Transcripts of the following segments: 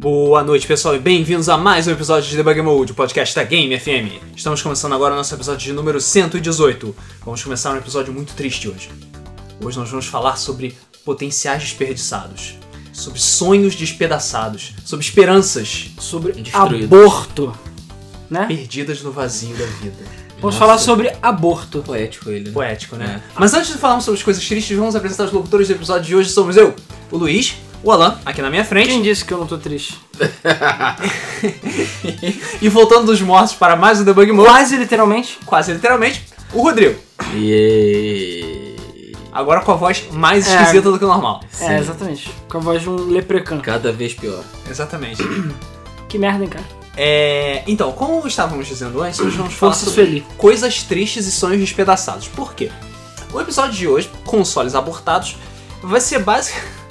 Boa noite, pessoal, e bem-vindos a mais um episódio de Debug Mode, o podcast da Game FM. Estamos começando agora o nosso episódio de número 118. Vamos começar um episódio muito triste hoje. Hoje nós vamos falar sobre potenciais desperdiçados, sobre sonhos despedaçados, sobre esperanças sobre Destruídos. aborto, né? perdidas no vazio da vida. Vamos Nossa. falar sobre aborto. Poético ele. né? Poético, né? Mas antes de falarmos sobre as coisas tristes, vamos apresentar os locutores do episódio de hoje. Somos eu, o Luiz, o Alan, aqui na minha frente. Quem disse que eu não tô triste? e voltando dos mortos para mais um Debug Mode, Quase literalmente. quase literalmente, o Rodrigo. E Agora com a voz mais É. esquisita do que o normal. É, exatamente. Com a voz de um leprecan. cada vez pior. Exatamente. Que merda, hein, cara? É, então, como estávamos dizendo antes, hoje vamos falar Força sobre Sueli. coisas tristes e sonhos despedaçados. Por quê? O episódio de hoje, consoles abortados, vai ser básico.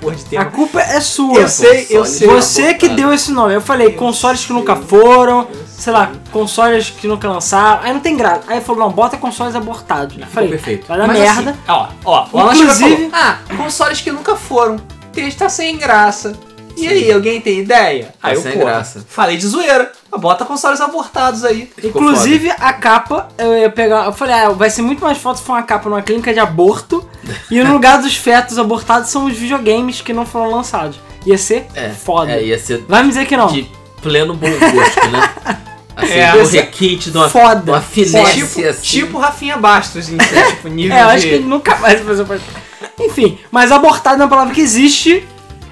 Porra de A tema. culpa é sua. Eu sei, eu sei. Você que deu esse nome. Eu falei consoles que nunca foram, sei lá, consoles que nunca lançaram. Aí não tem graça. Aí falou, não, bota consoles abortados. Eu falei, perfeito. vai dar Mas merda. assim, ó, ó, o Inclusive- falou, ah, consoles que nunca foram. Está sem graça. E aí, alguém tem ideia? Tá aí eu, sem pô, graça. falei de zoeira. Bota consoles abortados aí. Ficou Inclusive, a capa, eu ia pegar. Eu falei, ah, vai ser muito mais foda se for uma capa numa clínica de aborto. e no lugar dos fetos abortados são os videogames que não foram lançados. Ia ser É, foda. É, ia ser Vai me dizer que não. de pleno bom gosto, né? Assim, É, um requinte de uma, Foda. uma finesse Tipo, assim. tipo Rafinha Bastos, em tipo, nível É, eu de... acho que ele nunca mais vai fazer. Enfim, mas abortado é uma palavra que existe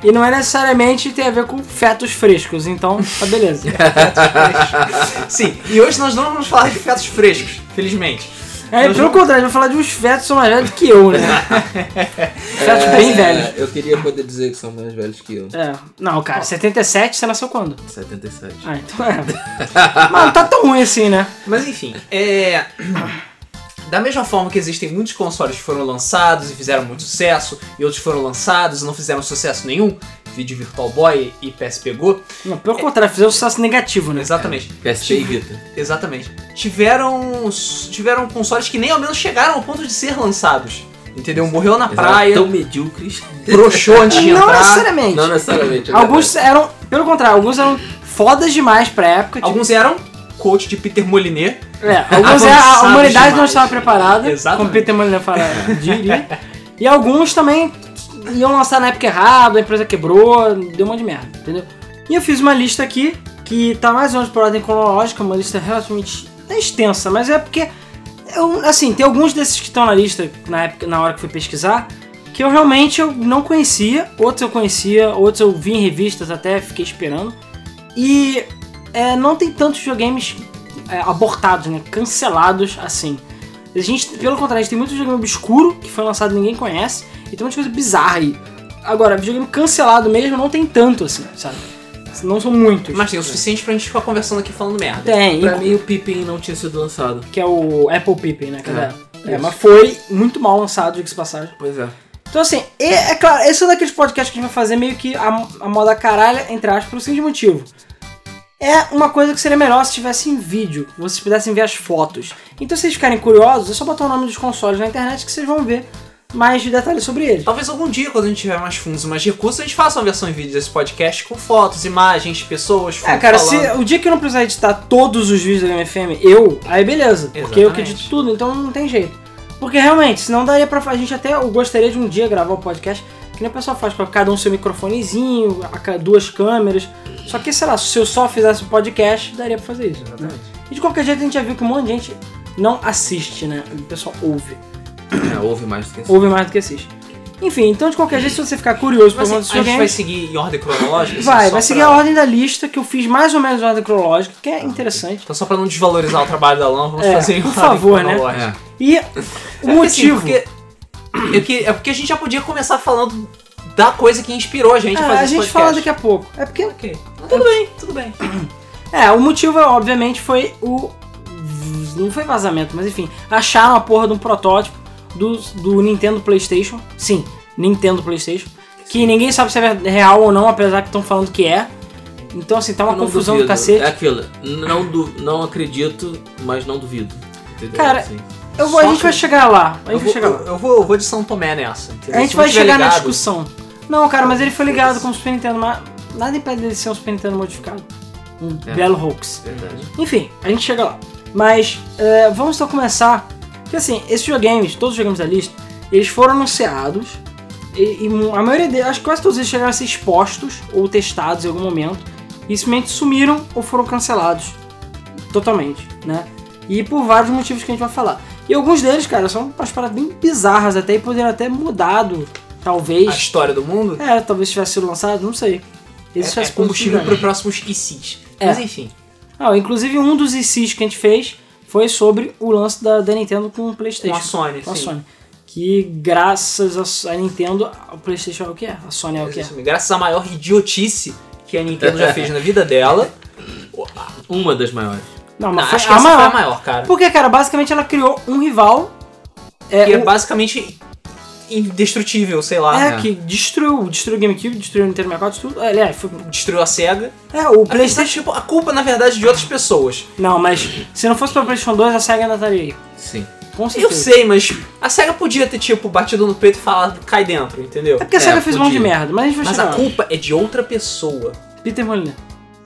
e não é necessariamente tem a ver com fetos frescos, então tá beleza. Sim, e hoje nós não vamos falar de fetos frescos, felizmente. É, Nós pelo vamos- contrário, vou falar de uns fetos que são mais velhos que eu, né? fetos bem É, velhos. Eu queria poder dizer que são mais velhos que eu. É. Não, cara, 77 você nasceu quando? 77. Ah, então é. Mas não tá tão ruim assim, né? Mas enfim, é. Da mesma forma que existem muitos consoles que foram lançados e fizeram muito sucesso, e outros foram lançados e não fizeram sucesso nenhum, vídeo Virtual Boy e PSP Go, Não, pelo contrário, fizeram sucesso negativo, né? exatamente. PSP e Vita. Exatamente. Tiveram. tiveram consoles que nem ao menos chegaram ao ponto de ser lançados. Entendeu? Morreu na Eles praia, eram tão medíocres. broxou antes de Não entrar. necessariamente. Não necessariamente. é Alguns eram, pelo contrário, alguns eram fodas demais pra época. Tipo, Alguns eram coach de Peter Moliné. é, alguns é, a humanidade não demais. estava preparada, Exatamente. como Peter Molyneux fala, diria. E alguns também iam lançar na época errada, a empresa quebrou, deu um monte de merda, entendeu? E eu fiz uma lista aqui, que tá mais ou menos por ordem cronológica, uma lista relativamente extensa, mas é porque, eu, assim, tem alguns desses que estão na lista, na, época, na hora que fui pesquisar, que eu realmente eu não conhecia, outros eu conhecia, outros eu vi em revistas até, fiquei esperando. E é, não tem tantos videogames é, abortados, né? Cancelados assim. A gente, pelo contrário, a gente tem muito videogame obscuro que foi lançado e ninguém conhece, e tem muita coisa bizarra aí. Agora, videogame cancelado mesmo não tem tanto assim, sabe? Não são muitos. Mas tem o suficiente pra gente ficar conversando aqui falando merda. Tem, Pra mim o Pippin não tinha sido lançado. que é o Apple Pippin, né? Cara? É, isso. mas foi muito mal lançado, diga-se de passagem. Pois é. Então, assim, é, é claro, esse é um daqueles podcasts que a gente vai fazer meio que a, a moda caralha, entre aspas, pelo seguinte motivo. É uma coisa que seria melhor se tivesse em vídeo, vocês pudessem ver as fotos. Então, se vocês ficarem curiosos, é só botar o nome dos consoles na internet que vocês vão ver mais de detalhes sobre eles. Talvez algum dia, quando a gente tiver mais fundos e mais recursos, a gente faça uma versão em vídeo desse podcast com fotos, imagens, pessoas, É, cara, se, falando. o dia que eu não precisar editar todos os vídeos da Game FM, eu, aí beleza. Porque eu que Exatamente. edito tudo, então não tem jeito. Porque realmente, senão daria pra. A gente até. Eu gostaria de um dia gravar o podcast, que nem o pessoal faz, com cada um seu microfonezinho, duas câmeras. Só que, sei lá, se eu só fizesse o podcast, daria pra fazer isso. né? E de qualquer jeito a gente já viu que um monte de gente não assiste, né? O pessoal ouve. É, houve mais do que isso. Ouve mais do que assiste. Enfim, então de qualquer jeito, se você ficar curioso por assim, a gente vai seguir em ordem cronológica? assim, vai, vai seguir pra- a ordem da lista, que eu fiz mais ou menos em ordem cronológica, que é interessante. Então, só pra não desvalorizar o trabalho da Alan, vamos É, fazer em por ordem favor, né? É. E o É porque, assim, motivo. porque, é, que, é porque a gente já podia começar falando da coisa que inspirou a gente a Ah, fazer a esse gente podcast. fala daqui a pouco. É porque. Ok. Tudo bem, tudo bem. É, o motivo, obviamente, foi o. Não foi vazamento, mas enfim. Acharam a porra de um protótipo do, do Nintendo PlayStation. Sim, Nintendo PlayStation. Que ninguém sabe se é real ou não, apesar que estão falando que é. Então, assim, tá uma Eu confusão duvido. do cacete. É aquilo. Não, du... não acredito, mas não duvido. Entendeu? Cara, Assim. Eu vou, a gente que- vai chegar lá. A Eu gente vou, vai chegar lá. eu, eu vou, eu vou de São Tomé nessa. entendeu? A gente vai chegar na ligado- discussão. Não, cara, mas ele foi ligado com o Super Nintendo, mas nada impede dele ser um Super Nintendo modificado. Um É. belo hoax. Verdade. Enfim, a gente chega lá. Mas é, vamos então começar. Porque assim, esses videogames, todos os videogames da lista, eles foram anunciados. E, e a maioria deles, acho que quase todos eles chegaram a ser expostos ou testados em algum momento. E simplesmente sumiram ou foram cancelados. Totalmente, né? E por vários motivos que a gente vai falar. E alguns deles, cara, são umas paradas bem bizarras até e poderiam até mudado, talvez. A história do mundo É, talvez tivesse sido lançado, não sei. Eles é, é combustível para próximos ICs. É. Mas enfim. Ah, inclusive um dos ICs que a gente fez foi sobre o lance da, da Nintendo com o Com PlayStation. a Sony, Com a sim. Sony. Que graças a Nintendo, o PlayStation é o que é? A Sony é o que é? Graças à maior idiotice que a Nintendo já fez na vida dela. Uma das maiores. Não, Não, mas foi acho que a essa foi a maior. maior, cara. Porque, cara, basicamente ela criou um rival. É, Que é basicamente indestrutível, sei lá. é, né? que destruiu, destruiu o GameCube, destruiu o Nintendo 64, tudo. É, Aliás, foi. Destruiu a SEGA. É, o PlayStation. tipo, a culpa, na verdade, é de outras pessoas. Não, mas se não fosse pra PlayStation 2, a SEGA ainda estaria aí. Sim. Com Eu certeza. sei, mas a SEGA podia ter, tipo, batido no peito e falado, cai dentro, entendeu? É porque a É, SEGA fez um monte de merda, mas a gente vai Mas a culpa é de outra pessoa. Peter Molyneux.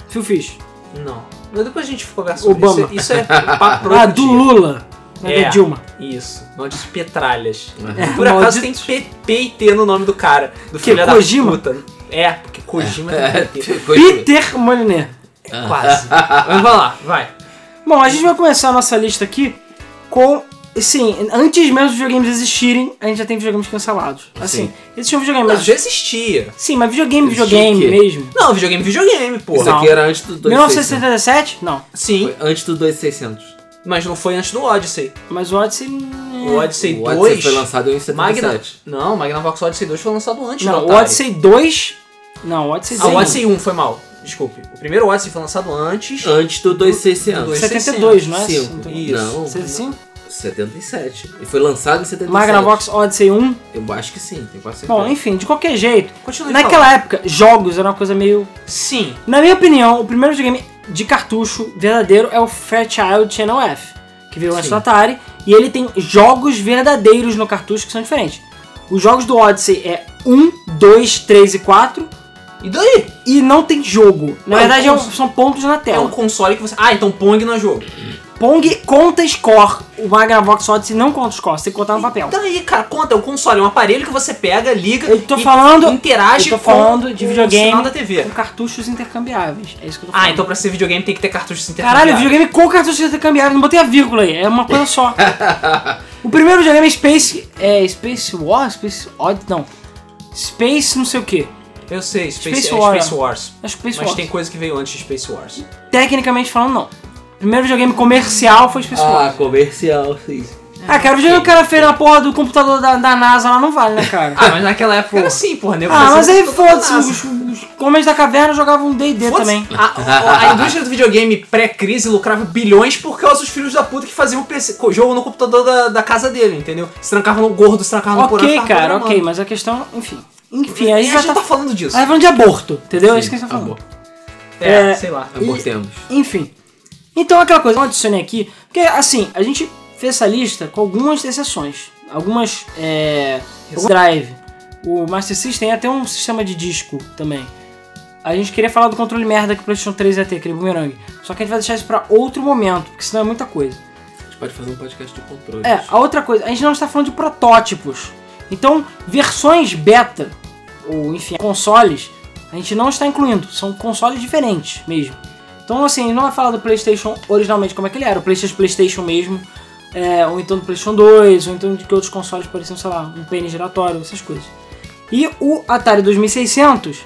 Phil Fish. Não. Mas depois a gente conversa sobre Obama. isso. Isso é papo Ah, do. Lula. É É. Dilma. Isso. Maldito Petralhas. É, Por acaso tem maldito- P, P e T no nome do cara. Do Que, filho da Kojima? puta. É, porque Kojima É, tem Peter Molyneux. Quase. Mas vai lá, vai. Bom, a gente vai começar a nossa lista aqui com. Sim, antes mesmo dos videogames existirem, a gente já tem videogames cancelados. Assim, Sim. existia um videogame, Mas mas. já existia. Sim, mas videogame, Existia videogame o mesmo. Não, videogame, videogame, pô. Isso Não. aqui era antes do 2600. 1977? Não. Sim, Foi antes do 2600. mas não foi antes do Odyssey. Mas o Odyssey. O Odyssey O 2. Odyssey foi lançado em 77. Magna... Não, Magnavox Odyssey 2 foi lançado antes do Não, o Atari. Odyssey 2. Não, o Odyssey Ah, 2. o Odyssey 1 foi mal. Desculpe. O primeiro Odyssey foi lançado antes. Antes do 2600. Do 72, não é? Cinco. Isso. Não, 75? 77. E foi lançado em 77. Magnavox Odyssey 1. Eu acho que sim, tem quase certeza. Bom, enfim, de qualquer jeito. Continue Naquela falando. época, jogos era uma coisa meio Sim. Na minha opinião, o primeiro videogame de cartucho verdadeiro é o Fairchild Channel F, que veio antes do Atari, e ele tem jogos verdadeiros no cartucho que são diferentes. Os jogos do Odyssey é 1, 2, 3 e 4, E daí? e não tem jogo. Na Ué, verdade, é um- são pontos na É tela. um console que você. Ah, então Pong não é jogo. Pong conta score. O Magnavox Odyssey não conta score, você tem que contar no papel. Daí, cara, conta, é um console, é um aparelho que você pega, liga Eu tô e falando- interage eu tô com falando de o videogame sinal da TV. com cartuchos intercambiáveis. É isso que eu tô falando. Ah, então pra ser videogame tem que ter cartuchos Caralho, intercambiáveis. videogame com cartuchos intercambiáveis, não botei a vírgula aí, é uma coisa só. o primeiro videogame é Space. É Space War? Space Odd? Não. Space não sei o que. Eu sei, Space, Space é War. Space Wars. É Space Mas Wars. tem coisa que veio antes de Space Wars. Tecnicamente falando, não. O primeiro videogame comercial foi Space Ah, comercial, sim. Ah, cara, o videogame que o cara fez na porra do computador da, da NASA lá não vale, né, cara? Ah, mas naquela época era assim, porra, nego. Ah, mas aí foda-se, os, os homens da caverna jogavam D&D também. A, a- a indústria do videogame pré-crise lucrava bilhões por causa dos filhos da puta que faziam PC, co- jogo no computador da, da casa dele, entendeu? Se trancavam no gordo, se trancavam no porão. Ok, cara, ok, mas a questão, enfim. Enfim, E a a gente gente já tá tá, falando disso. a gente tá falando de aborto, entendeu? é Sim, isso que a gente tá falando. amor. É, é, sei lá. Abortemos. Enfim. Então aquela coisa, eu adicionei aqui, porque assim, a gente fez essa lista com algumas exceções. Algumas. É. O Drive. O Master System ia ter um sistema de disco também. A gente queria falar do controle merda que o PlayStation 3 ia ter, aquele boomerang. Só que a gente vai deixar isso pra outro momento, porque senão é muita coisa. A gente pode fazer um podcast de controle. É, a outra coisa, a gente não está falando de protótipos. Então, versões beta, ou enfim, consoles, a gente não está incluindo. São consoles diferentes mesmo. Então, assim, não vai falar do PlayStation originalmente como é que ele era, o PlayStation PlayStation mesmo, é, ou então do PlayStation 2, ou então de que outros consoles pareciam, sei lá, um pênis giratório, essas coisas. E o Atari 2600,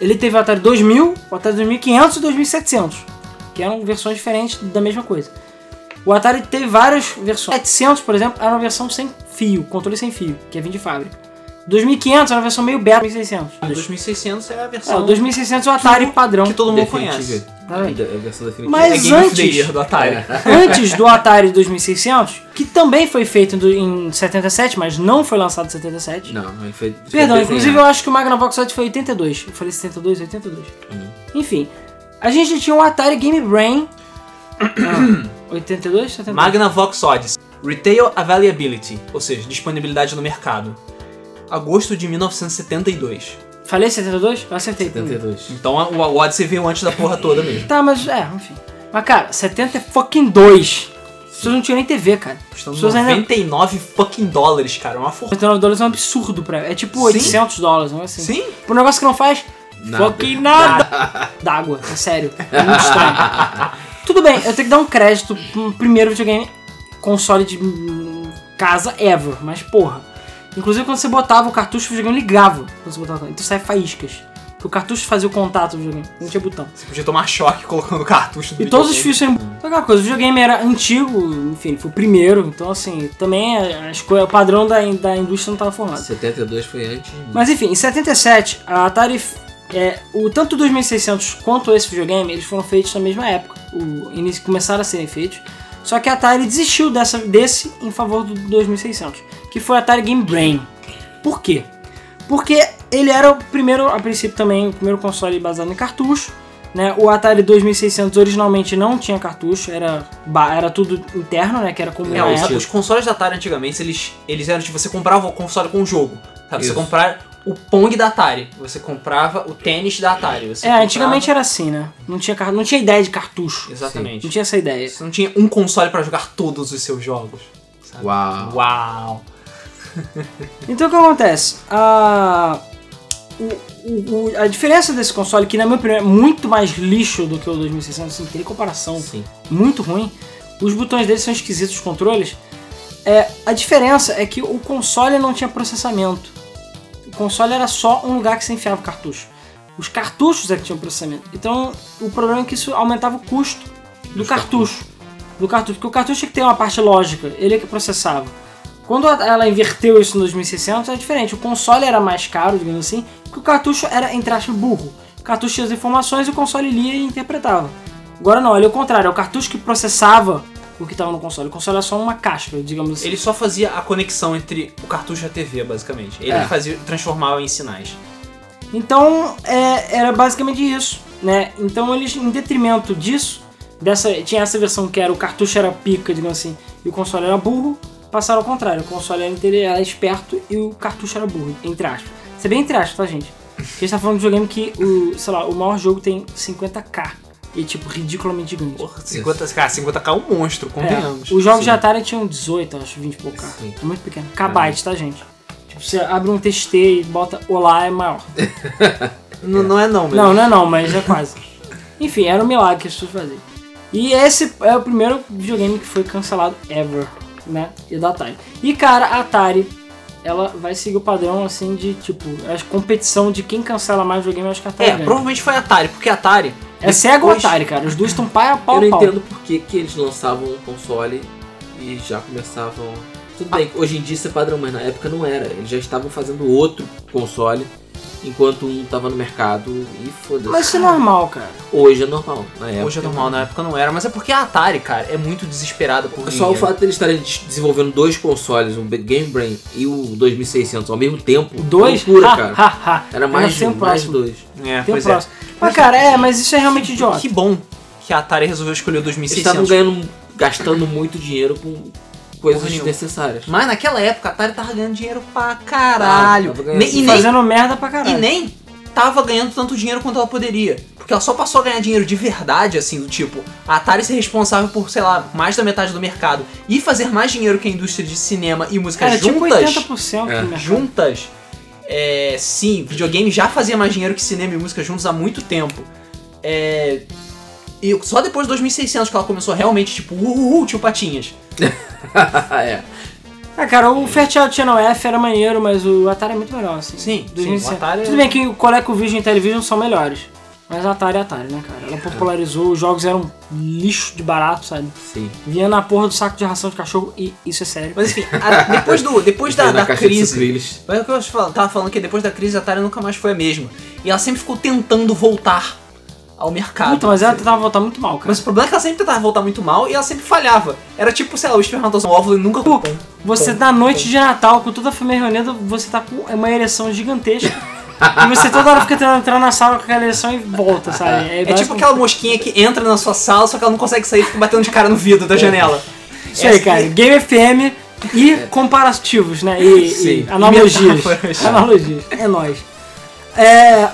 ele teve o Atari 2000, o Atari 2500 e o 2700, que eram versões diferentes da mesma coisa. O Atari teve várias versões. 700, por exemplo, era uma versão sem fio, controle sem fio, que é vindo de fábrica. 2500 era uma versão meio beta, 2600. O 2600 é a É, versão o 2600 é o Atari padrão. que todo mundo Definitiva. conhece. Tá. É. Mas é the antes- do Atari. Antes do Atari 2600, que também foi feito em 77, mas não foi lançado em 77. Não, ele foi. Perdão, inclusive eu acho que o Magnavox Odyssey foi 82. Eu falei 72, 82. Uhum. Enfim, a gente tinha o Atari Game Brain. Ah, 82, 72? Magnavox Odyssey. Retail Availability, ou seja, disponibilidade no mercado. Agosto de 1972. Falei 72? Eu acertei. 72. Então o, o Odyssey veio antes da porra toda mesmo. Tá, mas é, enfim. Mas cara, 70 é fucking 2. As pessoas não tinham nem TV, cara. As Custando pessoas ainda. 99 fucking dólares, cara. É uma fortuna. 99 dólares é um absurdo pra. É tipo Sim. 800 dólares, não é assim? Sim? Por um negócio que não faz Nada. fucking nada. D'água, é sério. É muito estranho. Tudo bem, eu tenho que dar um crédito pro primeiro videogame console de hum, casa ever, mas porra. Inclusive quando você botava o cartucho, o videogame ligava. Quando você botava, então sai faíscas. Porque o cartucho fazia o contato do videogame, não tinha botão. Você podia tomar choque colocando o cartucho do E todos os videogame. fios sendo. Só aquela coisa, o videogame era antigo, enfim, foi o primeiro, então assim, também a- as coisas- o padrão da, in- da indústria não estava formado. 72 foi antes. Mas enfim, em 77, a Atari. É, o, tanto o 2600 quanto esse videogame, eles foram feitos na mesma época. O, eles começaram a serem feitos. Só que a Atari desistiu dessa, desse em favor do 2600, que foi a Atari Game Brain. Por quê? Porque ele era o primeiro, a princípio também, o primeiro console baseado em cartucho. Né? O Atari 2600 originalmente não tinha cartucho, era, era tudo interno, né? Que era como É, na os, época. os consoles da Atari antigamente, eles, eles eram tipo, você comprava o console com o jogo. Sabe? Você Isso. O Pong da Atari. Você comprava o tênis da Atari. Você É, comprava- antigamente era assim, né? Não tinha, car- não tinha ideia de cartucho. Exatamente. Não tinha essa ideia. Você não tinha um console pra jogar todos os seus jogos. sabe? Uau. Uau. Então o que acontece? A, o- o- o- a diferença desse console, que na minha opinião é muito mais lixo do que o 2600, assim, tem comparação, Sim. muito ruim. Os botões dele são esquisitos, os controles. É, a diferença é que o console não tinha processamento. O console era só um lugar que você enfiava o cartucho. Os cartuchos é que tinham processamento. Então o problema é que isso aumentava o custo do cartucho. Do cartucho. Porque o cartucho tinha que ter uma parte lógica, ele é que processava. Quando ela inverteu isso no 2600 é diferente. O console era mais caro, digamos assim, porque o cartucho era, entre aspas, burro. O cartucho tinha as informações e o console lia e interpretava. Agora não, ele é o contrário, é o cartucho que processava o que estava no console. O console era só uma caixa, digamos assim. Ele só fazia a conexão entre o cartucho e a TV, basicamente. Ele É. fazia, transformava em sinais. Então, é, era basicamente isso, né? Então eles, em detrimento disso, dessa, tinha essa versão que era o cartucho era pica, digamos assim, e o console era burro, passaram ao contrário. O console era, era esperto e o cartucho era burro, entre aspas. Isso é bem entre aspas, tá, gente? A gente tá falando de um videogame que, o, sei lá, o maior jogo tem 50k. E, tipo, ridiculamente gigante. Porra, 50, cara, 50k é um monstro, convenhamos. É, os jogos Sim. de Atari tinham 18, acho, 20 e pouco. K. Sim. É muito pequeno. Kbyte, tá, gente? Tipo, você abre um TXT e bota Olá, é maior. Não, não é não, mesmo. Não, não é não, mas é quase. Enfim, era um milagre que as pessoas faziam. E esse é o primeiro videogame que foi cancelado ever, né? E da Atari. E cara, a Atari, ela vai seguir o padrão assim de tipo, a competição de quem cancela mais videogame, eu acho que a Atari É, ganha. provavelmente foi a Atari, porque a Atari. É Sega ou Atari, cara. Os dois estão pai a pau Eu não pau. entendo por que, que eles lançavam um console e já começavam. Tudo bem, hoje em dia isso é padrão, mas na época não era. Eles já estavam fazendo outro console enquanto um tava no mercado e foda-se. Mas isso é normal, cara. Hoje é normal. Na época, Hoje é normal, na época não era, mas é porque a Atari, cara, é muito desesperada por Só o fato de eles estarem des- desenvolvendo dois consoles, o Game Brain e o 2600 ao mesmo tempo, Dois? é loucura, Ha, cara. ha, ha. Era mais, o mais dois. É, Tem pois é. próximo. Mas, cara, é, mas isso é realmente idiota. Que bom que a Atari resolveu escolher o Eles 2600. estavam ganhando, gastando muito dinheiro com coisas Porra nenhuma. desnecessárias. Mas naquela época a Atari tava ganhando dinheiro pra caralho. Tava ganhando. Nem- e, nem, Fazendo merda pra e caralho. nem tava ganhando tanto dinheiro quanto ela poderia. Porque ela só passou a ganhar dinheiro de verdade, assim, do tipo, a Atari ser responsável por, sei lá, mais da metade do mercado e fazer mais dinheiro que a indústria de cinema e música tipo juntas. 80% É. do mercado. juntas, é, sim, videogame já fazia mais dinheiro que cinema e música juntos há muito tempo. É, e só depois de 2600 que ela começou realmente, tipo, uhul, uh, tio Patinhas. é. Ah, cara, o Fairchild Channel F era maneiro, mas o Atari é muito melhor, assim. Sim, sim, 2007. o Atari é- Tudo bem que o ColecoVision e Television são melhores. Mas a Atari é Atari, né, cara? Ela popularizou, os jogos eram lixo de barato, sabe? Sim. Vinha na porra do saco de ração de cachorro e isso é sério. Mas enfim, a- depois, do, depois da, da crise. Mas é o que eu tava falando que depois da crise a Atari nunca mais foi a mesma. E ela sempre ficou tentando voltar ao mercado. Puta, mas ela tentava voltar muito mal, cara. Mas o problema é que ela sempre tentava voltar muito mal e ela sempre falhava. Era tipo, sei lá, o espermatozoide um óvulo e nunca. Pô, Você Pum, na noite de Natal, com toda a família reunida, você tá com uma ereção gigantesca. e você toda hora fica tentando entrar na sala com aquela ereção e volta, sabe? É tipo aquela mosquinha que entra na sua sala, só que ela não consegue sair e fica batendo de cara no vidro da janela. Isso aí, Essa- cara. Game FM e comparativos, né? E, Sim. e analogias. analogias. É nóis. É.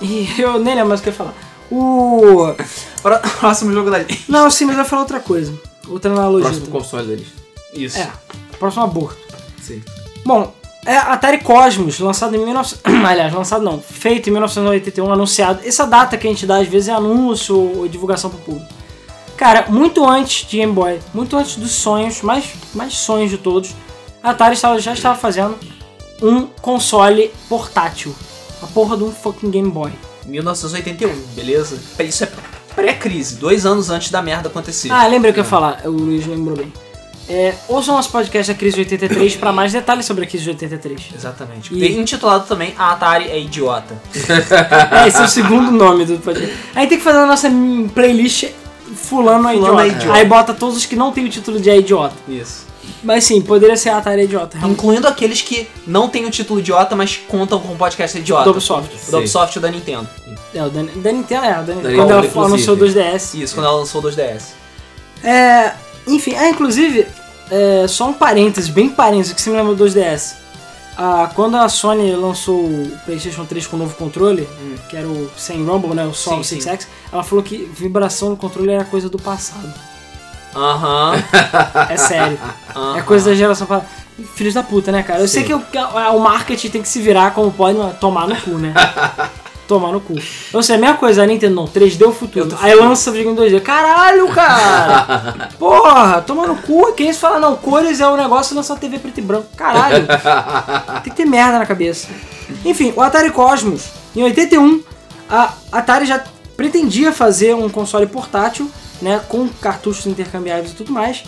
E eu nem lembro mais o que eu ia falar. O. Pró- Próximo jogo da lista. Não, sim, mas eu ia falar outra coisa. Outra analogia. Próximo também. console deles. Isso. É, próximo aborto. Sim. Bom, é Atari Cosmos, lançado em 1900. Aliás, lançado não, feito em 1981, anunciado. Essa data que a gente dá às vezes é anúncio ou divulgação pro público. Cara, muito antes de Game Boy, muito antes dos sonhos, mais, mais sonhos de todos, a Atari estava- já estava fazendo um console portátil. A porra de um fucking Game Boy. 1981, beleza? Isso é pré-crise, dois anos antes da merda acontecer. Ah, lembrei o que eu ia falar, o Luiz lembrou bem. É, ouçam nosso podcast da crise de 83 para mais detalhes sobre a crise de 83. Exatamente. E- intitulado também A Atari é Idiota. É, esse é o segundo nome do podcast. Aí tem que fazer a nossa playlist Fulano é Fulano idiota. é idiota. Aí bota todos os que não tem o título de é idiota. Isso. Mas sim, poderia ser a Atari idiota. realmente. Incluindo aqueles que não têm o título idiota, mas contam com o podcast idiota. Do Ubisoft. O do Ubisoft e o da Nintendo. É, o da, da Nintendo, é, o da, Da quando Nintendo, ela inclusive. anunciou o 2DS. Isso, quando ela lançou o 2DS. É, enfim, ah, inclusive, é, só um parênteses, bem parênteses, que você me lembra do 2DS. Ah, quando a Sony lançou o PlayStation 3 com o novo controle, que era o sem Rumble, né, o sim. 6X, ela falou que vibração no controle era coisa do passado. Aham. É sério. aham. É coisa da geração pra... Filhos da puta, né, cara? Eu sei Sim. que o, a- o marketing tem que se virar como pode, mas tomar no cu, né? tomar no cu. Ou seja, a mesma coisa, a Nintendo não, 3D é o futuro. Eu Aí lança o videogame 2D. Caralho, cara! Porra, toma no cu. Quem fala, não, cores é o negócio e lança uma TV preto e branco. Caralho! tem que ter merda na cabeça. Enfim, o Atari Cosmos, em 81, a Atari já pretendia fazer um console portátil, né, com cartuchos intercambiáveis e tudo mais.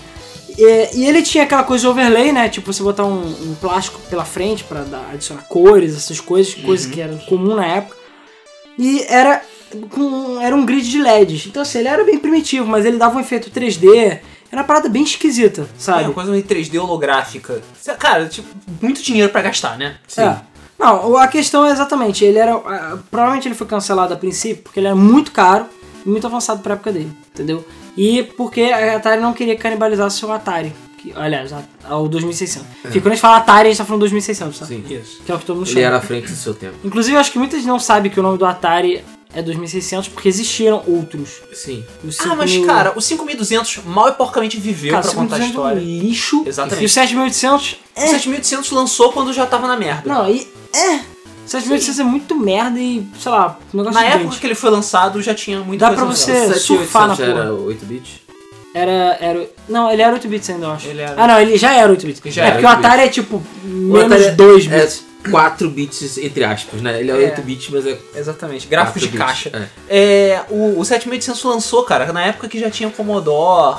E, e ele tinha aquela coisa de overlay, né, tipo você botar um, um plástico pela frente pra dar- adicionar cores, essas coisas, coisas que eram comum na época. E era com era um grid de LEDs. Então assim, ele era bem primitivo, mas ele dava um efeito 3D. Era uma parada bem esquisita, É sabe? uma coisa meio 3D holográfica. Cara, tipo, muito dinheiro pra gastar, né? É. Não, a questão é exatamente, ele era. Provavelmente ele foi cancelado a princípio porque ele era muito caro muito avançado pra época dele, entendeu? E porque a Atari não queria canibalizar seu Atari. Que, aliás, a- o 2600. Porque quando a gente fala Atari, a gente tá falando 2600, tá? Sim. Isso. Que é o que todo mundo Ele chama. era à frente do seu tempo. Inclusive, eu acho que muitas não sabem que o nome do Atari é 2600 porque existiram outros. Sim. Ah, mas 5000 cara, o 5200 mal e porcamente viveu cara, pra contar a 5200 é um história. lixo. Exatamente. E o 7800 O 7800 lançou quando já tava na merda. Não, e. É. 7800 é muito merda e, sei lá, um negócio Na gigante. época que ele foi lançado já tinha muita Dá pra você- surfar na porra. era 8 bits? Era, era. Não, ele era 8 bits ainda, eu acho. Ele era- Ah, não, ele já era 8 bits. Já é era porque o 8 Atari é tipo O menos Atari é- 2 bits. É 4 bits, entre aspas, né? Ele é, É. 8 bits, mas é Exatamente, gráficos de 4 bits. caixa. É. É, o, o 7800 lançou, cara, na época que já tinha Commodore,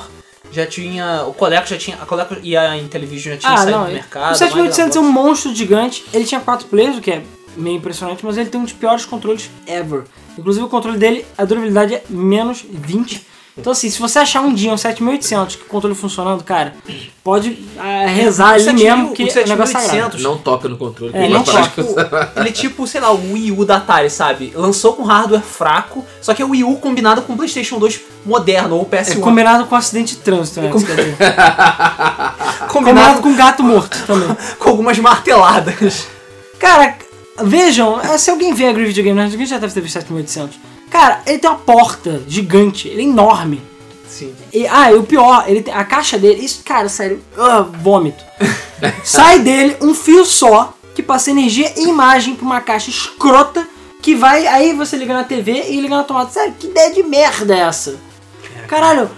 já tinha. O Coleco já tinha. A Coleco e a Intellivision já tinham Ah, saído não. do O mercado. 7800 é um monstro gigante. Ele tinha 4 players, o que é meio impressionante, mas ele tem um dos piores controles ever. Inclusive o controle dele, a durabilidade é menos 20. Então assim, se você achar um dia um 7800 que o controle funcionando, cara, pode ah, rezar O ali 7000, mesmo que o o negócio é 7800, sagrado. Não toca no controle. É, não Ele, prática. tipo, ele tipo, sei lá, o Wii U da Atari, sabe? Lançou com hardware fraco, só que é o Wii U combinado com o PlayStation 2 moderno ou o É PS1. combinado com acidente de trânsito, né? Com- combinado combinado com gato morto também. com algumas marteladas. Cara, vejam, eh, se alguém vê a Video Game Nerd, alguém já deve ter visto 7800. Cara, ele tem uma porta gigante, ele é enorme. Sim. E, ah, e o pior, ele tem, a caixa dele, isso, cara, sério, ah, vômito. Sai dele um fio só que passa energia e imagem pra uma caixa escrota que vai, aí você liga na TV e liga na tomada. Sério, que ideia de merda é essa? Caralho,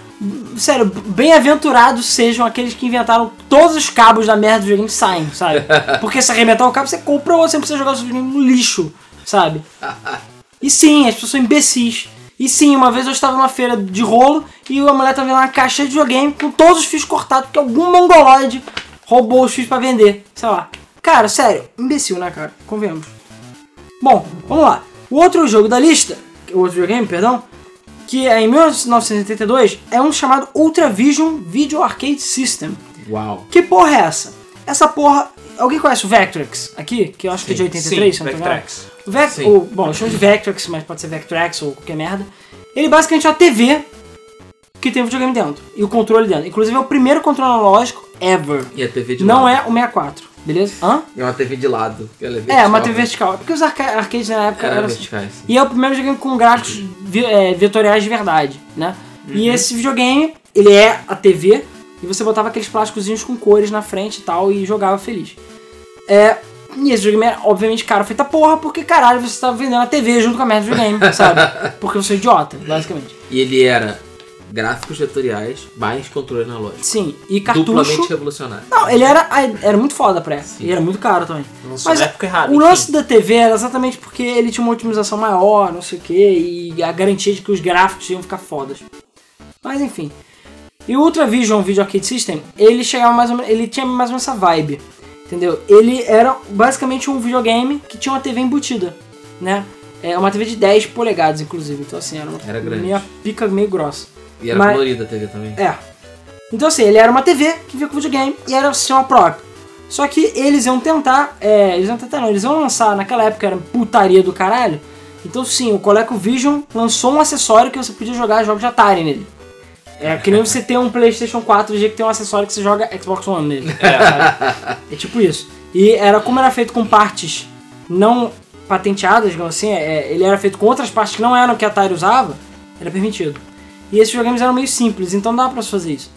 sério, bem-aventurados sejam aqueles que inventaram todos os cabos da merda do videogame saem, sabe? Porque se arrebentar o cabo, você compra ou você precisa jogar o seu videogame no lixo, sabe? E sim, as pessoas são imbecis. E sim, uma vez eu estava numa feira de rolo e a mulher tava vendo uma caixa de videogame com todos os fios cortados, porque algum mongoloide roubou os fios pra vender. Sei lá. Cara, sério, imbecil, né, cara? Convenhamos. Bom, vamos lá. O outro jogo da lista, o outro videogame, perdão, que é em 1982, é um chamado Ultravision Video Arcade System. Uau. Que porra é essa? Essa porra. Alguém conhece o Vectrex aqui? Que eu acho que é de 83, se Sim, não. Vectrex. O Vec, Sim. o, bom, eu chamo de Vectrex, mas pode ser Vectrex ou qualquer merda. Ele basicamente é uma TV que tem videogame dentro e o controle dentro. Inclusive é o primeiro controle analógico ever. E a TV de Não lado. é o 64. Beleza? Hã? E uma TV de lado. ela É, vertical, uma TV né? vertical. Porque os arca arcades na época Era eram assim. verticais. sim. E é o primeiro videogame com gráficos vi- é, vetoriais de verdade, né? E esse videogame, ele é a TV e você botava aqueles plásticozinhos com cores na frente e tal e jogava feliz. É, e esse videogame era, obviamente, caro feita porra, porque caralho, você tava vendendo a TV junto com a merda do videogame, sabe? Porque você é idiota, basicamente. E ele era gráficos vetoriais, mais controle analógico. Sim, e cartucho. Duplamente revolucionário. Não, ele era, era muito foda pra época. E era muito caro também. Lançou Mas na época errada. o enfim. lance da TV era exatamente porque ele tinha uma otimização maior, não sei o que, e a garantia de que os gráficos iam ficar fodas. Mas enfim. E o Ultravision Video Arcade System, ele chegava mais ou menos, ele tinha mais ou menos essa vibe, entendeu? Ele era basicamente um videogame que tinha uma TV embutida, né? É uma TV de 10 polegadas, inclusive. Então assim, era uma Era grande. pica meio grossa. E era Mas- colorida a TV também. É. Então assim, ele era uma TV que vinha com videogame e era o sistema próprio. Só que eles iam tentar, é, eles iam tentar não, eles iam lançar, naquela época era putaria do caralho. Então sim, o ColecoVision lançou um acessório que você podia jogar jogos de Atari nele. É que nem você ter um Playstation 4 do jeito que tem um acessório que você joga Xbox One nele. É, é tipo isso. E era como era feito com partes não patenteadas, digamos assim, é, ele era feito com outras partes que não eram o que a Atari usava, era permitido. E esses videogames eram meio simples, então dava pra se fazer isso.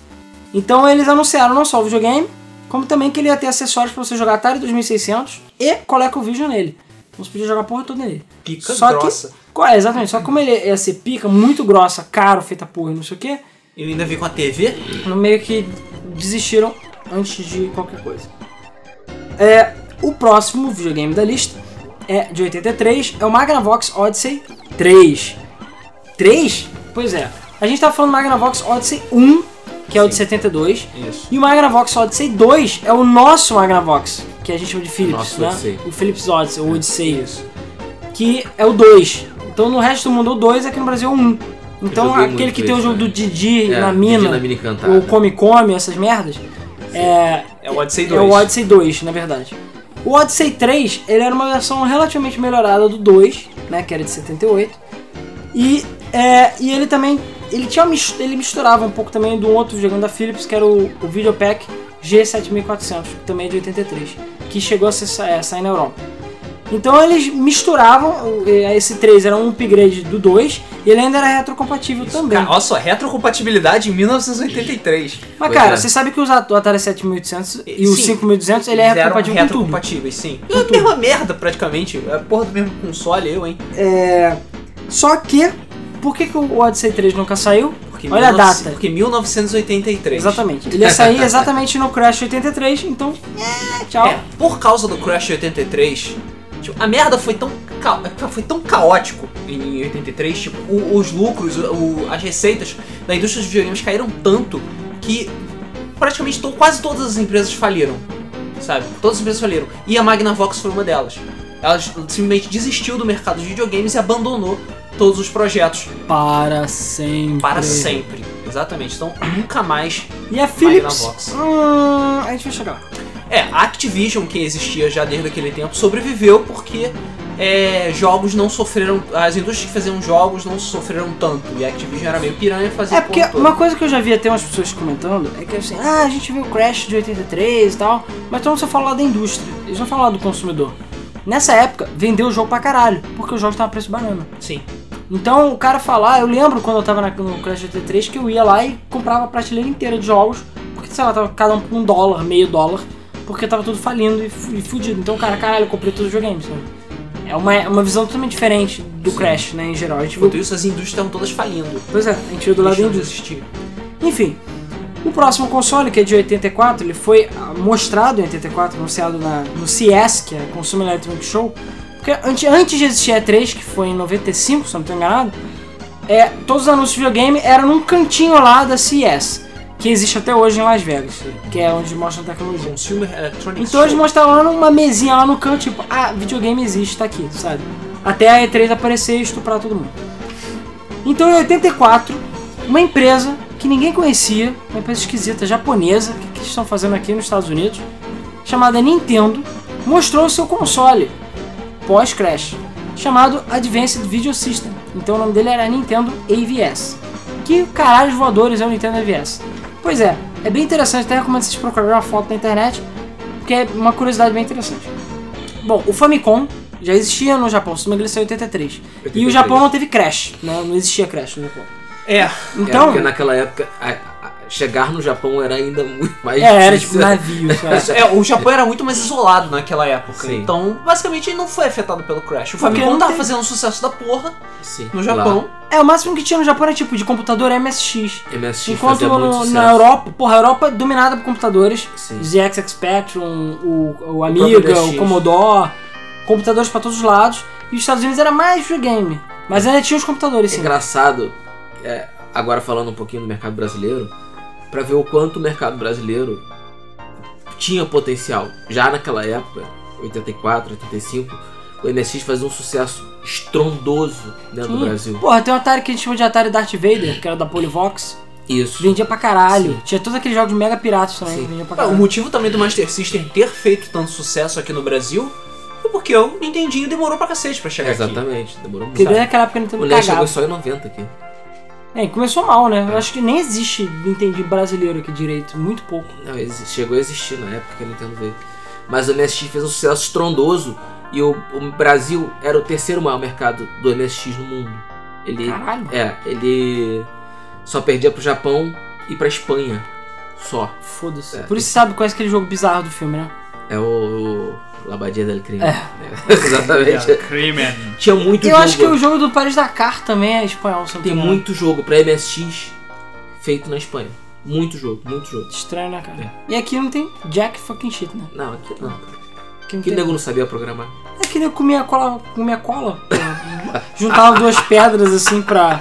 Então eles anunciaram não só o videogame, como também que ele ia ter acessórios pra você jogar Atari 2600 e ColecoVision nele. Então você podia jogar a porra toda nele. Pica Só grossa. que, é, exatamente, só que como ele ia ser pica, muito grossa, caro, feita porra e não sei o que, E ainda veio com a TV. no meio que desistiram antes de qualquer coisa. É, o próximo videogame da lista é de 83, é o Magnavox Odyssey 3. 3? Pois é. A gente tá falando do Magnavox Odyssey 1, que é o de 72, Isso. e o Magnavox Odyssey 2 é o nosso Magnavox, que a gente chama de Philips, Nosso né? Odyssey. O Philips Odyssey, o Odyssey, isso. Que é o 2. Então no resto do mundo o 2, aqui no Brasil é o 1. Então aquele que tem o jogo né? do Didi É, na Didi mina, na mina encantada. ou Come Come, essas merdas, é, É o Odyssey 2. é o Odyssey 2, na verdade. O Odyssey 3, ele era uma versão relativamente melhorada do 2, né, que era de 78. E, é, e ele também, ele tinha ele misturava um pouco também do outro videogame da Philips, que era o, o Videopack G7400, que também é de 83, que chegou a ser, é, sair na Europa. Então eles misturavam, esse 3 era um upgrade do 2, e ele ainda era retrocompatível também. Cara, olha só, retrocompatibilidade em 1983. Mas Pois cara, é. você sabe que os o Atari 7800 e o Sim. 5200 ele é retrocompatível com tudo. retrocompatíveis, sim. É a mesma merda, praticamente. É a porra do mesmo console, eu, hein? É, Só que, por que, que o Odyssey 3 nunca saiu? Porque Olha a 19 data. Porque 1983. Exatamente. Ele ia sair exatamente no Crash 83, então, é, tchau. É, por causa do Crash 83, tipo, a merda foi tão, ca- foi tão caótico em 83, tipo, o- os lucros, o- o- as receitas da indústria dos videogames caíram tanto que praticamente to- quase todas as empresas faliram, sabe? Todas as empresas faliram. E a Magnavox foi uma delas. Ela simplesmente desistiu do mercado de videogames e abandonou todos os projetos Para sempre. para sempre. Exatamente. Então nunca mais E a Philips. Hum, a gente vai chegar lá. É, a Activision, que existia já desde aquele tempo, sobreviveu porque é, jogos não sofreram. As indústrias que faziam jogos não sofreram tanto. E a Activision era meio piranha fazia É porque uma coisa que eu já vi até umas pessoas comentando é que assim, ah, a gente viu o Crash de 83 e tal, mas então você fala lá da indústria, eles não falam lá do consumidor. Nessa época, vendeu o jogo pra caralho, porque o jogo tava a preço banana. Sim. Então o cara falar, eu lembro quando eu tava na- no Crash 83 que eu ia lá e comprava a prateleira inteira de jogos, porque sei lá, tava cada um por um dólar, meio dólar, porque tava tudo falindo e, e fudido. Então, cara, caralho, eu comprei todos os videogames, sabe? É uma, é uma visão totalmente diferente do Crash, né, em geral. A gente viu, Enquanto isso, as indústrias estavam todas falindo. pois é, a gente viu do lado da indústria. Enfim, o próximo console, que é de 84, ele foi ah, mostrado em 84, anunciado na, no CS, que é Consumer Electronic Show. Porque antes, de existir a E3, que foi em 95, se não estou enganado, é, todos os anúncios de videogame eram num cantinho lá da CES, que existe até hoje em Las Vegas, que é onde mostram tecnologia. Consumer Electronics Então eles lá numa mesinha lá no canto, tipo, ah, videogame existe, tá aqui, sabe? Até a E3 aparecer e estuprar todo mundo. Então em 84, uma empresa que ninguém conhecia, uma empresa esquisita japonesa, que, que estão fazendo aqui nos Estados Unidos, chamada Nintendo, mostrou o seu console pós-crash, chamado Advanced Video System. Então o nome dele era Nintendo AVS. Que caralho voadores é o Nintendo AVS? Pois é, é bem interessante, até recomendo vocês procurarem uma foto na internet, porque é uma curiosidade bem interessante. Bom, o Famicom já existia no Japão, se não me engano, em 83. E o 83. Japão não teve Crash, né? não existia Crash no Japão. É. É, Então, porque naquela época a- chegar no Japão era ainda muito mais é, era tipo difícil. navio? É, o Japão era muito mais isolado naquela época. Sim. Então, basicamente, ele não foi afetado pelo Crash. O Porque Famicom não tava tem- fazendo um sucesso da porra Sim, no lá, Japão. É, o máximo que tinha no Japão era tipo de computador MSX. MSX Enquanto no- sucesso. na Europa, porra, a Europa é dominada por computadores. Sim. ZX Spectrum, o, o Amiga, o MSX. Commodore, computadores pra todos os lados. E os Estados Unidos era mais videogame. Mas ainda tinha os computadores, É sim. engraçado, é, agora falando um pouquinho do mercado brasileiro, pra ver o quanto o mercado brasileiro tinha potencial. Já naquela época, 84, 85, o MSX fazia um sucesso estrondoso dentro do Tinha. Brasil. Porra, tem um Atari que a gente chama de Atari Darth Vader, que era da Polivox. Isso. Vendia pra caralho. Sim. Tinha todos aqueles jogos mega piratas também, Sim. que vendia pra É, o caralho. motivo também do Master System ter feito tanto sucesso aqui no Brasil foi porque o Nintendinho demorou pra cacete pra chegar aqui. Exatamente, demorou muito. Porque desde aquela época a Nintendo O NES chegou só em 90 aqui. É, começou mal, né? Eu acho que nem existe Nintendo brasileiro aqui direito. Muito pouco. Não, chegou a existir na época que a Nintendo veio. Mas o MSX fez um sucesso estrondoso e o, o Brasil era o terceiro maior mercado do MSX no mundo. Ele, Caralho. é, ele só perdia pro Japão e pra Espanha. Só. Foda-se. É. Por isso você sabe qual é aquele jogo bizarro do filme, né? É o, o Labadia del Crime. É. Exatamente. Crimen. Tinha muito Eu jogo. acho que o jogo do Paris Dakar também é espanhol, Tem muito jogo pra MSX feito na Espanha. Muito jogo, muito jogo. Estranho, né, cara? É. E aqui não tem jack fucking shit, né? Não, aqui não. Aqui não Que tem. nego não sabia programar. É que eu comia cola, comia cola. Juntava duas pedras assim pra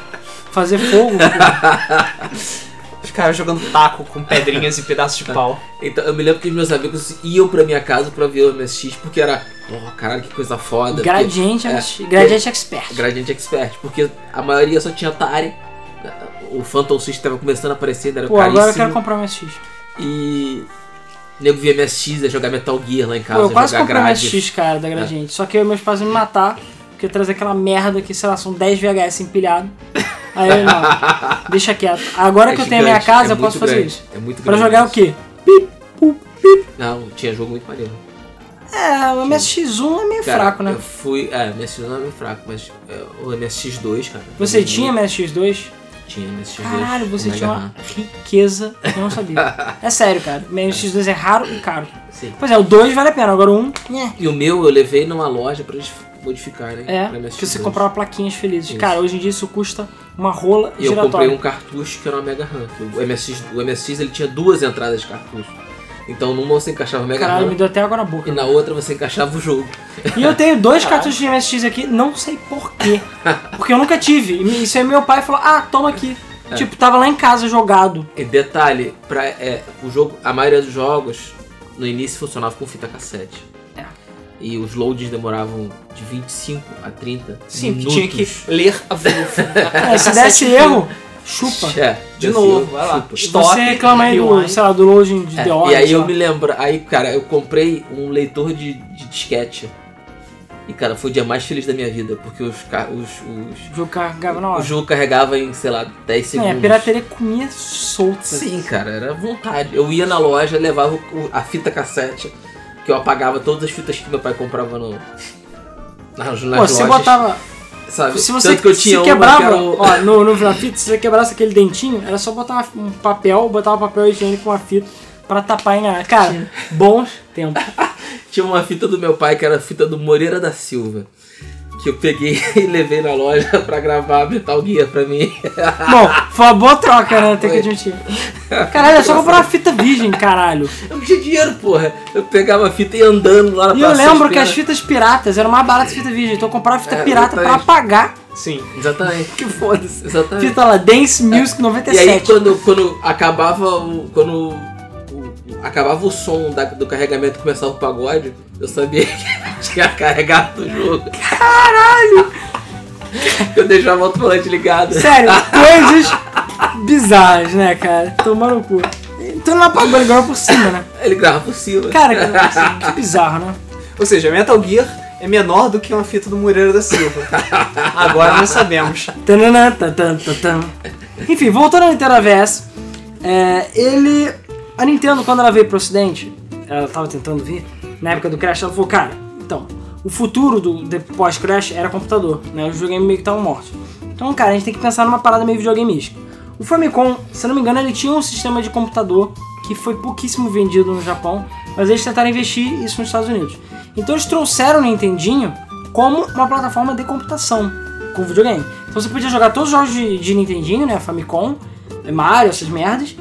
fazer fogo. pô. Os caras jogando taco com pedrinhas e pedaços de pau. Então, eu me lembro que meus amigos iam pra minha casa pra ver o MSX porque era, oh, caralho, que coisa foda. Gradiente, É. MSX, Gradiente Expert. Porque- Gradiente Expert, porque a maioria só tinha Atari. O Phantom System tava começando a aparecer, era Pô, caríssimo. agora eu quero comprar um MSX. E o nego via MSX, ia jogar Metal Gear lá em Pô, casa, eu quase jogar comprei um grade. MSX, cara, da Gradiente. Só que eu e meus pais iam me matar, porque trazer aquela merda que, sei lá, são 10 VHS empilhado. Aí eu, não, deixa quieto. Agora É que eu tenho a minha gigante, casa, é eu posso fazer grande, isso. É muito Pra grande jogar o isso. quê? Não, tinha jogo muito maneiro. É, o MSX1 é meio Cara, fraco, né? Eu fui. É, MSX não é meio fraco, mas é, o MSX2, cara. Você tinha muito- MSX2? Tinha MSX2. Caralho, você tinha uma RAM. riqueza que eu não sabia. É sério, cara. MSX2 é raro e caro. Sim. Pois é, o 2 vale a pena, agora o 1, né? E o meu eu levei numa loja pra eles modificarem. É, pra MSX2. que você comprava plaquinhas felizes. Isso. Cara, hoje em dia isso custa uma rola E eu giratória. comprei um cartucho que era uma Mega RAM. O MSX, o MSX ele tinha duas entradas de cartucho. Então numa você encaixava o Mega Caralho, me RAM deu até água na boca. e na outra você encaixava o jogo. E eu tenho dois cartuchos de MSX aqui, não sei porquê. Porque eu nunca tive. E isso aí meu pai falou, ah, toma aqui. É. Tipo, tava lá em casa jogado. E detalhe, pra, é, o jogo, a maioria dos jogos no início funcionava com fita cassete. É. E os loadings demoravam de 25 a 30 Sim, minutos. tinha que ler a É, se desse erro, chupa. É, De novo, erro, vai lá. chupa. Stop, Você reclama aí do, sei lá, do loading de É, The Order. e aí eu lá. me lembro, aí cara, eu comprei um leitor de, de disquete. E cara, foi o dia mais feliz da minha vida, porque os, os, os, O jogo carregava na o hora. jogo carregava em, sei lá, 10 É, segundos. a pirataria comia solta. Sim, cara, era vontade. Eu ia na loja, levava o- a fita cassete, que eu apagava todas as fitas que meu pai comprava no, nas, nas Pô, você lojas. botava. sabe? Se você Tanto que eu tinha se uma quebrava, que era ó, no, no na fita, se você quebrasse aquele dentinho, era só botar um papel, botar um papel higiênico com uma fita pra tapar e enganar. Cara, bons tempos. Tinha uma fita do meu pai que era a fita do Moreira da Silva. Que eu peguei e levei na loja pra gravar Metal Gear pra mim. Bom, foi uma boa troca, né? Tem que admitir. Caralho, é só comprar uma fita virgem, caralho. Eu não tinha dinheiro, porra. Eu pegava a fita e ia andando lá na E eu lembro que as fitas piratas eram mais baratas que fita virgem. Então eu comprava fita É, pirata pra apagar. Sim. Exatamente. Que foda-se. Exatamente. Fita lá, Dance Music E 97. aí quando, quando acabava o. Quando acabava o som da- do carregamento e começava o pagode, eu sabia que tinha carregado o jogo. Caralho! Eu deixava o alto-falante ligado. Sério, coisas bizarras, né, cara? Tomando o cu. Então não apagou, ele ganhou por cima, né? Ele grava por cima. Cara, que, que bizarro, né? Ou seja, Metal Gear é menor do que uma fita do Moreira da Silva. Agora nós sabemos. Enfim, voltando à Nintendo AVS, é, ele. A Nintendo, quando ela veio pro ocidente, ela tava tentando vir, na época do Crash, ela falou, cara, então, o futuro do pós-Crash era computador, né? Os videogames meio que estavam mortos. Então, cara, a gente tem que pensar numa parada meio videogameística. O Famicom, se não me engano, ele tinha um sistema de computador que foi pouquíssimo vendido no Japão, mas eles tentaram investir isso nos Estados Unidos. Então eles trouxeram o Nintendinho como uma plataforma de computação com videogame. Então você podia jogar todos os jogos de, de Nintendinho, né? Famicom, Mario, essas merdas.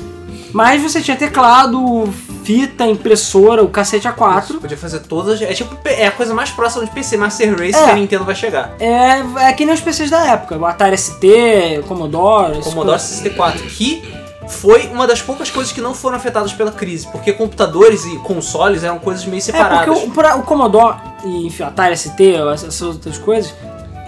Mas você tinha teclado, fita, impressora, o cacete A4. Podia fazer todas. É tipo é a coisa mais próxima de PC Master Race É. que a Nintendo vai chegar. É, é que nem os PCs da época, o Atari ST, o Commodore. Commodore coisas. 64, que foi uma das poucas coisas que não foram afetadas pela crise, porque computadores e consoles eram coisas meio É, separadas. porque o, o Commodore e enfim, o Atari ST, essas outras coisas,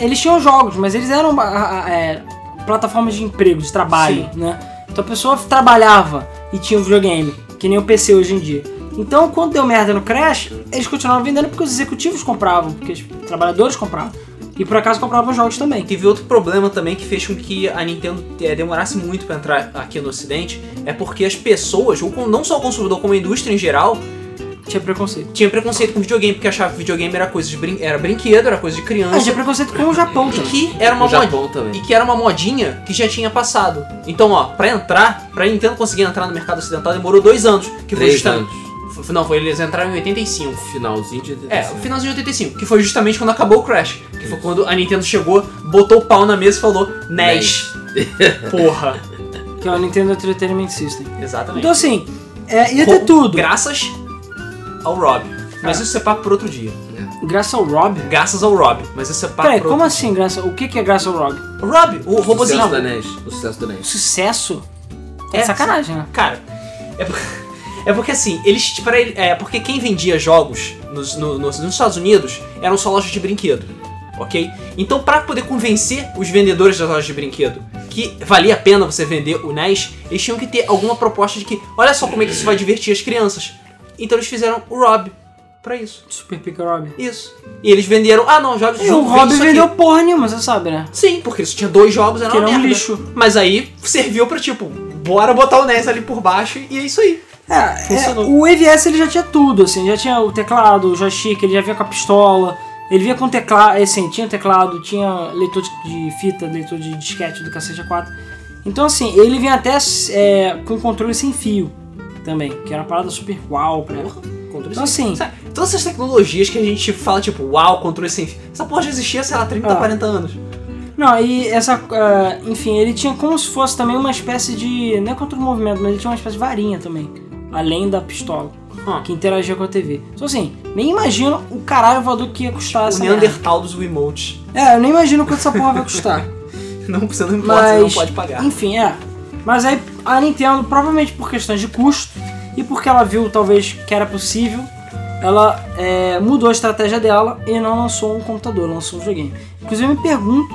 eles tinham jogos, mas eles eram ah, ah, é, plataformas de emprego, de trabalho, né? Então a pessoa trabalhava e tinha um videogame, que nem o PC hoje em dia. Então, quando deu merda no Crash, eles continuavam vendendo porque os executivos compravam, porque os trabalhadores compravam. E por acaso compravam jogos também. Teve outro problema também que fez com que a Nintendo eh, demorasse muito pra entrar aqui no ocidente, é porque as pessoas, ou não só o consumidor, como a indústria em geral, Tinha preconceito. tinha preconceito com videogame, porque achava que videogame era coisa de brin era brinquedo, era coisa de Ah, criança, tinha preconceito com o Japão e também. que era uma modinha. Japão também. E que era uma modinha que já tinha passado. Então, ó, pra entrar, pra Nintendo conseguir entrar no mercado ocidental, demorou dois anos. Que foi Três justamente. anos. Não, foi eles entraram em 85. Finalzinho de É, o finalzinho de 85, que foi justamente quando acabou o Crash. Que foi quando a Nintendo chegou, botou o pau na mesa e falou: NES. Porra. Que é o Nintendo Entertainment System. Exatamente. Então assim, é, ia ter tudo. Graças ao Rob. Mas É. isso é papo por outro dia. Graças ao Rob. Graças ao Rob. Mas isso é papo Peraí, como outro assim, graça? O que que é graças ao Rob? O Rob, o O robozinho. sucesso da NES. O sucesso da NES. Sucesso? É, É, sacanagem, né? Cara, é, por- é porque assim, eles. Pra ele, é porque quem vendia jogos nos, no- nos- nos Estados Unidos eram só lojas de brinquedo. Ok? Então, pra poder convencer os vendedores das lojas de brinquedo que valia a pena você vender o NES, eles tinham que ter alguma proposta de que, olha só como é que isso vai divertir as crianças. Então eles fizeram o Rob pra isso. Super Pica Rob. Isso. E eles venderam, ah não, jogos E o jogo, vende Rob vendeu aqui. porra nenhuma, você sabe, né? Sim, porque isso tinha dois jogos, era Que uma era um merda. lixo. Mas aí serviu pra tipo, bora botar o NES ali por baixo e é isso aí. É, é, Funcionou. o EVS ele já tinha tudo, assim, já tinha o teclado, o joystick, ele já vinha com a pistola, ele vinha com teclado, assim, tinha teclado, tinha leitor de, de fita, leitor de disquete do cacete A4. Então, assim, ele vinha até é, com controle sem fio também, que era uma parada super uau pra época. Controle Então, sem assim, Sabe, todas essas tecnologias que a gente fala, tipo, uau, controle sem fio. Essa porra já existia, sei lá, 30, Ah. 40 anos. Não, e essa. ah, enfim, ele tinha como se fosse também uma espécie de. Não é contra o movimento, mas ele tinha uma espécie de varinha também. Além da pistola. Ah. Que interagia com a TV. Então assim, nem imagino o caralho voador que ia custar O essa merda. Neandertal dos Wiimotes. É, eu nem imagino quanto essa porra vai custar. Não, você não você Mas. não pode pagar. Enfim, é. Mas aí a Nintendo, provavelmente por questões de custo e porque ela viu talvez que era possível, ela é, mudou a estratégia dela e não lançou um computador, lançou um videogame. Inclusive eu me pergunto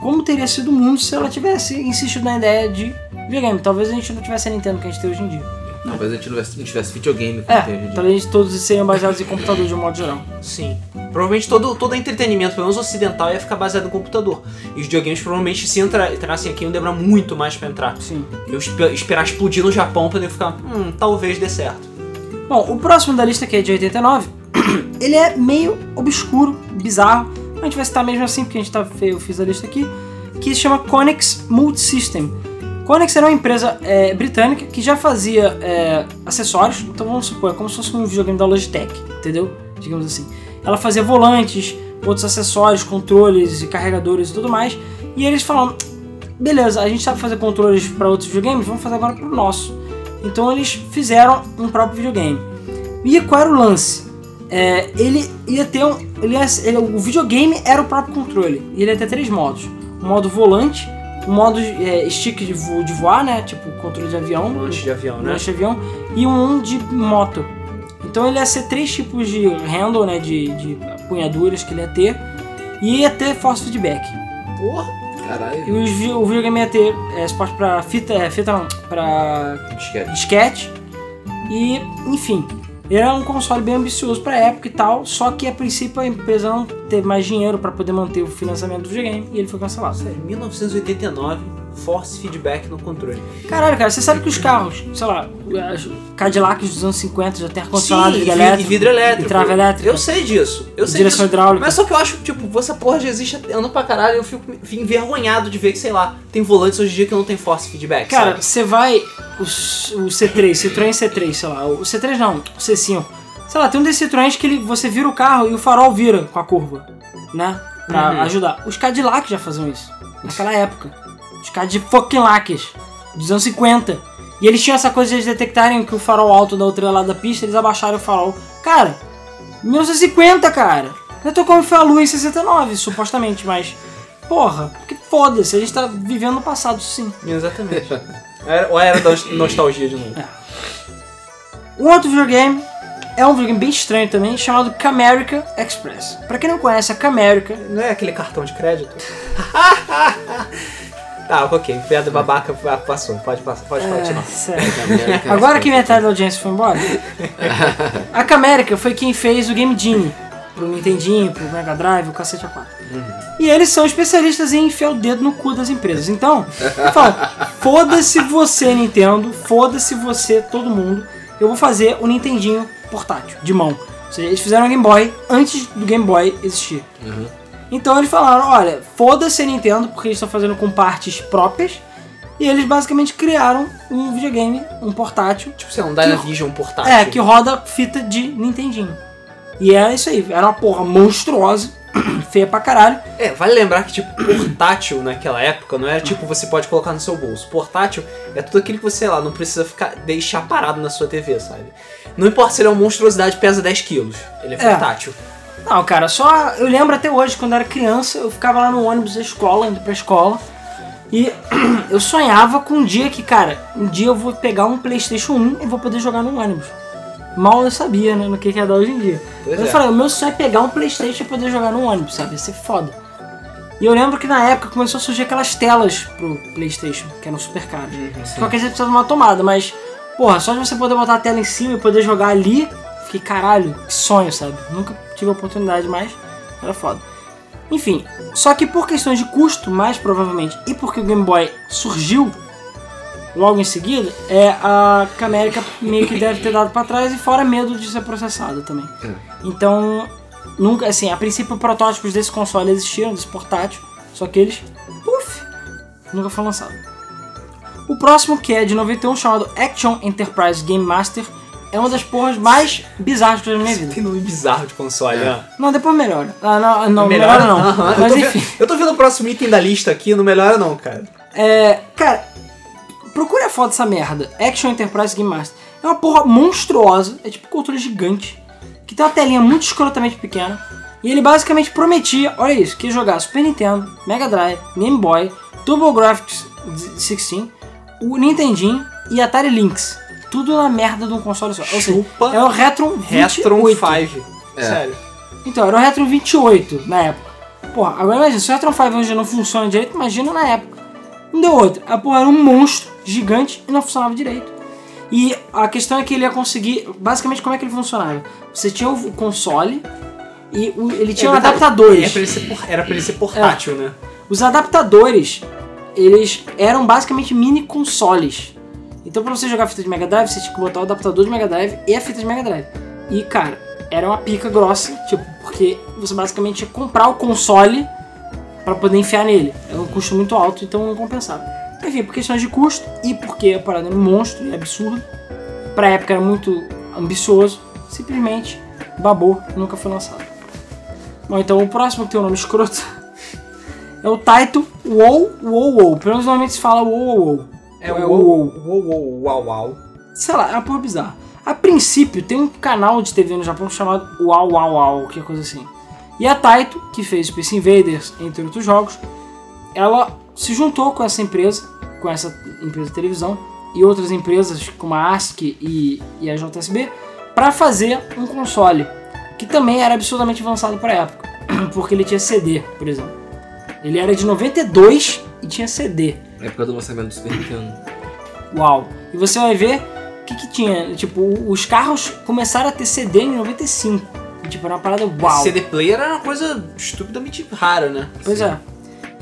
como teria sido o mundo se ela tivesse insistido na ideia de videogame. Talvez a gente não tivesse a Nintendo que a gente tem hoje em dia. Talvez a gente não tivesse, não tivesse videogame. em É, talvez todos seriam baseados em computador de um modo geral. Sim. Provavelmente todo, todo entretenimento, pelo menos ocidental, ia ficar baseado no computador. E os videogames provavelmente, se entra, entrassem aqui, iam demorar muito mais pra entrar. Sim. Eu espe- esperar explodir no Japão pra eu ficar, hum, talvez dê certo. Bom, o próximo da lista, que é de 89, ele é meio obscuro, bizarro. A gente vai citar mesmo assim, porque a gente tá, eu fiz a lista aqui. Que se chama Connex Multisystem. Connex era uma empresa é, britânica que já fazia é, acessórios. Então vamos supor, é como se fosse um videogame da Logitech, entendeu? Digamos assim. Ela fazia volantes, outros acessórios, controles e carregadores e tudo mais. E eles falaram: beleza, a gente sabe fazer controles para outros videogames, vamos fazer agora para o nosso. Então eles fizeram um próprio videogame. E qual era o lance? É, ele ia ter um. Ele ia, ele- o videogame era o próprio controle. E ele ia ter três modos: um modo volante, modo é, stick de, vo- de voar, né? Tipo controle de avião, Lanche de avião, né? lanche de avião, e um de moto. Então ele ia ser três tipos de handle, né? De, de apunhaduras que ele ia ter. E ia ter force feedback. Porra, E Caralho. os vi- o videogame ia ter é, suporte pra fita, é, fita não, pra Disquete. disquete. E, enfim, era um console bem ambicioso pra época e tal, só que a princípio a empresa não teve mais dinheiro pra poder manter o financiamento do videogame e ele foi cancelado. sério, 1989, force feedback no controle. Caralho, cara, você sabe que os carros, sei lá, as Cadillacs dos anos 50 já tem ar-condicionado, vidro e vi- elétrico. e vidro elétrico. E trava elétrica. Eu sei disso. Eu sei Direção disso. hidráulica. Mas só que eu acho, tipo, essa porra já existe há anos pra caralho. Eu fico, fico envergonhado de ver que, sei lá, tem volantes hoje em dia que não tem force feedback. Cara, você vai. O, S- o C3, Citroën C3, sei lá. O C3 não, o C5. Sei lá, tem um desses Citroëns que ele, você vira o carro e o farol vira com a curva, né? Pra Uhum. ajudar. Os Cadillacs já faziam isso. Naquela época. Os Cadillacs dos anos 50. E eles tinham essa coisa de eles detectarem que o farol alto da outra lado da pista, eles abaixaram o farol. Cara, 1950, cara. Eu tô como foi a lua em 69, supostamente, mas. Porra, que foda-se, a gente tá vivendo no passado, sim. Exatamente. Ou era da nostalgia de novo. Um outro videogame é um videogame bem estranho também, chamado Camerica Express. Pra quem não conhece, a Camerica Não é aquele cartão de crédito? tá, ok. Piada babaca passou. Pode passar, pode continuar. É. Agora que metade da audiência foi embora. a Camerica foi quem fez o Game Genie pro Nintendinho, pro Mega Drive, o cacete A4. E eles são especialistas em enfiar o dedo no cu das empresas. Então, eu falo, foda-se você, Nintendo, foda-se você, todo mundo. Eu vou fazer o Nintendinho portátil, de mão. Ou seja, eles fizeram o Game Boy antes do Game Boy existir. Uhum. Então eles falaram, olha, foda-se a Nintendo, porque eles estão fazendo com partes próprias. E eles basicamente criaram um videogame, um portátil, Tipo, sei lá, um Dynavision portátil. é, que roda fita de Nintendinho. E era isso aí, era uma porra monstruosa, feia pra caralho. É, vale lembrar que, tipo, portátil naquela época não era tipo você pode colocar no seu bolso. Portátil é tudo aquilo que você, sei lá, não precisa ficar, deixar parado na sua TV, sabe? Não importa se ele é uma monstruosidade pesa 10 quilos, ele é É. portátil. Não, cara, só. Eu lembro até hoje, quando eu era criança, eu ficava lá no ônibus da escola, indo pra escola. E eu sonhava com um dia que, cara, um dia eu vou pegar um PlayStation 1 e vou poder jogar no ônibus. Mal eu sabia, né, no que que ia dar hoje em dia. Pois eu é. falei, o meu sonho é pegar um PlayStation e poder jogar no ônibus, sabe? Ia ser foda. E eu lembro que na época começou a surgir aquelas telas pro PlayStation, que eram super caras. Só que a gente precisava de uma tomada, mas, porra, só de você poder botar a tela em cima e poder jogar ali, fiquei, caralho, que sonho, sabe? Nunca tive a oportunidade, mas era foda. Enfim, só que por questões de custo, mais provavelmente, e porque o Game Boy surgiu logo em seguida, é a Camérica meio que deve ter dado pra trás e fora medo de ser processada também. É. Então, nunca, assim, a princípio protótipos desse console existiram, desse portátil, só que eles, puf, nunca foi lançado. O próximo, que é de 91, chamado Action Enterprise Game Master, é uma das porras mais bizarras que eu já vi na minha vida. Tem nome bizarro de console, É. né? Não, depois melhora. Ah, não, não melhora, não. Aham, eu, Mas tô enfim. vendo, eu tô vendo o próximo item da lista aqui, não melhora não, cara. É, cara, procure a foto dessa merda. Action Enterprise Game Master. É uma porra monstruosa, é tipo um controle gigante, que tem uma telinha muito escrotamente pequena. E ele basicamente prometia, olha isso, que ia jogar Super Nintendo, Mega Drive, Game Boy, TurboGrafx 16, o Nintendinho e Atari Lynx. Tudo na merda de um console só. Ou seja, Chupa é o Retro 28. Retron 5. É. Sério. Então, era o Retro 28 na época. Porra, agora imagina, se o Retro 5 hoje não funciona direito, imagina na época. Não deu outra. A porra era um monstro gigante e não funcionava direito. E a questão é que ele ia conseguir. Basicamente, como é que ele funcionava? Você tinha o console e o- ele tinha É verdade. adaptadores. Era pra, ele ser, por- era pra ele ser portátil, né? Os adaptadores, eles eram basicamente mini consoles. Então pra você jogar fita de Mega Drive, você tinha que botar o adaptador de Mega Drive e a fita de Mega Drive. E cara, era uma pica grossa, tipo, porque você basicamente ia comprar o console pra poder enfiar nele. Era um custo muito alto, então não compensava. Enfim, por questões de custo e porque a parada era um monstro e absurdo, pra época era muito ambicioso, simplesmente babou nunca foi lançado. Bom, então o próximo que tem o nome escroto é o Taito WoW WoW WoW. Pelo menos normalmente se fala WoW WoW. É o wow, wow, wow. Sei lá, é uma porra bizarra. A princípio tem um canal de TV no Japão chamado Wow Wow Wow, que é coisa assim. E a Taito, que fez Space Invaders, entre outros jogos, ela se juntou com essa empresa, com essa empresa de televisão, e outras empresas como a ASCII e, e a JSB, para fazer um console que também era absurdamente avançado para a época, porque ele tinha CD, por exemplo. Ele era de 92 e tinha CD. Na época do lançamento do Super Nintendo. Uau! E você vai ver o que, que tinha. Tipo, os carros começaram a ter CD em 95. E, tipo, era uma parada uau. CD player era uma coisa estupidamente rara, né? Pois é.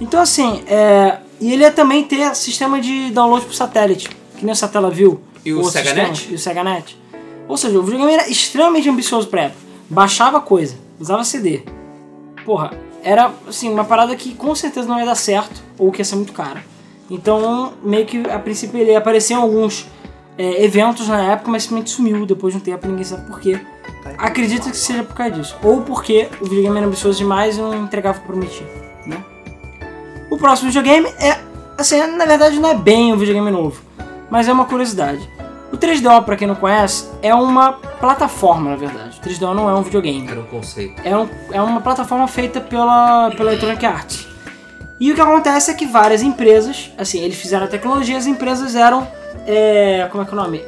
Então, assim, é, E ele ia também ter sistema de download por satélite, que nem o Satellaview. E o sistema- E o SegaNet. Ou seja, o videogame era extremamente ambicioso pra época. Baixava coisa, usava CD. Porra, era assim, uma parada que com certeza não ia dar certo, ou que ia ser muito cara. Então, meio que a princípio ele aparecia em alguns é, eventos na época, mas simplesmente sumiu depois de um tempo, ninguém sabe porquê. Acredito que seja por causa disso. Ou porque o videogame era ambicioso demais e não entregava o que prometia, né? O próximo videogame é, assim, na verdade não é bem um videogame novo, mas é uma curiosidade. O 3DO, pra quem não conhece, é uma plataforma, na verdade. O 3DO não é um videogame. Era um conceito. É, um- é uma plataforma feita pela, pela Electronic Arts. E o que acontece é que várias empresas, assim, eles fizeram a tecnologia, as empresas eram, é, como é que é o nome?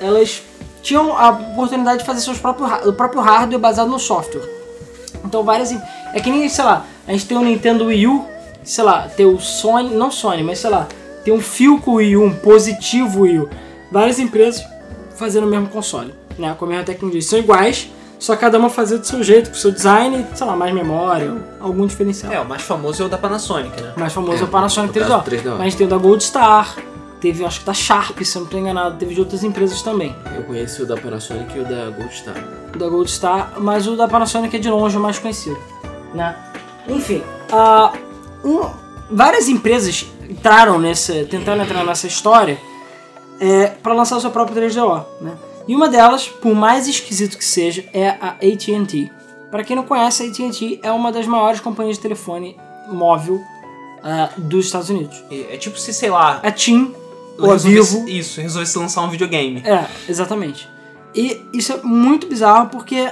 Elas tinham a oportunidade de fazer seus próprios, o próprio hardware baseado no software. Então várias, é que nem, sei lá, a gente tem o Nintendo Wii U, sei lá, tem o Sony, não Sony, mas sei lá, tem um fio com o Wii U, um positivo Wii U. Várias empresas fazendo o mesmo console, né, com a mesma tecnologia. São iguais, só cada uma fazia do seu jeito, com o seu design, sei lá, mais memória, algum diferencial. É, o mais famoso é o da Panasonic, né? O mais famoso é, o Panasonic no 3DO. caso, 3DO. Mas a gente tem o da Gold Star, teve, acho que da Sharp, se eu não estou enganado, teve de outras empresas também. Eu conheci o da Panasonic e o da Gold Star. O da Gold Star, mas o da Panasonic é de longe o mais conhecido, né? Enfim, ah, um- várias empresas entraram nessa, tentaram entrar nessa história é, para lançar o seu próprio 3DO, né? E uma delas, por mais esquisito que seja, é a AT&T. Para quem não conhece, a AT&T é uma das maiores companhias de telefone móvel ah, dos Estados Unidos. E É tipo se, sei lá, A TIM ou a Vivo Isso, resolvesse lançar um videogame. é, exatamente. E isso é muito bizarro porque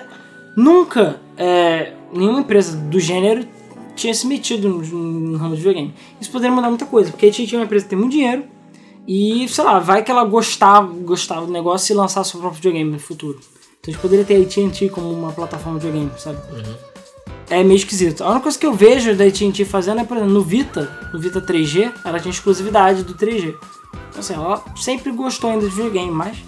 nunca é, nenhuma empresa do gênero tinha se metido no, no ramo de videogame. Isso poderia mudar muita coisa, porque a gente tinha uma empresa que tem muito dinheiro e, sei lá, vai que ela gostava, gostava do negócio e lançar seu próprio videogame no futuro. Então a gente poderia ter a AT&T como uma plataforma de videogame, sabe? É meio esquisito. A única coisa que eu vejo da AT&T fazendo é, por exemplo, no Vita, no Vita 3G, ela tinha exclusividade do 3G. Então assim, ela sempre gostou ainda de videogame, mas...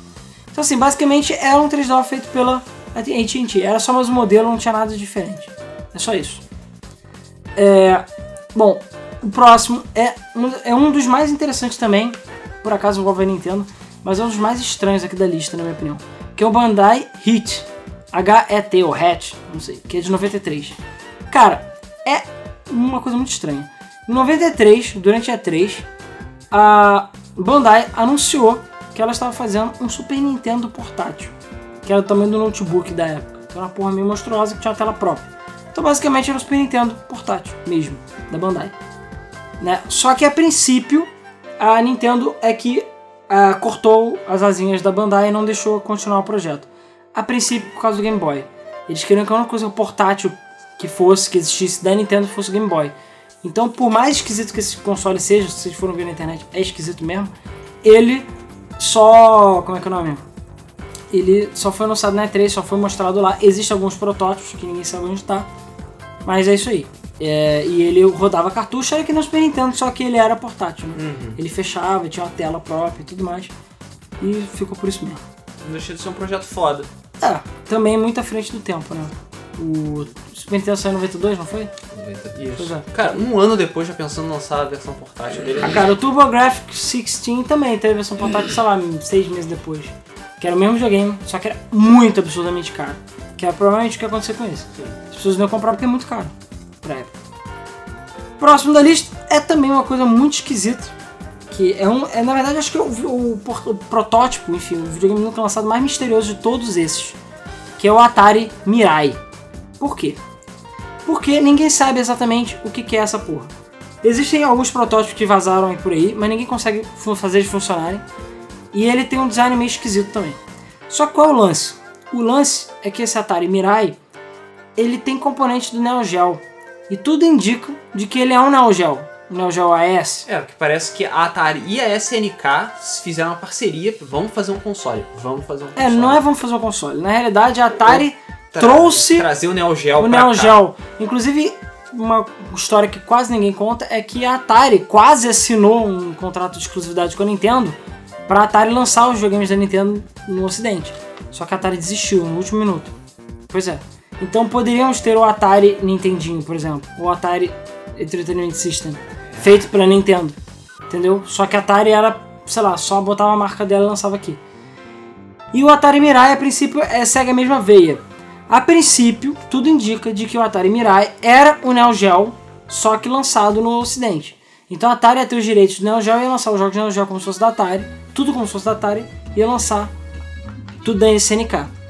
Então assim, basicamente era um 3DO feito pela AT&T. Era só mais um modelo, não tinha nada diferente. É só isso. É... Bom, o próximo é um, é um dos mais interessantes também, por acaso envolve a Nintendo, mas é um dos mais estranhos aqui da lista, na minha opinião. Que é o Bandai Hit. H-E-T ou Hatch, não sei, que é de 93. Cara, é uma coisa muito estranha. Em 93, durante a E3, a Bandai anunciou que ela estava fazendo um Super Nintendo portátil, que era o tamanho do notebook da época. Era uma porra meio monstruosa que tinha uma tela própria. Então basicamente era o Super Nintendo portátil mesmo, da Bandai. Né? Só que a princípio a Nintendo é que ah, cortou as asinhas da Bandai e não deixou continuar o projeto. A princípio por causa do Game Boy. Eles queriam que a única coisa portátil que fosse, que existisse da Nintendo fosse o Game Boy. Então, por mais esquisito que esse console seja, se vocês foram ver na internet, é esquisito mesmo. Ele só. Como é que é o nome? Ele só foi anunciado na E3, só foi mostrado lá. Existem alguns protótipos que ninguém sabe onde tá. Mas é isso aí. É, e ele rodava cartucho, era que no Super Nintendo, só que ele era portátil. Né? Ele fechava, tinha uma tela própria e tudo mais. E ficou por isso mesmo. Não deixa de ser um projeto foda. É, também muito à frente do tempo, né? O Super Nintendo saiu em 92, não foi? Pois é. Cara, um ano depois já pensando em lançar a versão portátil dele. Ah, cara, o TurboGrafx 16 também teve a versão portátil, sei lá, seis meses depois. Que era o mesmo videogame, só que era muito absurdamente caro. Que é provavelmente o que aconteceu com esse. As pessoas não iam comprar porque é muito caro. Próximo da lista é também uma coisa muito esquisita. Que é um. É, na verdade, acho que é o, o o protótipo, enfim, o videogame nunca lançado mais misterioso de todos esses. Que é o Atari Mirai. Por quê? Porque ninguém sabe exatamente o que que é essa porra. Existem alguns protótipos que vazaram aí por aí, mas ninguém consegue fazer eles funcionarem. E ele tem um design meio esquisito também. Só qual é o lance? O lance é que esse Atari Mirai, ele tem componentes do Neo Geo. E tudo indica de que ele é um Neo Geo. Um Neo Geo AS. É, porque parece que a Atari e a SNK fizeram uma parceria. Vamos fazer um console. Vamos fazer um console. É, não é vamos fazer um console. Na realidade, a Atari Tra- trouxe Trazer o Neo Geo o Neo. Geo. Inclusive, uma história que quase ninguém conta é que a Atari quase assinou um contrato de exclusividade com a Nintendo pra Atari lançar os videogames da Nintendo no ocidente. Só que a Atari desistiu no último minuto. Pois é. Então poderíamos ter o Atari Nintendinho, por exemplo. O Atari Entertainment System. Feito pela Nintendo. entendeu? Só que a Atari era, sei lá, só botava a marca dela e lançava aqui. E o Atari Mirai, a princípio, é, segue a mesma veia. A princípio, tudo indica de que o Atari Mirai era o Neo Geo, só que lançado no ocidente. Então a Atari ia ter os direitos do Neo Geo e ia lançar os jogos do Neo Geo como se fosse da Atari, tudo como se fosse da Atari, ia lançar tudo da SNK.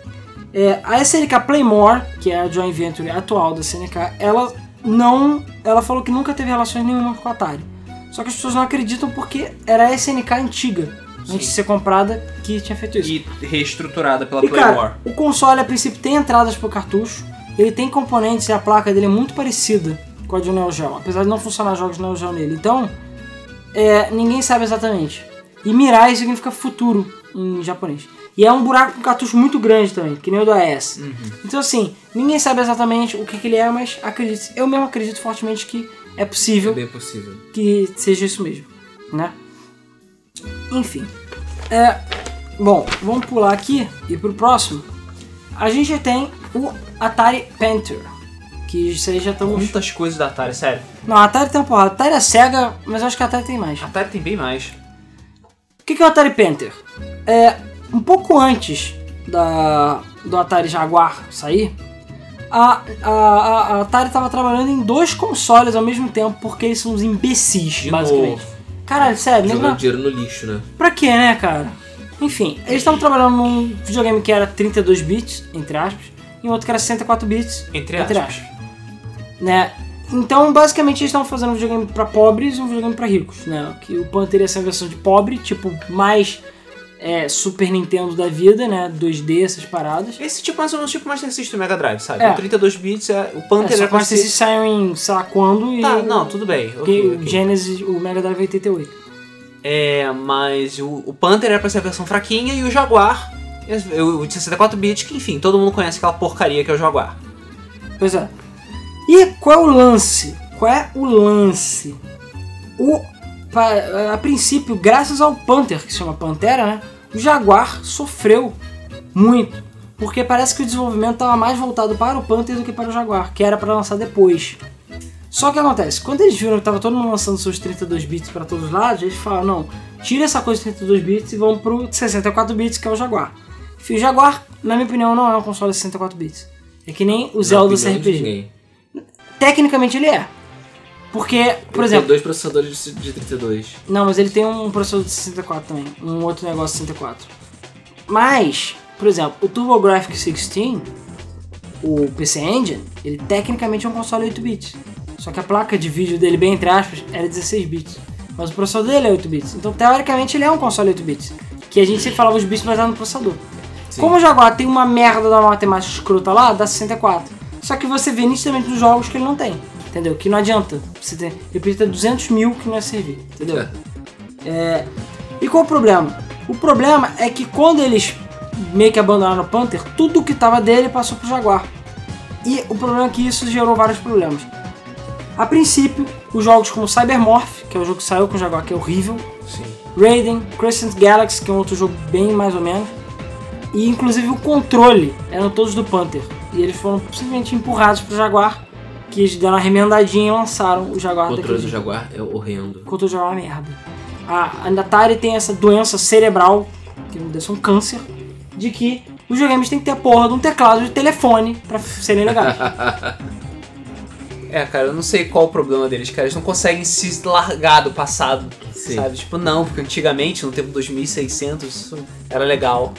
É, a SNK Playmore, que é a joint venture atual da SNK, ela não, ela falou que nunca teve relações nenhuma com a Atari. Só que as pessoas não acreditam porque era a SNK antiga, antes de ser comprada, que tinha feito isso. E reestruturada pela E Playmore. cara, o console a princípio tem entradas pro cartucho, ele tem componentes e a placa dele é muito parecida com a de Neo Geo, apesar de não funcionar jogos Neo Geo nele. Então, é, ninguém sabe exatamente. E Mirai significa futuro em japonês. E é um buraco com cartucho muito grande também, que nem o do AES. Então assim, ninguém sabe exatamente o que, que ele é, mas acredite, eu mesmo acredito fortemente que é É possível bem possível. que seja isso mesmo, né? Enfim. É, bom, vamos pular aqui e pro próximo. A gente tem o Atari Panther. Que isso aí já estamos. Muitas coisas da Atari, sério. Não, a Atari tem uma porrada. A Atari é cega, mas eu acho que a Atari tem mais. A Atari tem bem mais. O que que é o Atari Panther? É, um pouco antes da, do Atari Jaguar sair, a, a, a- a Atari estava trabalhando em dois consoles ao mesmo tempo, porque eles são uns imbecis, De basicamente. novo. Caralho, sério, Jogando lembra? dinheiro no lixo, né? Pra quê, né, cara? Enfim, eles estavam trabalhando num videogame que era 32 bits, entre aspas, e um outro que era 64 bits, Entre entre aspas. aspas. Né? Então, basicamente, eles estavam fazendo um videogame pra pobres e um videogame pra ricos, né? Que o Panther ia ser a versão de pobre, tipo, mais é, Super Nintendo da vida, né? 2D, essas paradas. Esse tipo mais ou menos tipo Master System Mega Drive, sabe? É. O 32 bits, é, o É, Panther só é que pra Master ser... System saiu em, sei lá, quando e... Tá, o- não, tudo bem. Porque ok, o ok. Genesis, o Mega Drive é 88. É, mas o, o Panther era pra ser a versão fraquinha e o Jaguar, o de 64 bits, que enfim, todo mundo conhece aquela porcaria que é o Jaguar. Pois é. E qual é o lance? Qual é o lance? O, a princípio, graças ao Panther, que se chama Pantera, né? O Jaguar sofreu muito. Porque parece que o desenvolvimento estava mais voltado para o Panther do que para o Jaguar, que era para lançar depois. Só que acontece, quando eles viram que tava todo mundo lançando seus 32 bits para todos os lados, eles falaram, não, tira essa coisa de 32 bits e vamos pro 64 bits, que é o Jaguar. Enfim, o Jaguar, na minha opinião, não é um console de 64 bits. É que nem o Zelda opinião de CRPG. Tecnicamente ele é. Porque, por Ele exemplo, Tem dois processadores de de 32. não, mas ele tem um processador de 64 também, um outro negócio de 64. Mas, por exemplo, o TurboGrafx 16, o PC Engine, ele tecnicamente é um console 8 bits. Só que a placa de vídeo dele, bem entre aspas, era 16 bits. Mas o processador dele é 8 bits. Então, teoricamente, ele é um console 8 bits. Que a gente sempre falava os bits baseados no processador. Sim. Como o Jaguar tem uma merda da matemática escrota lá, dá 64. Só que você vê nitidamente nos jogos que ele não tem. Entendeu? Que não adianta. Você ter 200 mil que não ia servir. Entendeu? É. É, E qual o problema? O problema é que quando eles meio que abandonaram o Panther, tudo que tava dele passou pro Jaguar. E o problema é que isso gerou vários problemas. A princípio, os jogos como Cybermorph, que é o jogo que saiu com o Jaguar, que é horrível, Sim. Raiden, Crescent Galaxy, que é um outro jogo bem mais ou menos, e inclusive o controle eram todos do Panther. E eles foram simplesmente empurrados pro Jaguar, que eles deram uma remendadinha e lançaram o Jaguar O controle do. Jaguar é horrendo. Controle de Jaguar é uma merda. A, a Atari tem essa doença cerebral, que não deve ser um câncer, de que os videogames têm que ter a porra de um teclado de telefone pra serem legais. É, cara, eu não sei qual o problema deles, cara. Eles não conseguem se largar do passado, Sim. sabe? Tipo, não, porque antigamente, no tempo 2600, isso era legal.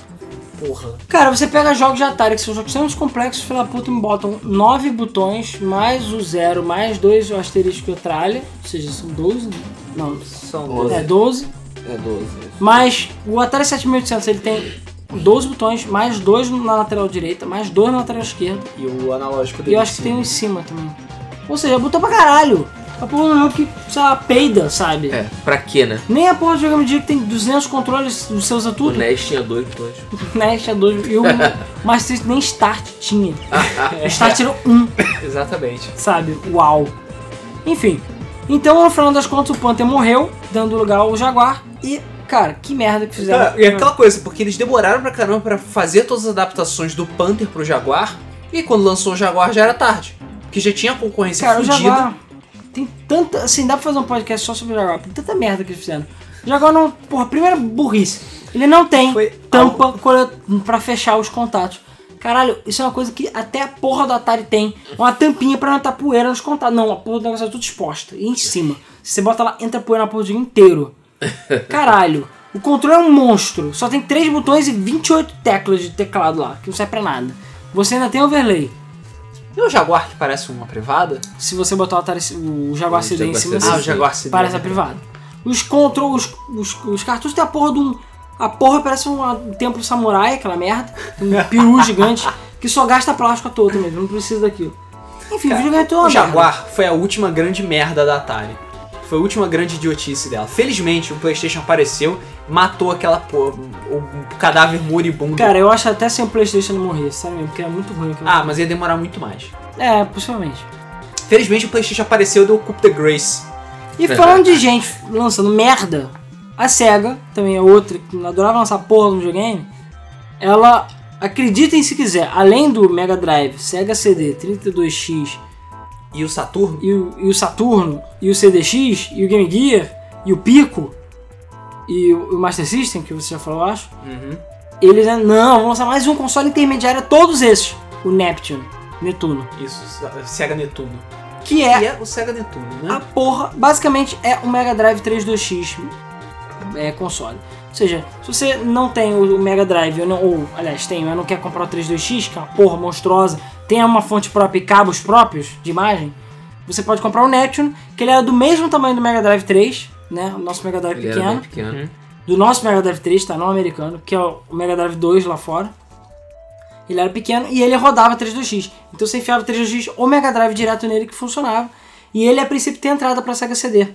Porra. Cara, você pega jogos de Atari, que são jogos extremamente complexos, filha da puta, me botam 9 botões, mais o zero, mais dois asterisco e tralha, ou seja, são 12, né? não, São Doze. é 12, É 12. mas o Atari 7800 ele tem 12 botões, mais dois na lateral direita, mais dois na lateral esquerda, E o analógico e dele. eu acho que tem um em cima também. Ou seja, botou pra caralho. A porra do jogo que, sei lá, peida, sabe? É, pra quê, né? Nem a porra do jogo de que tem 200 controles, você usa O tudo. NES tinha dois botões. né? Tinha dois. E o Master nem Start tinha. O Start tirou um, Exatamente. sabe? Uau. Enfim. Então, no final das contas, o Panther morreu, dando lugar ao Jaguar. E, cara, que merda que fizeram. Cara, e aquela coisa, porque eles demoraram pra caramba pra fazer todas as adaptações do Panther pro Jaguar, e quando lançou o Jaguar já era tarde. Porque já tinha concorrência Cara, o fudida. Jaguar. Tem tanta. Assim, dá pra fazer um podcast só sobre o Jaguar. Tem tanta merda que eles fizeram. Jaguar não. Porra, primeira burrice. Ele não tem Foi tampa cole- pra fechar os contatos. Caralho, isso é uma coisa que até a porra do Atari tem. Uma tampinha pra não estar poeira nos contatos. Não, a porra do negócio é tudo exposta. E em cima. Se você bota lá, entra poeira na porra do jogo inteiro. Caralho. O controle é um monstro. Só tem 3 botões e 28 teclas de teclado lá, que não serve pra nada. Você ainda tem overlay. E o Jaguar que parece uma privada? Se você botar o, Atari, o Jaguar O CD em Jaguar cima, CD. Ah, o Jaguar CD. parece a privada. Os control, os, os, os cartuchos tem a porra de um. A porra parece um templo samurai, aquela merda. Um peru gigante que só gasta plástico à toa mesmo, não precisa daquilo. Enfim, o videogame é toda O uma merda. Jaguar foi a última grande merda da Atari. Foi a última grande idiotice dela. Felizmente, o PlayStation apareceu, matou aquela porra, o, o cadáver moribundo. Cara, eu acho até sem o Playstation não morrer, sério mesmo, porque é muito ruim aquilo. Ah, mas ia demorar muito mais. É, possivelmente. Felizmente, o PlayStation apareceu e deu Coup de Grace. E falando de gente lançando merda, a SEGA, também é outra que adorava lançar porra no videogame, ela, acreditem se quiser, além do Mega Drive, Sega CD 32X E o Saturno? e o, e o Saturno, e o CDX, e o Game Gear, e o Pico, e o, o Master System, que você já falou, eu acho, Uhum. eles, né, não, vamos lançar mais um console intermediário a todos esses, o Neptune, Netuno, Isso, Sega Netuno. que é é o Sega Netuno, a né? porra, basicamente é o Mega Drive 32X é, console. Ou seja, se você não tem o Mega Drive, ou, não, ou aliás, tem, mas não quer comprar o 32X, que é uma porra monstruosa, tem uma fonte própria e cabos próprios de imagem, você pode comprar o Neptune, que ele era do mesmo tamanho do Mega Drive 3, né? O nosso Mega Drive Ele era pequeno. bem pequeno. Uhum. Do nosso Mega Drive 3, tá? Não americano, que é o Mega Drive 2 lá fora. Ele era pequeno e ele rodava 32X. Então você enfiava 32X ou Mega Drive direto nele que funcionava. E ele a princípio tem entrada para Sega CD.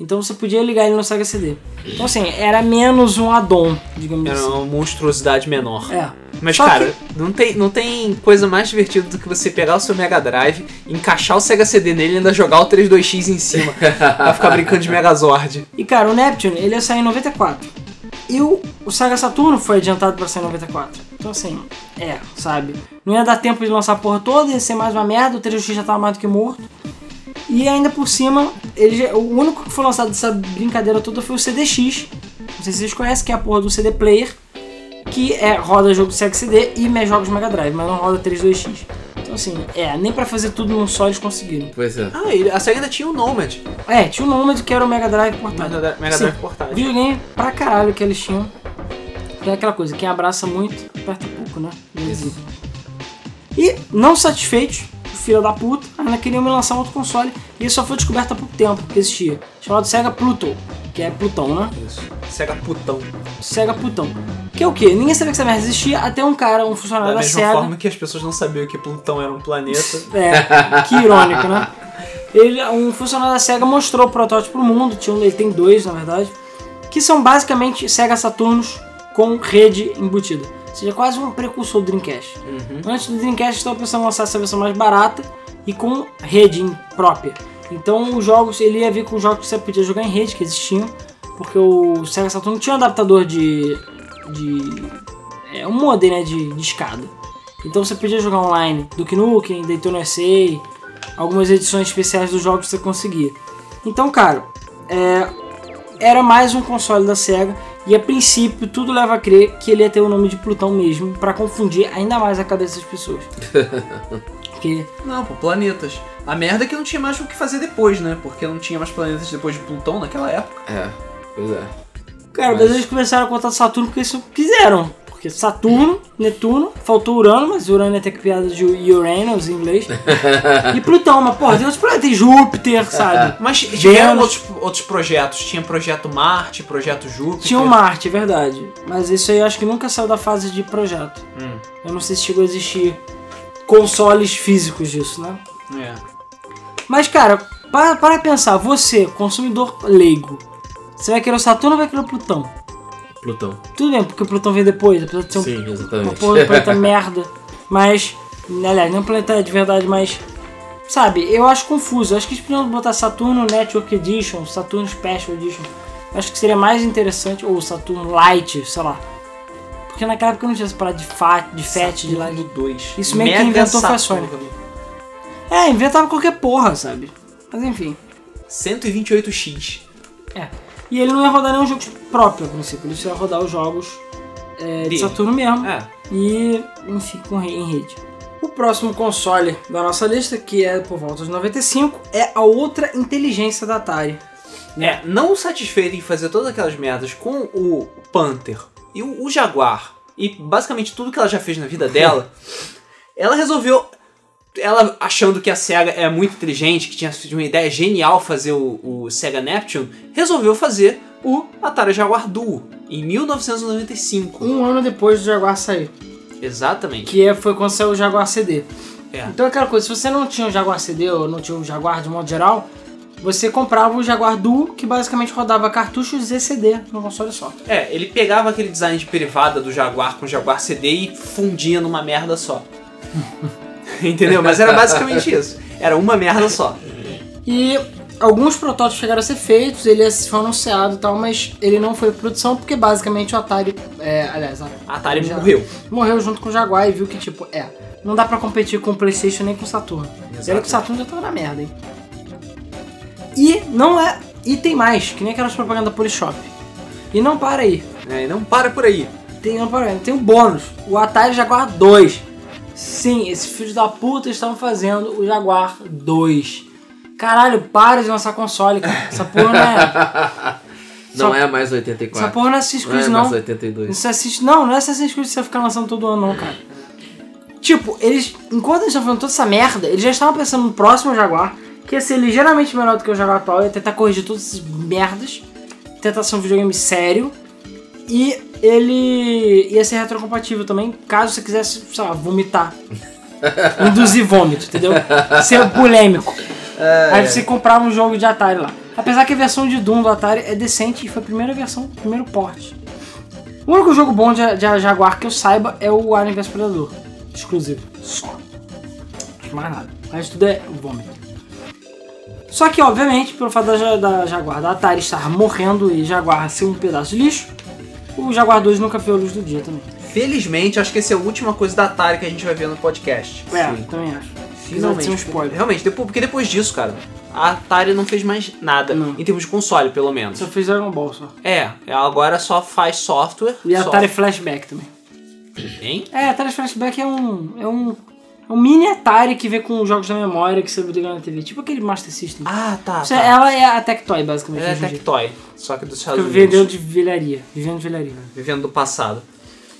Então você podia ligar ele no Sega CD. Então assim, era menos um addon, digamos Era assim. uma monstruosidade menor. É. Mas, Só cara, não, tem, não tem coisa mais divertida do que você pegar o seu Mega Drive, encaixar o Sega CD nele e ainda jogar o 32X em cima. pra ficar brincando de Megazord. E cara, o Neptune, ele ia sair em 94. E o, o Sega Saturno foi adiantado para sair em 94. Então assim, é, sabe? Não ia dar tempo de lançar a porra toda, ia ser mais uma merda, o 3X já tava mais do que morto. E ainda por cima, ele já- o único que foi lançado dessa brincadeira toda foi o CDX. Não sei se vocês conhecem, que é a porra do CD Player, que é, roda jogo do Sega CD e me- jogos Mega Drive, mas não roda 32X. Então assim, é, nem pra fazer tudo num só eles conseguiram. Pois é. Ah, ele, a Sega ainda tinha o Nomad. É, tinha um Nomad que era o Mega Drive portátil. Mega, Mega Sim. Drive portátil. Videogame pra caralho que eles tinham. Que é aquela coisa, quem abraça muito, aperta pouco, né? Isso. E, não satisfeitos, filho da puta, ainda queriam me lançar um outro console. E isso só foi descoberto há pouco tempo que existia. Chamado Sega Pluto, que é Plutão, né? Isso. Sega putão. Sega Plutão. Que é o quê? Ninguém sabia que essa merda existia, até um cara, um funcionário Da da, mesma Sega. forma que as pessoas não sabiam que Plutão era um planeta. É, que irônico, né? Ele, um funcionário da SEGA mostrou o protótipo pro mundo, tinha, um- ele tem dois na verdade, que são basicamente Sega Saturnos com rede embutida. Seja, quase um precursor do Dreamcast. Antes do Dreamcast estava pensando em lançar essa versão mais barata e com rede própria. Então os jogos, ele ia vir com jogos que você podia jogar em rede, que existiam, porque o Sega Saturn tinha um adaptador de. de é, um modem né, de, de escada. Então você podia jogar online Duke Nukem, Daytona SA, algumas edições especiais dos jogos que você conseguia. Então, cara, é, era mais um console da SEGA e a princípio tudo leva a crer que ele ia ter o nome de Plutão mesmo, pra confundir ainda mais a cabeça das pessoas. Porque, Não, pô, planetas. A merda é que não tinha mais o que fazer depois, né? Porque não tinha mais planetas depois de Plutão naquela época. É, pois é. cara, Mas- mas eles começaram a contar Saturno porque eles quiseram. Porque Saturno, Netuno, faltou Urano, mas Urano é ter piada de Uranus em inglês. e Plutão, mas porra, tem outros planetas, tem Júpiter, sabe? Mas tiveram outros, outros projetos. Tinha projeto Marte, projeto Júpiter. Tinha o Marte, é verdade. Mas isso aí eu acho que nunca saiu da fase de projeto. Hum, Eu não sei se chegou a existir consoles físicos disso, né? é. Mas, cara, para, para pensar, você, consumidor leigo, você vai querer o Saturno ou vai querer o Plutão? Plutão. Tudo bem, porque o Plutão vem depois, apesar de ser um, Sim, uma exatamente. porra de planeta merda. Mas, aliás, não é um planeta de verdade, mas. Sabe, eu acho confuso. Eu acho que eles podiam botar Saturno Network Edition, Saturno Special Edition. Eu acho que seria mais interessante, ou Saturno Light, sei lá. Porque naquela época não tinha essa parada de, fat, de FAT, de Light. Saturno 2. Isso meio que inventou foi a Saturno. É, inventava qualquer porra, sabe? Mas enfim. 128X. E ele não ia rodar nenhum jogo próprio, a princípio. Ele só ia rodar os jogos é, de. Saturno mesmo. É. E, enfim, com em rede. O próximo console da nossa lista, que é por volta de 95, é a outra inteligência da Atari. É, não satisfeita em fazer todas aquelas merdas com o Panther e o, o Jaguar e basicamente tudo que ela já fez na vida dela, ela resolveu. Ela achando que a SEGA é muito inteligente, que tinha uma ideia genial fazer o, o Sega Neptune, resolveu fazer o Atari Jaguar Duo em 1995. Um ano depois do Jaguar sair. Exatamente. Que é- foi quando saiu o Jaguar CD. É. Então aquela coisa, se você não tinha o Jaguar CD ou não tinha o Jaguar de modo geral, você comprava o Jaguar Duo, que basicamente rodava cartuchos e CD no console só. É, ele pegava aquele design de privada do Jaguar com o Jaguar CD e fundia numa merda só. Entendeu? Mas era basicamente isso. Era uma merda só. E alguns protótipos chegaram a ser feitos, ele foi anunciado e tal, mas ele não foi produção porque basicamente o Atari, é, aliás, a Atari Já. morreu. morreu junto com o Jaguar e viu que, tipo, é, não dá pra competir com o PlayStation nem com o Saturno. E olha que o Saturno já tava na merda, hein? E não é. E tem mais, que nem aquelas propagandas Polishop. E não para aí. É, e não para por aí. Tem, não para aí. Tem um bônus. O Atari Jaguar 2. Sim, esses filhos da puta estão fazendo o Jaguar 2. Caralho, para de lançar console, cara. Essa porra não é. Não Só- é mais Essa 84. porra não é Assassin's Não é Creed, mais não. 82. Isso é assiste, não, não é Assassin's Creed que você ficar lançando todo ano, não, cara. Tipo, eles, enquanto eles estavam fazendo toda essa merda, eles já estavam pensando no próximo Jaguar, que ia ser ligeiramente melhor do que o Jaguar atual, ia tentar corrigir todas essas merdas, tentar ser um videogame sério, e ele ia ser retrocompatível também, caso você quisesse, sei lá, vomitar. Induzir vômito, entendeu? Ser polêmico. Aí você comprava um jogo de Atari lá. Apesar que a versão de Doom do Atari é decente e foi a primeira versão, primeiro porte. O único jogo bom de, de Jaguar que eu saiba é o Alien vs Predador. Exclusivo. Só. Mais nada. Resto tudo é vômito. Só que, obviamente, pelo fato da, da Jaguar da Atari estar morrendo e Jaguar ser um pedaço de lixo, o Jaguar 2 nunca viu a luz do dia também. Felizmente, acho que essa é a última coisa da Atari que a gente vai ver no podcast. É, Sim. também acho. Finalmente. Um spoiler. Realmente, depois, porque depois disso, cara, a Atari não fez mais nada. Não. Em termos de console, pelo menos. Só fez Dragon Ball só. É, ela agora só faz software. E só. Atari Flashback também. Hein? É, Atari Flashback é um. É um. É um mini Atari que vê com jogos da memória que você liga na TV. Tipo aquele Master System. Ah, tá. Você- tá. Ela é a Tectoy, basicamente. Ela é dia. Tectoy, só que dos Estados Unidos. vendendo de velharia. Vivendo de velharia. Vivendo do passado.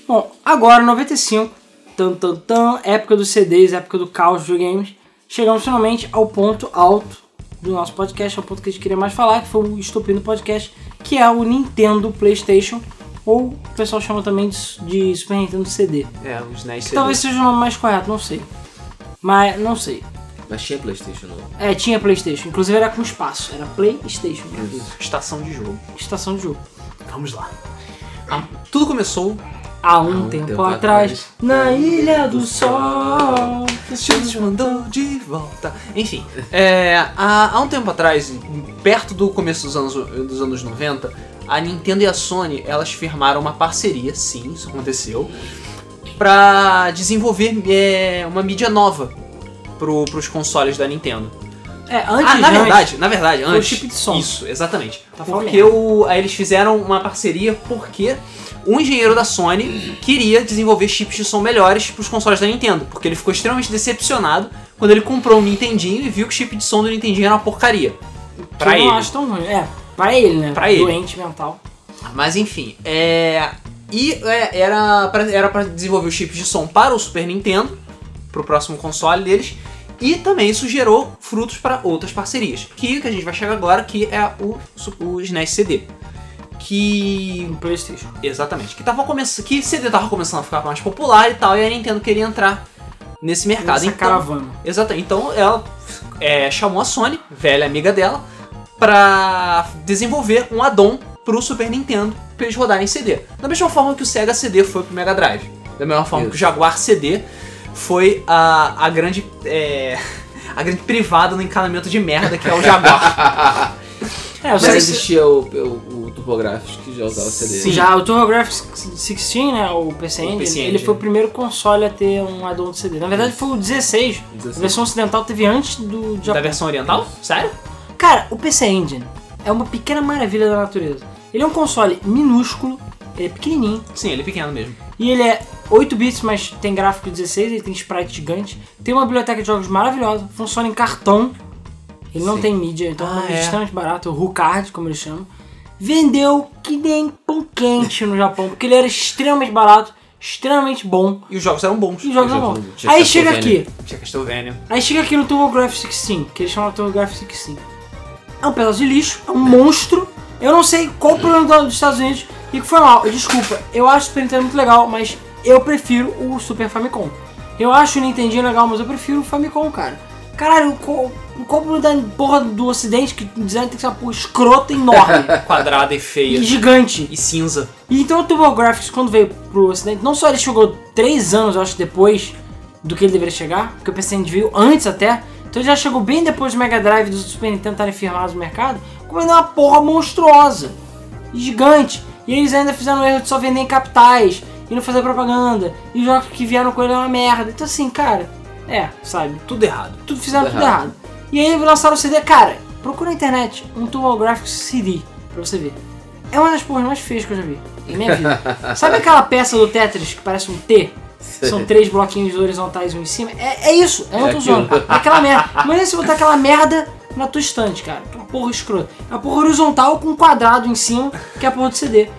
Bom, agora, 95, tan, tan, tan, época dos CDs, época do caos dos videogames, chegamos finalmente ao ponto alto do nosso podcast, ao ponto que a gente queria mais falar, que foi o estopim do podcast, que é o Nintendo PlayStation, ou o pessoal chama também de, de Super Nintendo CD. É, os NES Que talvez seja o nome mais correto, não sei. Mas, não sei. Mas tinha Playstation não. É, tinha PlayStation, inclusive era com espaço, era PlayStation, Estação de jogo. estação de jogo. Vamos lá. Ah, tudo começou Há um, tempo, atrás, na Ilha do Sol. Jesus mandou de volta. Enfim, é, há, há um tempo atrás, perto do começo dos anos, dos anos 90, a Nintendo e a Sony elas firmaram uma parceria, sim, isso aconteceu, pra desenvolver é, uma mídia nova pro, pros consoles da Nintendo. É, antes Ah, na antes- verdade, na verdade, foi o antes. chip de som. Isso, exatamente. Tá falando aí eles fizeram uma parceria porque um engenheiro da Sony queria desenvolver chips de som melhores pros consoles da Nintendo, porque ele ficou extremamente decepcionado quando ele comprou um Nintendinho e viu que o chip de som do Nintendinho era uma porcaria. Pra eu ele. não acho tão ruim. É, pra ele, né? Pra ele. Doente mental. Mas enfim, é. E é, era pra, era pra desenvolver os chips de som para o Super Nintendo, pro próximo console deles. E também isso gerou frutos para outras parcerias. Que, que a gente vai chegar agora, que é o, o SNES CD. Que. No PlayStation. Exatamente. Que tava começando. Que CD tava começando a ficar mais popular e tal, e a Nintendo queria entrar nesse mercado. Nessa então, caravana. Exatamente. Então ela é, chamou a Sony, velha amiga dela, pra desenvolver um add-on pro Super Nintendo pra eles rodarem CD. Da mesma forma que o Sega CD foi pro Mega Drive. Da mesma forma Isso. que o Jaguar CD foi a, a grande. é, a grande privada no encanamento de merda que é o Jaguar. É, Mas existia o, o, o TurboGrafx que já usava CD. Sim. Já o TurboGrafx 16, né, o PC Engine, PC ele Engine. foi o primeiro console a ter um add-on de CD. Na verdade foi o 16. A 16. versão ocidental teve antes do da Japão. versão oriental? Sério? Cara, o PC Engine é uma pequena maravilha da natureza. Ele é um console minúsculo, ele é pequenininho, Sim, ele é pequeno mesmo. e ele é 8 bits, mas tem gráfico 16, ele tem sprite gigante, tem uma biblioteca de jogos maravilhosa, funciona em cartão, ele não Sim. tem mídia, então Ah, é é. extremamente barato, o Rucard, como eles chamam. Vendeu que nem pão quente no Japão, porque ele era extremamente barato, extremamente bom, E os jogos eram bons. e os jogos já bons. Aí chega aqui, Tinha Castlevania. Aí chega aqui no TurboGrafx 16, que eles chamam de TurboGrafx 16. É um pedaço de lixo, é um monstro. Eu não sei qual o problema do- dos Estados Unidos e que foi mal. Desculpa, eu acho o Super Nintendo muito legal, mas eu prefiro o Super Famicom. Eu acho o Nintendinho legal, mas eu prefiro o Famicom, cara. Caralho, qual, qual o problema da porra do ocidente que dizendo que tem que ser uma porra escrota enorme Quadrada e e feia. gigante? E cinza. E então o TurboGrafx, quando veio pro ocidente, não só ele chegou 3 anos, eu acho, depois do que ele deveria chegar, porque o PC Engine veio antes até, então ele já chegou bem depois do Mega Drive e do Super Nintendo estarem firmados no mercado, é uma porra monstruosa, gigante. E eles ainda fizeram o erro de só vender em capitais, e não fazer propaganda, e os jogos que vieram com ele é uma merda. Então assim, cara, é, sabe, Tudo errado. tudo fizeram Tudo tudo errado. errado. E aí lançaram o CD, cara, procura na internet um TurboGrafx CD pra você ver. É uma das porras mais feias que eu já vi em minha vida. Sabe aquela peça do Tetris que parece um T? São três bloquinhos horizontais um em cima. É, é isso, eu não É tô aquilo. zoando. É aquela merda. Imagina se botar aquela merda na tua estante, cara. Que é uma porra escrota. É uma porra horizontal com um quadrado em cima, que é a porra do CD.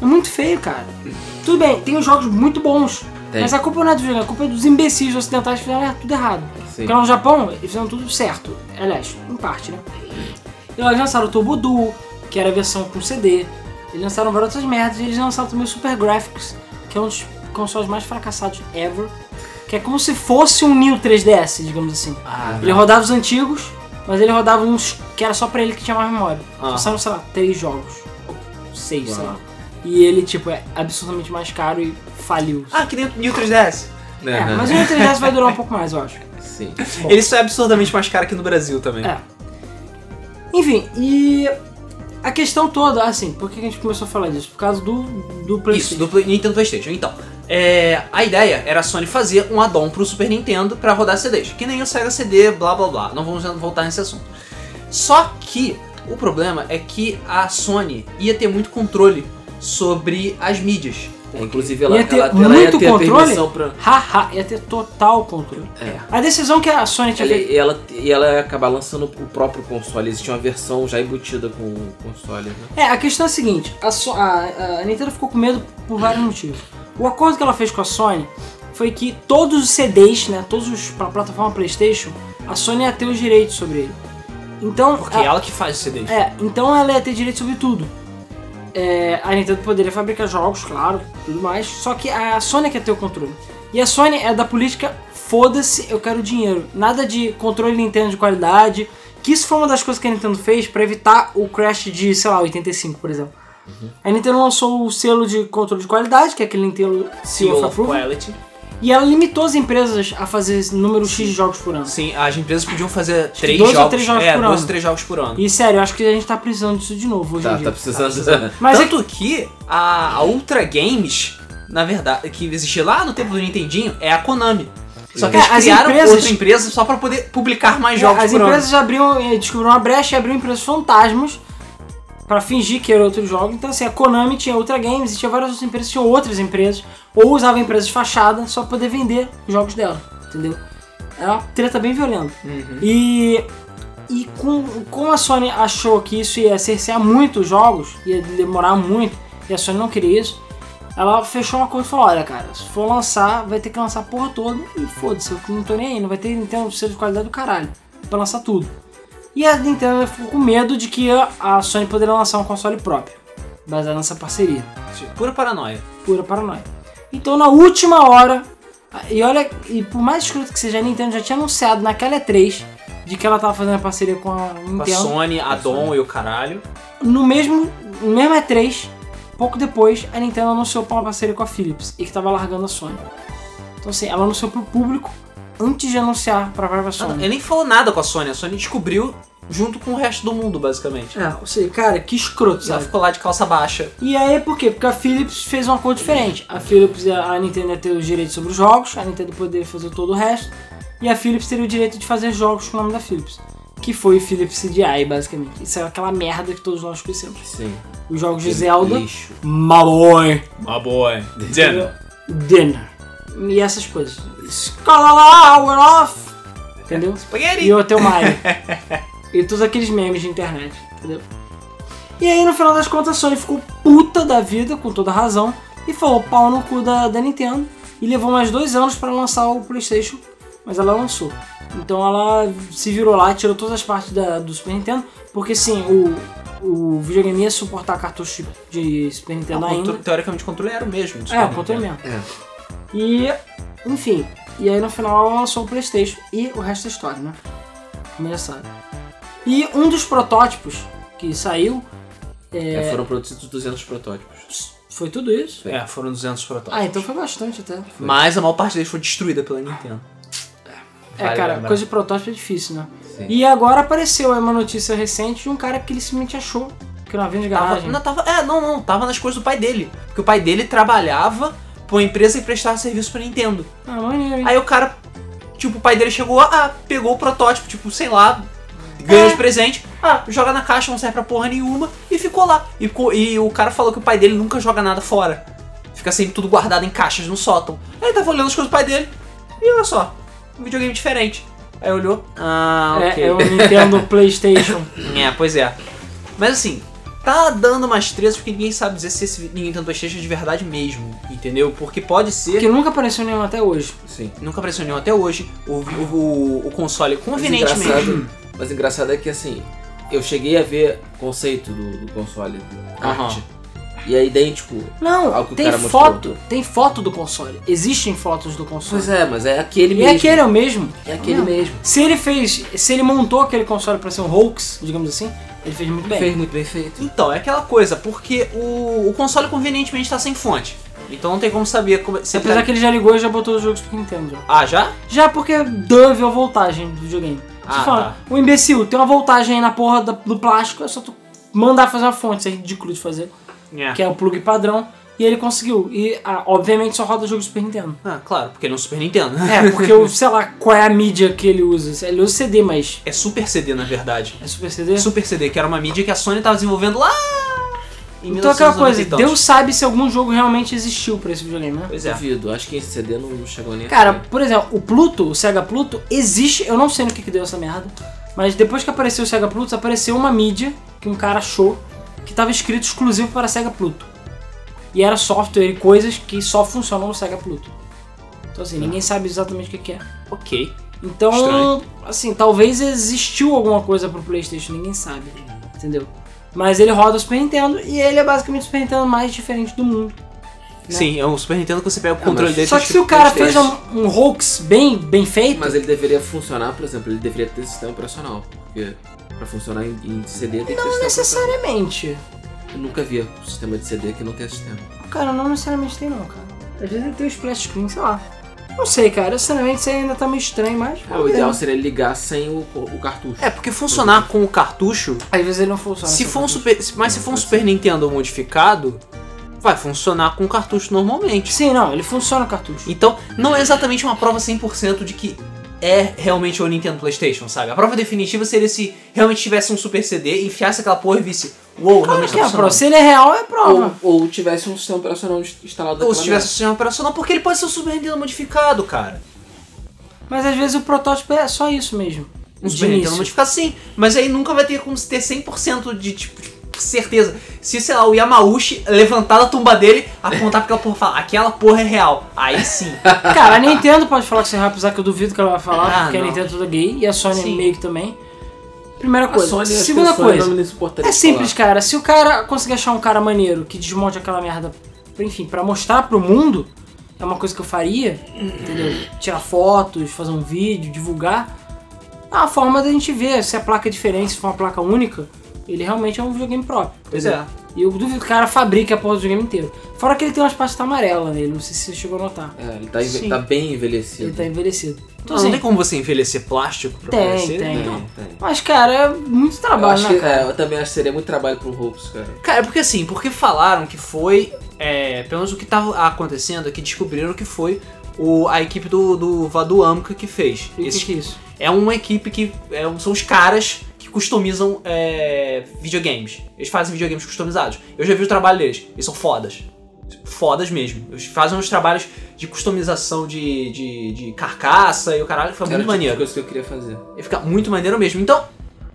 É muito feio, cara. Tudo bem, tem os jogos muito bons. Tem. Mas a culpa não é dos videogames, a culpa é dos imbecis ocidentais que fizeram é, tudo errado. Sim. Porque lá no Japão, eles fizeram tudo certo. Aliás, em parte, né? E eles lançaram o Turbo Duo, que era a versão com CD. Eles lançaram várias outras merdas. E eles lançaram também o Super Graphics, que é um dos consoles mais fracassados ever. Que é como se fosse um New 3DS, digamos assim. Ah, Ele rodava os antigos, mas ele rodava uns que era só pra ele que tinha mais memória. Ah. Só saíram, sei lá, três jogos. Ou seis, sei Uau. lá. E ele, tipo, é absurdamente mais caro e faliu. Ah, que nem o New 3DS. É, mas o New 3DS vai durar um pouco mais, eu acho. Sim. Ele só é absurdamente mais caro aqui no Brasil também. É. Enfim, e a questão toda, assim, por que a gente começou a falar disso? Por causa do, do Isso, PlayStation. do Play- Nintendo PlayStation. Então, é, a ideia era a Sony fazer um add-on pro Super Nintendo pra rodar CDs. Que nem o Sega CD, blá blá blá. Não vamos voltar nesse assunto. Só que o problema é que a Sony ia ter muito controle sobre as mídias. É, inclusive ela, Ia ter ela, ela muito ia ter controle? a permissão pra. Haha, ia ter total controle. É. A decisão que a Sony tinha Ela, feito. e ela, e ela ia acabar lançando o próprio console. Existia uma versão já embutida com o console, né? É, a questão é a seguinte: a, So- a- a Nintendo ficou com medo por vários motivos. O acordo que ela fez com a Sony foi que todos os CDs, né, todos os pra plataforma PlayStation, a Sony ia ter os direitos sobre ele. Então, Porque a- é ela que faz os CDs. É, então ela ia ter direito sobre tudo. É, a Nintendo poderia fabricar jogos, claro, tudo mais, só que a Sony quer ter o controle. E a Sony é da política, foda-se, eu quero dinheiro. Nada de controle Nintendo de qualidade, que isso foi uma das coisas que a Nintendo fez pra evitar o crash de, sei lá, 85, por exemplo. A Nintendo lançou o selo de controle de qualidade, que é aquele Nintendo Seal of Approval, Quality. E ela limitou as empresas a fazer esse número X de jogos por ano. Sim, as empresas podiam fazer três dois ou jogos. três jogos é, por dois ano. ou três jogos por ano. E sério, eu acho que a gente tá precisando disso de novo hoje em Tá, dia. tá precisando. Mas é Tanto que a, a Ultra Games, na verdade, que existia lá no tempo do Nintendinho, é a Konami. Só que É, eles as criaram empresas- outra empresa só pra poder publicar mais É, jogos as por empresas abriam, eh, descobriram uma brecha e abriram empresas fantasmas pra fingir que era outro jogo. Então, assim, a Konami tinha Ultra Games e tinha várias outras empresas, tinham outras empresas, ou usavam empresas de fachada só pra poder vender os jogos dela, entendeu? É uma treta bem violenta. Uhum. E, e com, como a Sony achou que isso ia cercear muito os jogos, ia demorar muito, e a Sony não queria isso, ela fechou um acordo e falou, olha cara, se for lançar, vai ter que lançar a porra toda, e foda-se, eu não tô nem aí, não vai ter Nintendo selo de qualidade do caralho, vai lançar tudo. E a Nintendo ficou com medo de que a- Sony poderia lançar um console próprio, baseado nessa parceria Pura paranoia. pura paranoia. Então na última hora, e olha, e por mais escroto que seja, a Nintendo já tinha anunciado naquela E3 de que ela tava fazendo a parceria com a Com a Nintendo. Sony, a Dom e o caralho. No mesmo, no mesmo E3, pouco depois, a Nintendo anunciou uma parceria com a Philips e que tava largando a Sony. Então assim, ela anunciou pro público antes de anunciar pra própria Sony. Ele nem falou nada com a Sony, a Sony descobriu junto com o resto do mundo, basicamente. É, ou seja, cara, que escroto, E ela sabe? ficou lá de calça baixa. E aí por quê? Porque a Philips fez um acordo diferente. A Philips e a Nintendo ia ter os direitos sobre os jogos, a Nintendo poderia fazer todo o resto, e a Philips teria o direito de fazer jogos com o nome da Philips. que foi o Philips CDI, basicamente. Isso é aquela merda que todos nós conhecemos. Sim. Os jogos de Zelda, Lixo. Maloy, My boy. Zen. Dinner. E essas coisas. Escala we're off! Entendeu? Spaghetti. E o Hotel Mario. E todos aqueles memes de internet, entendeu? E aí, no final das contas, a Sony ficou puta da vida, com toda razão, e falou pau no cu da, da Nintendo. E levou mais dois anos pra lançar o PlayStation, mas ela lançou. Então ela se virou lá, tirou todas as partes da, do Super Nintendo, porque sim, o, o videogame ia suportar cartucho de Super Nintendo o ainda. teoricamente o controle era o mesmo. do É, o controle mesmo. É. E, enfim, e aí no final ela lançou o Playstation e o resto da história, né? Sabe. E um dos protótipos que saiu É, foram produzidos 200 protótipos. foi tudo isso. É, foram 200 protótipos. Ah, então foi bastante até. Mas a maior parte deles foi destruída pela Nintendo. É, Vale cara, lembrar. coisa de protótipo é difícil, né? Sim. E agora apareceu aí uma notícia recente de um cara que ele simplesmente achou que não havia de Tava, garagem. não, tava, é, não, não, tava nas coisas do pai dele. Porque o pai dele trabalhava pra uma empresa que prestava serviço pra Nintendo. Ah, maneiro, hein? Aí o cara, tipo, o pai dele chegou, ah, pegou o protótipo, tipo, sei lá, ganhou É. de presente, ah, joga na caixa, não serve pra porra nenhuma, e ficou lá. E, e o cara falou que o pai dele nunca joga nada fora. Fica sempre tudo guardado em caixas no sótão. Aí ele tava olhando as coisas do pai dele, e olha só, um videogame diferente. Aí olhou, ah, ok. É, é o Nintendo PlayStation. É, pois é. Mas assim, tá dando umas trezas porque ninguém sabe dizer se esse Nintendo PlayStation é de verdade mesmo, entendeu? Porque pode ser. que nunca apareceu nenhum até hoje. Sim. Nunca apareceu nenhum até hoje. O, o, o console, Mas convenientemente. Mas engraçado é que assim, eu cheguei a ver conceito do, do console, do arte, e é idêntico. Não, Ao que o tem cara mostrou. foto. Tem foto do console. Existem fotos do console. Pois é, mas é aquele E mesmo. aquele é o mesmo. É aquele Não. mesmo. Se ele fez. Se ele montou aquele console pra ser um hoax, digamos assim, ele fez muito bem. Fez muito bem feito. Então, é aquela coisa, porque o, o console convenientemente tá sem fonte. Então não tem como saber como, se ele Apesar tá- que ele já ligou e já botou os jogos pro Nintendo. Já, Ah, já? já porque deve a voltagem do videogame. Ah, Você fala, tá. o imbecil tem uma voltagem aí na porra do plástico, é só tu mandar fazer uma fonte, isso é ridículo de fazer. É. Que é o plug padrão. E ele conseguiu. E ah, obviamente só roda jogo Super Nintendo. Ah, claro, porque ele é um Super Nintendo. É, porque eu sei lá qual é a mídia que ele usa. Ele usa CD, mas. É Super CD, na verdade. É Super CD? Super CD, que era uma mídia que a Sony tava desenvolvendo lá em Então aquela 1990 coisa. Deus sabe se algum jogo realmente existiu pra esse videogame, né? Pois é. Duvido, acho que esse CD não chegou nem Cara, sair. por exemplo, o Pluto, o Sega Pluto, existe, eu não sei no que, que deu essa merda, mas depois que apareceu o Sega Pluto, apareceu uma mídia que um cara achou que estava escrito exclusivo para Sega Pluto. E era software e coisas que só funcionam no Sega Pluto. Então assim, ninguém sabe exatamente o que, que é. Ok. Então, Estranho. assim, talvez existiu alguma coisa pro Playstation, ninguém sabe, entendeu? Mas ele roda o Super Nintendo e ele é basicamente o Super Nintendo mais diferente do mundo. Sim, é um Super Nintendo que você pega o É, controle mas- dele Só que se o cara fez um, um hoax bem, bem feito, Mas ele deveria funcionar, por exemplo, ele deveria ter sistema operacional. Porque pra funcionar em, em CD tem que ter não sistema necessariamente. Eu nunca vi um sistema de CD que não tem sistema. Cara, não necessariamente tem não, cara. Às vezes ele tem o splash screen, sei lá. Não sei, cara. Sinceramente, isso aí ainda tá meio estranho, mas... É, o ideal seria ligar sem o, o cartucho. É, porque funcionar com o cartucho, Às vezes ele não funciona. se for um cartucho. Super, mas se for um Super Nintendo modificado, vai funcionar com o cartucho normalmente. Sim, não. Ele funciona o cartucho. Então, não é exatamente uma prova 100% de que é realmente o Nintendo PlayStation, sabe? A prova definitiva seria se realmente tivesse um Super CD, enfiasse aquela porra e visse, uou, Claro realmente que tá é a prova. funcionando. Se ele é real, é prova. Ou, ou tivesse um sistema operacional instalado Ou se tivesse um sistema operacional, porque ele pode ser um Super Nintendo modificado, cara. Mas às vezes o protótipo é só isso mesmo. Um Super Nintendo modificado sim, mas aí nunca vai ter como ter 100% de tipo de certeza. Se, sei lá, o Yamauchi levantar da tumba dele, apontar pra aquela porra e falar, aquela porra é real. Aí sim. Cara, a Nintendo pode falar que você é real, apesar que eu duvido que ela vai falar, Ah, porque a não. Nintendo é toda gay e a Sony Sim. meio que também. Primeira coisa. Sony, Segunda coisa. suportaria É simples, falar. cara. Se o cara conseguir achar um cara maneiro que desmonte aquela merda, enfim, pra mostrar pro mundo, é uma coisa que eu faria, entendeu? Tirar fotos, fazer um vídeo, divulgar. É uma forma da gente ver se a placa é diferente, se for uma placa única, ele realmente é um videogame próprio. Pois entendeu? é. E eu duvido que o cara fabrique a porra do videogame inteiro. Fora que ele tem umas pastas amarelas nele, não sei se você chegou a notar. É, ele tá, enve- Sim. tá bem envelhecido. Ele tá envelhecido. Então, Não, não assim, tem como você envelhecer plástico pra Tem, parecer? tem. Não. Tem, tem. Mas, cara, é muito Eu, trabalho, acho né, que, cara? é, eu também acho que seria muito trabalho pro Hopes, cara. Cara, porque assim, porque falaram que foi. É, pelo menos o que tava acontecendo é que descobriram que foi o, a equipe do, do Vadu Amka que fez. E o que Esses, que é isso? É uma equipe que é, são os caras que customizam é, videogames. Eles fazem videogames customizados. Eu já vi o trabalho deles. Eles são fodas. Fodas mesmo. Eles fazem uns trabalhos de customização de, de, de carcaça e o caralho fica muito tipo maneiro. coisa que eu queria fazer. Ele fica muito maneiro mesmo. Então,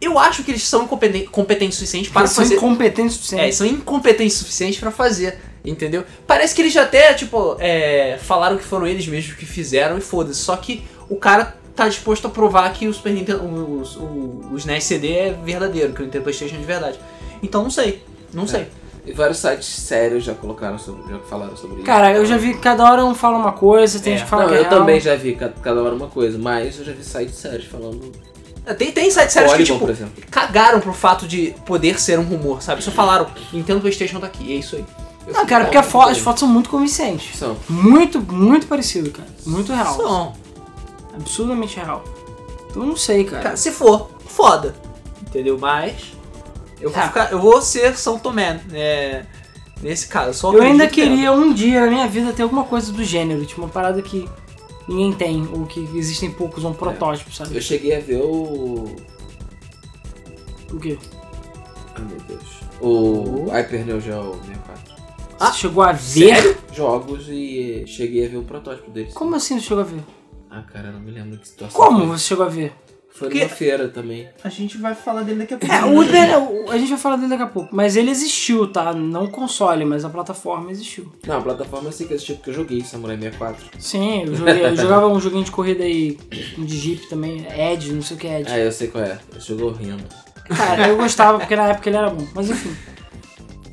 eu acho que eles são competen- competentes o suficiente para Eles são fazer. incompetentes o É, suficiente. eles são incompetentes o suficiente pra fazer, entendeu? Parece que eles já até, tipo, é, falaram que foram eles mesmos que fizeram e foda-se. Só que o cara tá disposto a provar que o Super Nintendo, o, o, o SNES CD é verdadeiro, que o Nintendo PlayStation é de verdade. Então não sei, não sei. E vários sites sérios já colocaram sobre, já falaram sobre isso. Cara, eu já vi que cada hora um fala uma coisa, tem É. gente que fala Não, que é eu real. também já vi ca- cada hora uma coisa, mas eu já vi sites sérios falando. É, Tem, tem sites sérios que, tipo, por exemplo. cagaram pro fato de poder ser um rumor, sabe? Só falaram, Nintendo PlayStation tá aqui, é isso aí. Eu Não, cara, "Tá, porque a tudo fo- bem." as fotos são muito convincentes. São. Muito, muito parecido, cara. Muito real. São. Absurdamente real. Então eu não sei, cara. Cara, se for, foda. Entendeu? Mas. Eu vou, Tá. ficar, eu vou ser São Tomé. É, nesse caso. Só eu ainda queria um dia na minha vida ter alguma coisa do gênero, tipo uma parada que ninguém tem, ou que existem poucos, um protótipo, sabe? Eu cheguei a ver o. O quê? Ai meu Deus. O Hyper Neo Geo 64. Ah, Você chegou a ver? Sério? Jogos e cheguei a ver o protótipo deles. Como assim você chegou a ver? Ah, cara, não me lembro que situação. Como foi. você chegou a ver? Foi Porque- numa feira também. A gente vai falar dele daqui a pouco. É, o o- a gente vai falar dele daqui a pouco, mas ele existiu, tá? Não o console, mas a plataforma existiu. Não, a plataforma eu sei que existiu porque eu joguei Samurai 64. Sim, eu, joguei- eu jogava um joguinho de corrida aí, um de Jeep também, Edge, não sei o que é Edge. Ah, eu sei qual é. Esse jogo horrendo. Cara, eu gostava porque na época ele era bom, mas enfim.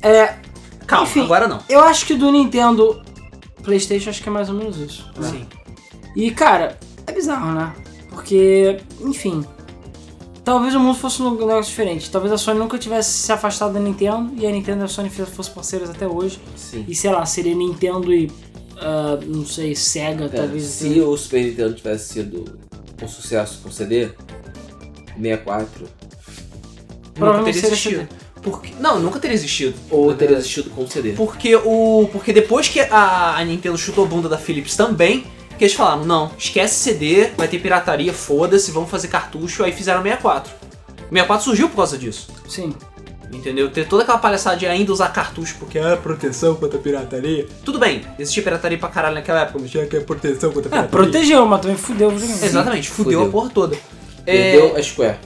É, Calma, Enfim. agora não. eu acho que do Nintendo PlayStation acho que é mais ou menos isso. né? Sim. E, cara, é bizarro, né? Porque, enfim. Talvez o mundo fosse um negócio diferente. Talvez a Sony nunca tivesse se afastado da Nintendo e a Nintendo e a Sony fossem parceiras até hoje. Sim. E sei lá, seria Nintendo e. ah, não sei, Sega, É, talvez. se o Super Nintendo tivesse sido um sucesso com CD, 64, Nunca Provavelmente teria existido. Porque, não, nunca teria existido. ou teria existido com CD. Porque o. Porque depois que a, a Nintendo chutou a bunda da Philips também, que eles falaram, não, esquece CD, vai ter pirataria, foda-se, vamos fazer cartucho, aí fizeram 64. O 64 surgiu por causa disso. Sim. Entendeu? Ter toda aquela palhaçada de ainda usar cartucho porque é proteção contra a pirataria. Tudo bem, existia pirataria pra caralho naquela época, mas tinha que é proteção contra a É, pirataria. protegeu, mas também fudeu videogame. Exatamente, fudeu, Fudeu. a porra toda. É, Perdeu a Square.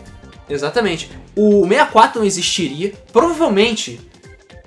Exatamente. O 64 não existiria. Provavelmente,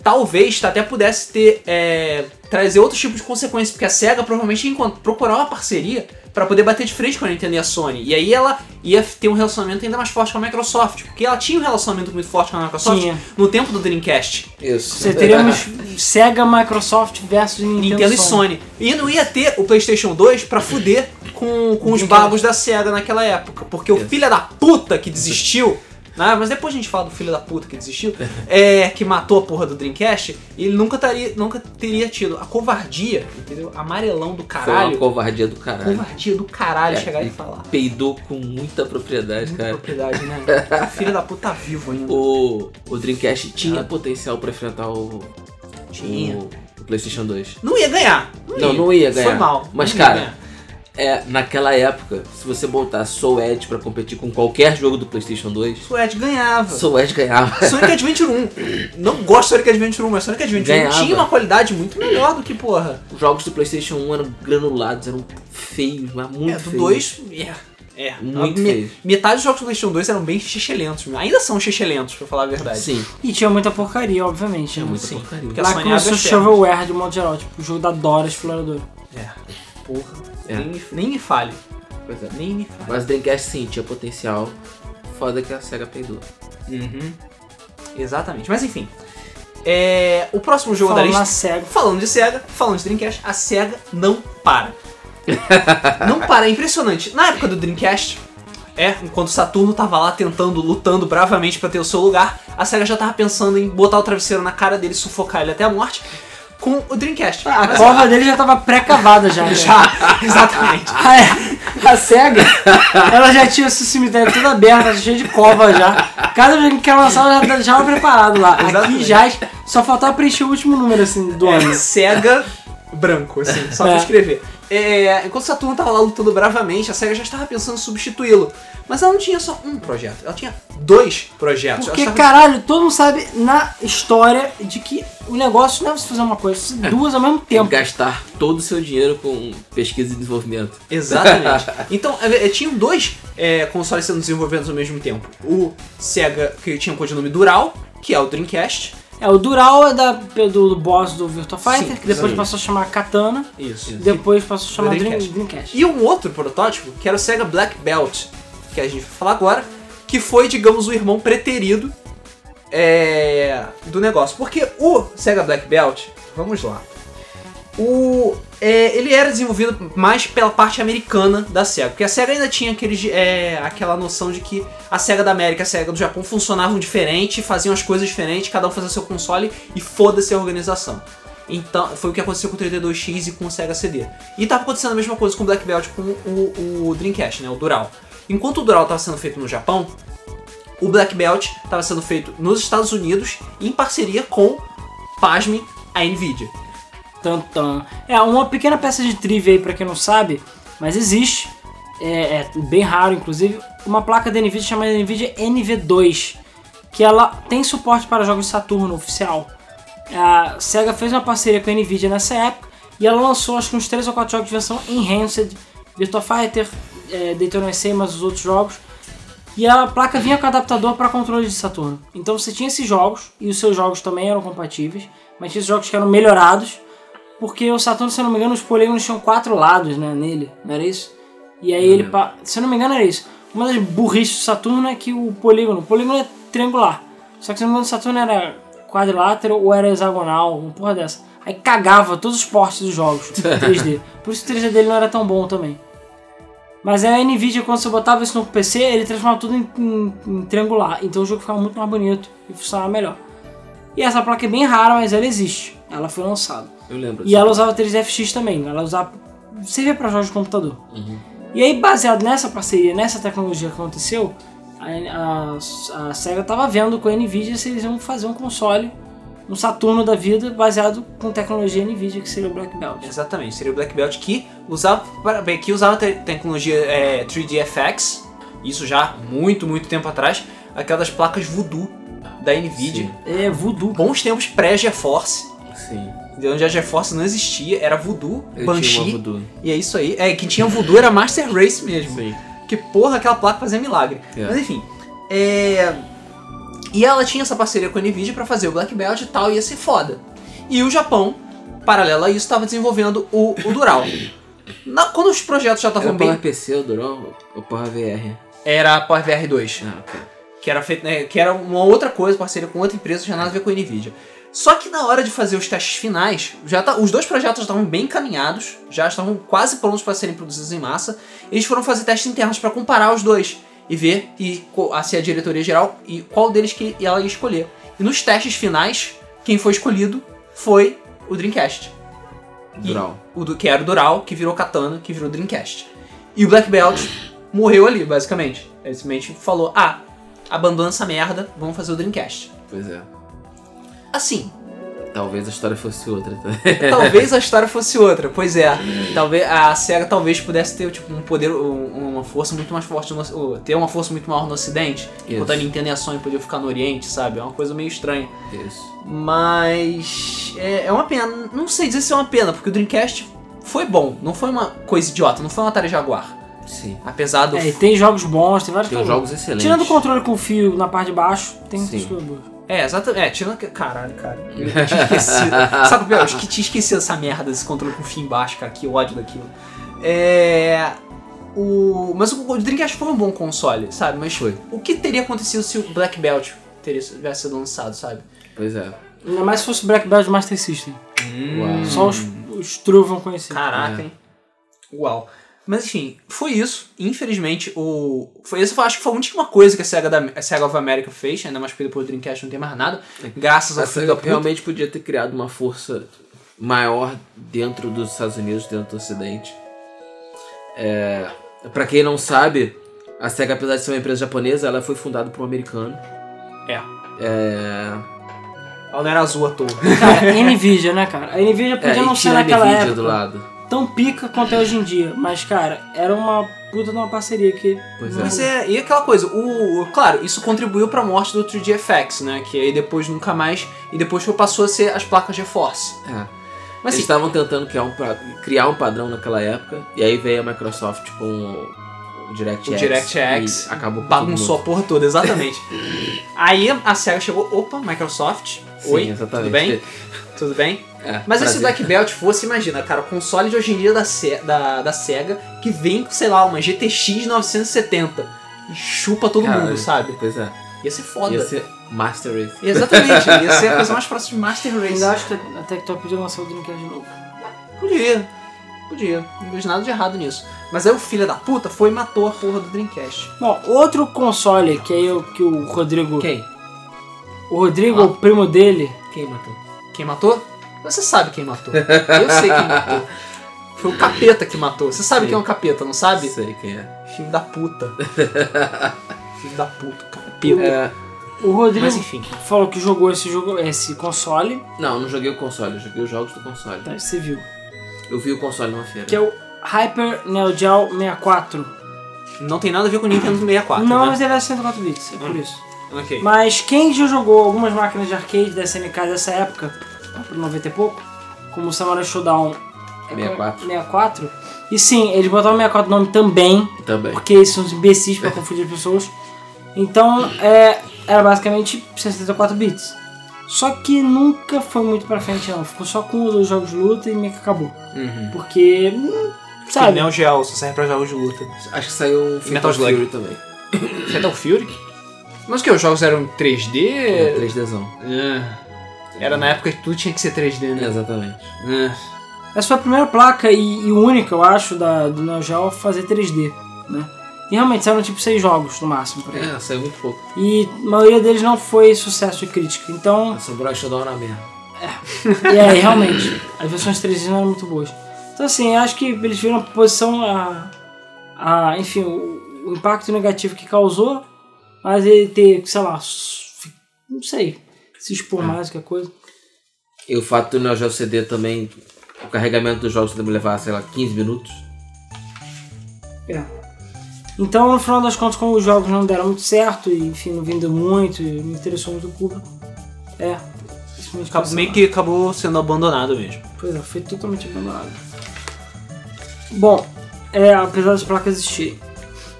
talvez até pudesse ter é, trazer outros tipos de consequências, porque a Sega provavelmente ia procurar uma parceria pra poder bater de frente com a Nintendo e a Sony. E aí ela ia ter um relacionamento ainda mais forte com a Microsoft, porque ela tinha um relacionamento muito forte com a Microsoft Tinha. no tempo do Dreamcast. Isso. Você teríamos Sega, Microsoft versus Nintendo, Nintendo e Sony. E não ia ter o PlayStation 2 pra fuder com, com os bagos da SEGA naquela época. Porque o Isso. filho da puta que desistiu. Né, mas depois a gente fala do filho da puta que desistiu, é, que matou a porra do Dreamcast, ele nunca, taria, nunca teria tido a covardia, entendeu? Amarelão do Foi uma caralho. covardia do caralho. Covardia do caralho É, chegar e e falar. Peidou com muita propriedade, Muita cara. propriedade, né? O filho da puta tá vivo ainda. O, o Dreamcast tinha Ah. potencial pra enfrentar o, Tinha. o, o PlayStation 2. Não ia ganhar. Não, não ia ganhar. Foi mal. Mas, não ia cara, ganhar. É, naquela época, se você botar Soul Edge pra competir com qualquer jogo do PlayStation 2, Suede ganhava. Soul Edge ganhava. Sonic Adventure 1. Não gosto de Sonic Adventure 1, mas Sonic Adventure 1 Ganhava. tinha uma qualidade muito melhor do que, porra. Os jogos do PlayStation 1 eram granulados, eram feios, mas muito é, do feios. 2, é. É, Muito feio. Metade dos jogos do PlayStation 2 eram bem xixelentos. Ainda são xixelentos, pra falar a verdade. Sim, E tinha muita porcaria, obviamente. tinha né? muita sim. porcaria. Porque a Lá começou abre as shovelware de modo geral, tipo o jogo da Dora Explorador. É. Porra. É. Nem, me- nem me fale. Pois é. Nem me fale. Mas Dreamcast sim, tinha potencial. Foda que a SEGA peidou. Uhum. Exatamente. Mas enfim. É, o próximo jogo Falando da lista. SEGA. Falando de SEGA, falando de Dreamcast, a SEGA não para. não para, é impressionante. Na época do Dreamcast, é, enquanto Saturno tava lá tentando, lutando bravamente pra ter o seu lugar, a SEGA já tava pensando em botar o travesseiro na cara dele e sufocar ele até a morte com o Dreamcast. A Mas- cova dele já tava pré-cavada já. né? Já, exatamente. Ah, é. A SEGA, ela já tinha esse cemitério todo aberto, cheio de cova já. Cada jogo que ela lançava já estava preparado lá. Aqui Exatamente. já só faltava preencher o último número assim do É, ano. SEGA branco, assim, só pra É. escrever. É, enquanto o Saturno tava lá lutando bravamente, a SEGA já estava pensando em substituí-lo. Mas ela não tinha só um projeto, ela tinha dois projetos. Porque, estava- caralho, todo mundo sabe na história de que o negócio não é você fazer uma coisa, você fazer duas ao mesmo tempo. gastar todo o seu dinheiro com pesquisa e desenvolvimento. Exatamente. Então, é, é, tinham dois é, consoles sendo desenvolvidos ao mesmo tempo. O Sega, que tinha o codinome Dural, que é o Dreamcast. É, o Dural é da, do, do boss do Virtua Fighter, Sim, que depois exatamente. passou a chamar Katana, Isso. depois passou a chamar Dream- Dreamcast. Dreamcast. E um outro protótipo, que era o Sega Black Belt, que a gente vai falar agora, que foi, digamos, o irmão preterido é, do negócio. Porque o Sega Black Belt, vamos lá, o, é, ele era desenvolvido mais pela parte americana da SEGA, porque a SEGA ainda tinha aquele, é, aquela noção de que a SEGA da América e a SEGA do Japão funcionavam diferente, faziam as coisas diferentes, cada um fazia seu console e foda-se a organização. Então, foi o que aconteceu com o 32X e com o Sega CD. E tava acontecendo a mesma coisa com o Black Belt com o, o Dreamcast, né, o Dural. Enquanto o Dural estava sendo feito no Japão, o Black Belt estava sendo feito nos Estados Unidos em parceria com, pasmem, a Nvidia. Tan, tan. É, uma pequena peça de trivia aí pra quem não sabe, mas existe, é, é bem raro inclusive, uma placa da Nvidia chamada Nvidia NV2, que ela tem suporte para jogos Saturno oficial. A SEGA fez uma parceria com a Nvidia nessa época e ela lançou acho que uns 3 ou 4 jogos de versão Enhanced, Virtua Fighter, é, Daytona mas os outros jogos. E a placa vinha com adaptador para controle de Saturno. Então você tinha esses jogos, e os seus jogos também eram compatíveis, mas tinha esses jogos que eram melhorados, porque o Saturno, se eu não me engano, os polígonos tinham quatro lados né, nele, não era isso? E aí ele, pa- se eu não me engano, era isso. Uma das burrices do Saturno é que o polígono, o polígono é triangular, só que se eu não me engano, o Saturno era quadrilátero ou era hexagonal, uma porra dessa. Aí cagava todos os portes dos jogos 3D. Por isso o 3D dele não era tão bom também. Mas a Nvidia, quando você botava isso no PC, ele transformava tudo em, em- em triangular. Então o jogo ficava muito mais bonito e funcionava melhor. E essa placa é bem rara, mas ela existe. Ela foi lançada. Eu lembro. E ela usava 3FX também. Ela usava. servia para jogos de computador. E aí, baseado nessa parceria, nessa tecnologia que aconteceu, a, a, a SEGA tava vendo com a Nvidia se eles iam fazer um console, um Saturno da vida, baseado com tecnologia Nvidia, que seria o Black Belt. Exatamente, seria o Black Belt que usava, que usava te- tecnologia é, 3DFX, isso já muito, muito tempo atrás, aquelas placas Voodoo da Nvidia. É voodoo. Bons tempos pré-GeForce, Sim. de onde a GeForce não existia, era Voodoo, Eu Banshee, voodoo. e é isso aí. É, quem tinha Voodoo era Master Race mesmo. Sim. Que porra, aquela placa fazia milagre. É. Mas enfim. É... E ela tinha essa parceria com a Nvidia pra fazer o Black Belt e tal, ia ser foda. E o Japão, paralelo a isso, estava desenvolvendo o, o Dural. Na- quando os projetos já Era estavam bem. PC, o Durão, ou Power VR? Era a Power VR 2. Ah, ok. Que era, feito, né, que era uma outra coisa, parceria com outra empresa, tinha nada a ver com a Nvidia. Só que na hora de fazer os testes finais, já tá- os dois projetos já estavam bem encaminhados, já estavam quase prontos para serem produzidos em massa. Eles foram fazer testes internos para comparar os dois e ver e se a diretoria geral e qual deles que ela ia escolher. E nos testes finais, quem foi escolhido foi o Dreamcast. E- Dural. o do, que era o Dural, que virou Katana, que virou Dreamcast. E o Black Belt morreu ali, basicamente. Ele simplesmente falou: ah, abandona essa merda, vamos fazer o Dreamcast. Pois é. Assim, Talvez a história fosse outra. talvez a história fosse outra, pois é. Talvez a SEGA talvez pudesse ter tipo, um poder, um- uma força muito mais forte, no, ou ter uma força muito maior no Ocidente, enquanto a Isso. Nintendo e a Sony podiam ficar no Oriente, sabe? É uma coisa meio estranha. Isso. Mas é, é uma pena. Não sei dizer se é uma pena, porque o Dreamcast foi bom, não foi uma coisa idiota, não foi um Atari Jaguar. Sim. Apesar do. É, tem jogos bons, tem vários Tem jogos. jogos excelentes. Tirando o controle com fio na parte de baixo, tem Sim. coisas boas. É, exatamente. É, tirando que. Caralho, cara. Eu tinha esquecido. Sabe o pior? Eu acho que tinha esquecido essa merda desse controle com fio embaixo, cara. Que ódio daquilo. É. O... Mas o o Dreamcast foi um bom console, sabe? Mas Foi. o que teria acontecido se o Black Belt tivesse sido lançado, sabe? Pois é. Ainda mais se fosse Black Belt Master System. Uau. Só os, os true vão conhecer. Caraca, É. hein? Uau. Mas enfim, foi isso. Infelizmente, o. Foi isso, acho que foi a última coisa que a SEGA, da... a SEGA of America fez, ainda mais porque depois do Dreamcast não tem mais nada. Graças ao A filho SEGA realmente podia ter criado uma força maior dentro dos Estados Unidos, dentro do Ocidente. É, para quem não sabe, a SEGA, apesar de ser uma empresa japonesa, ela foi fundada por um americano. É. É, Ela não era azul à toa. Cara, Nvidia, né, cara? A Nvidia é podia não e ser naquela Nvidia época. do lado. Tão pica quanto é hoje em dia. Mas, cara, era uma puta de uma parceria que. Pois não- Mas é, e aquela coisa, o, claro, isso contribuiu pra morte do 3GFX, né? Que aí depois nunca mais. E depois foi- passou a ser as placas GeForce. É. Mas Eles assim, estavam tentando criar um, criar um padrão naquela época, e aí veio a Microsoft com o, o DirectX. o DirectX e acabou com bagunçou a todo porra toda, exatamente. aí a SEGA chegou, opa, Microsoft, mundo. oi, Sim, exatamente. tudo bem? Tudo bem? É, Mas esse. Black Belt fosse, imagina, cara, o console de hoje em dia da, Se- da, da SEGA que vem com, sei lá, uma GTX 970 e chupa todo Cara, mundo, sabe? Pois é. Ia ser foda. Ia ser Master Race. Exatamente, ia ser a coisa mais próxima de Master Race. Ainda acho que a Tectoy podia lançar o Dreamcast de novo. Podia, podia. Não vejo nada de errado nisso. Mas aí o filho da puta foi e matou a porra do Dreamcast. Bom, outro console que aí o que o Rodrigo. Quem? O Rodrigo, Ah. o primo dele. Quem matou? Quem matou? Você sabe quem matou. Eu sei quem matou. Foi o capeta que matou. Você sabe Sim. quem é um capeta, não sabe? Sei quem é. Filho da puta. Filho da puta, capeta. É, O Rodrigo Mas enfim. falou que jogou esse jogo, esse console. Não, não joguei o console, eu joguei os jogos do console. Tá, você viu. Eu vi o console numa feira. Que é o Hyper Neo Geo 64. Não tem nada a ver com o Nintendo 64, Não, né? mas ele é 104 bits, é por Hum. isso. Ok. Mas quem já jogou algumas máquinas de arcade da SNK dessa época, pro 90 e pouco, como o Samurai Showdown é, 64. 64. E sim, eles botaram 64 no nome também, Também. porque eles são imbecis pra confundir as pessoas. Então, é, era basicamente 64 bits. Só que nunca foi muito pra frente não, ficou só com os jogos de luta e meio que acabou. Uhum. Porque, hum, Sabe? sabe, Neo Geo só serve pra jogos de luta. Acho que saiu um Fatal Metal Slug. Fury também. Fatal Fury? Mas o que? Os jogos eram 3D? É, 3Dzão. É. Era na época que tudo tinha que ser 3D, né? Exatamente. É. essa foi a primeira placa e, e única, eu acho, da, do Neo Geo a fazer 3D, né? E realmente saíram tipo 6 jogos no máximo por aí. É, saiu muito pouco. E a maioria deles não foi sucesso de crítica. Então, A Samurai Shodown na merda. e aí, realmente, as versões 3D não eram muito boas. Então, assim, eu acho que eles viram a posição a. a enfim, o, o impacto negativo que causou, mas ele ter, sei lá, não sei, se expor mais que a coisa. E o fato do Neo Geo CD também, o carregamento dos jogos deve levar, sei lá, 15 minutos. É. Então, no final das contas, como os jogos não deram muito certo, e enfim, não vendeu muito, e não interessou muito o público, é. Acabou- meio que acabou sendo abandonado mesmo. Pois é, foi totalmente abandonado. Bom, é, apesar das placas existirem.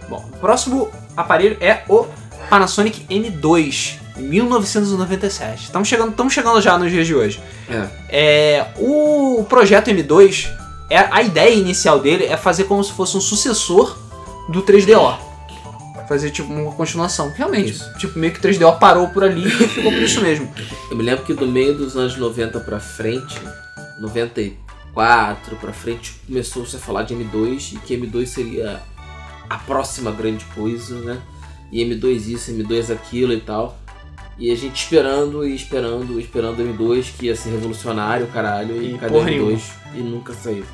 Bom, o próximo aparelho é o Panasonic M2, 1997. Estamos chegando, estamos chegando já nos dias de hoje. É. É, o projeto M2, é, a ideia inicial dele é fazer como se fosse um sucessor do 3DO. Fazer tipo uma continuação. Realmente, Isso. tipo, meio que o 3DO parou por ali e ficou por isso mesmo. Eu me lembro que do meio dos anos 90 pra frente, 94 pra frente, começou-se a falar de M2 e que M2 seria a próxima grande coisa, né? E M2 isso, M2 aquilo e tal. E a gente esperando e esperando, esperando o M2 que ia ser revolucionário, caralho, e, E cadê o porra M2? nenhuma. E nunca saiu.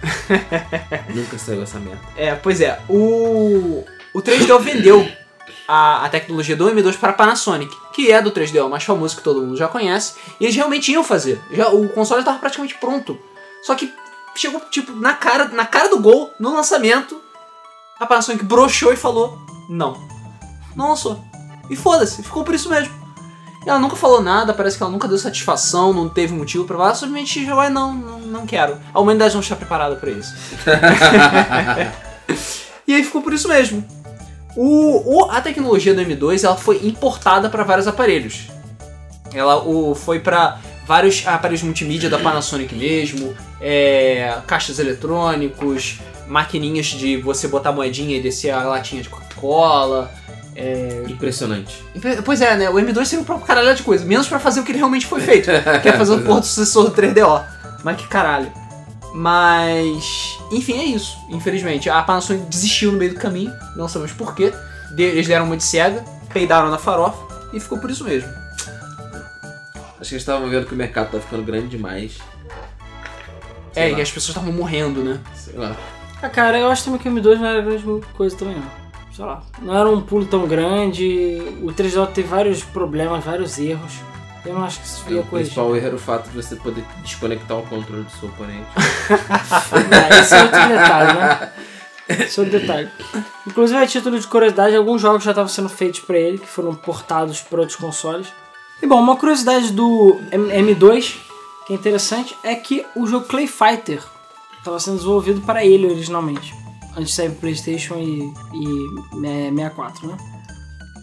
nunca saiu essa merda. É, pois é, o, o 3DO vendeu a, a tecnologia do M2 para a Panasonic, que é do 3DO mais famoso que todo mundo já conhece, e eles realmente iam fazer. Já, o console estava praticamente pronto. Só que chegou, tipo, na cara, na cara do gol, no lançamento, a Panasonic broxou e falou: não. Não lançou. E foda-se, ficou por isso mesmo. Ela nunca falou nada, parece que ela nunca deu satisfação, não teve motivo pra falar, simplesmente jogou, "Ah, não, não, não quero. A humanidade não está preparada pra isso. E aí ficou por isso mesmo. O, o- a tecnologia do M2 ela foi importada para vários aparelhos. Ela o, foi para vários aparelhos multimídia da Panasonic mesmo, é, caixas eletrônicos, maquininhas de você botar moedinha e descer a latinha de Coca-Cola. Impressionante. Pois é, né? O M2 serviu pra caralho de coisa, menos pra fazer o que ele realmente foi feito, que é fazer o porto sucessor do 3DO. Mas que caralho. Mas, enfim, é isso. Infelizmente, a Panasonic desistiu no meio do caminho, não sabemos porquê. Eles deram uma de cega, peidaram na farofa e ficou por isso mesmo. Acho que eles estavam vendo que o mercado tá ficando grande demais. é, Sei lá. e as pessoas estavam morrendo, né? Sei lá. Ah, cara, eu acho também que o M2 não era grande coisa também, não. Sei lá. Não era um pulo tão grande. O 3DO teve vários problemas, vários erros. Eu não acho que isso O ia corrigir. principal erro era o fato de você poder desconectar o controle do seu oponente. É, esse é outro detalhe, né? Esse é outro detalhe. Inclusive, a título de curiosidade, alguns jogos já estavam sendo feitos pra ele, que foram portados para outros consoles. E bom, uma curiosidade do M- M2, que é interessante, é que o jogo Clay Fighter estava sendo desenvolvido para ele originalmente. Antes pro Playstation e, e é, 64, né?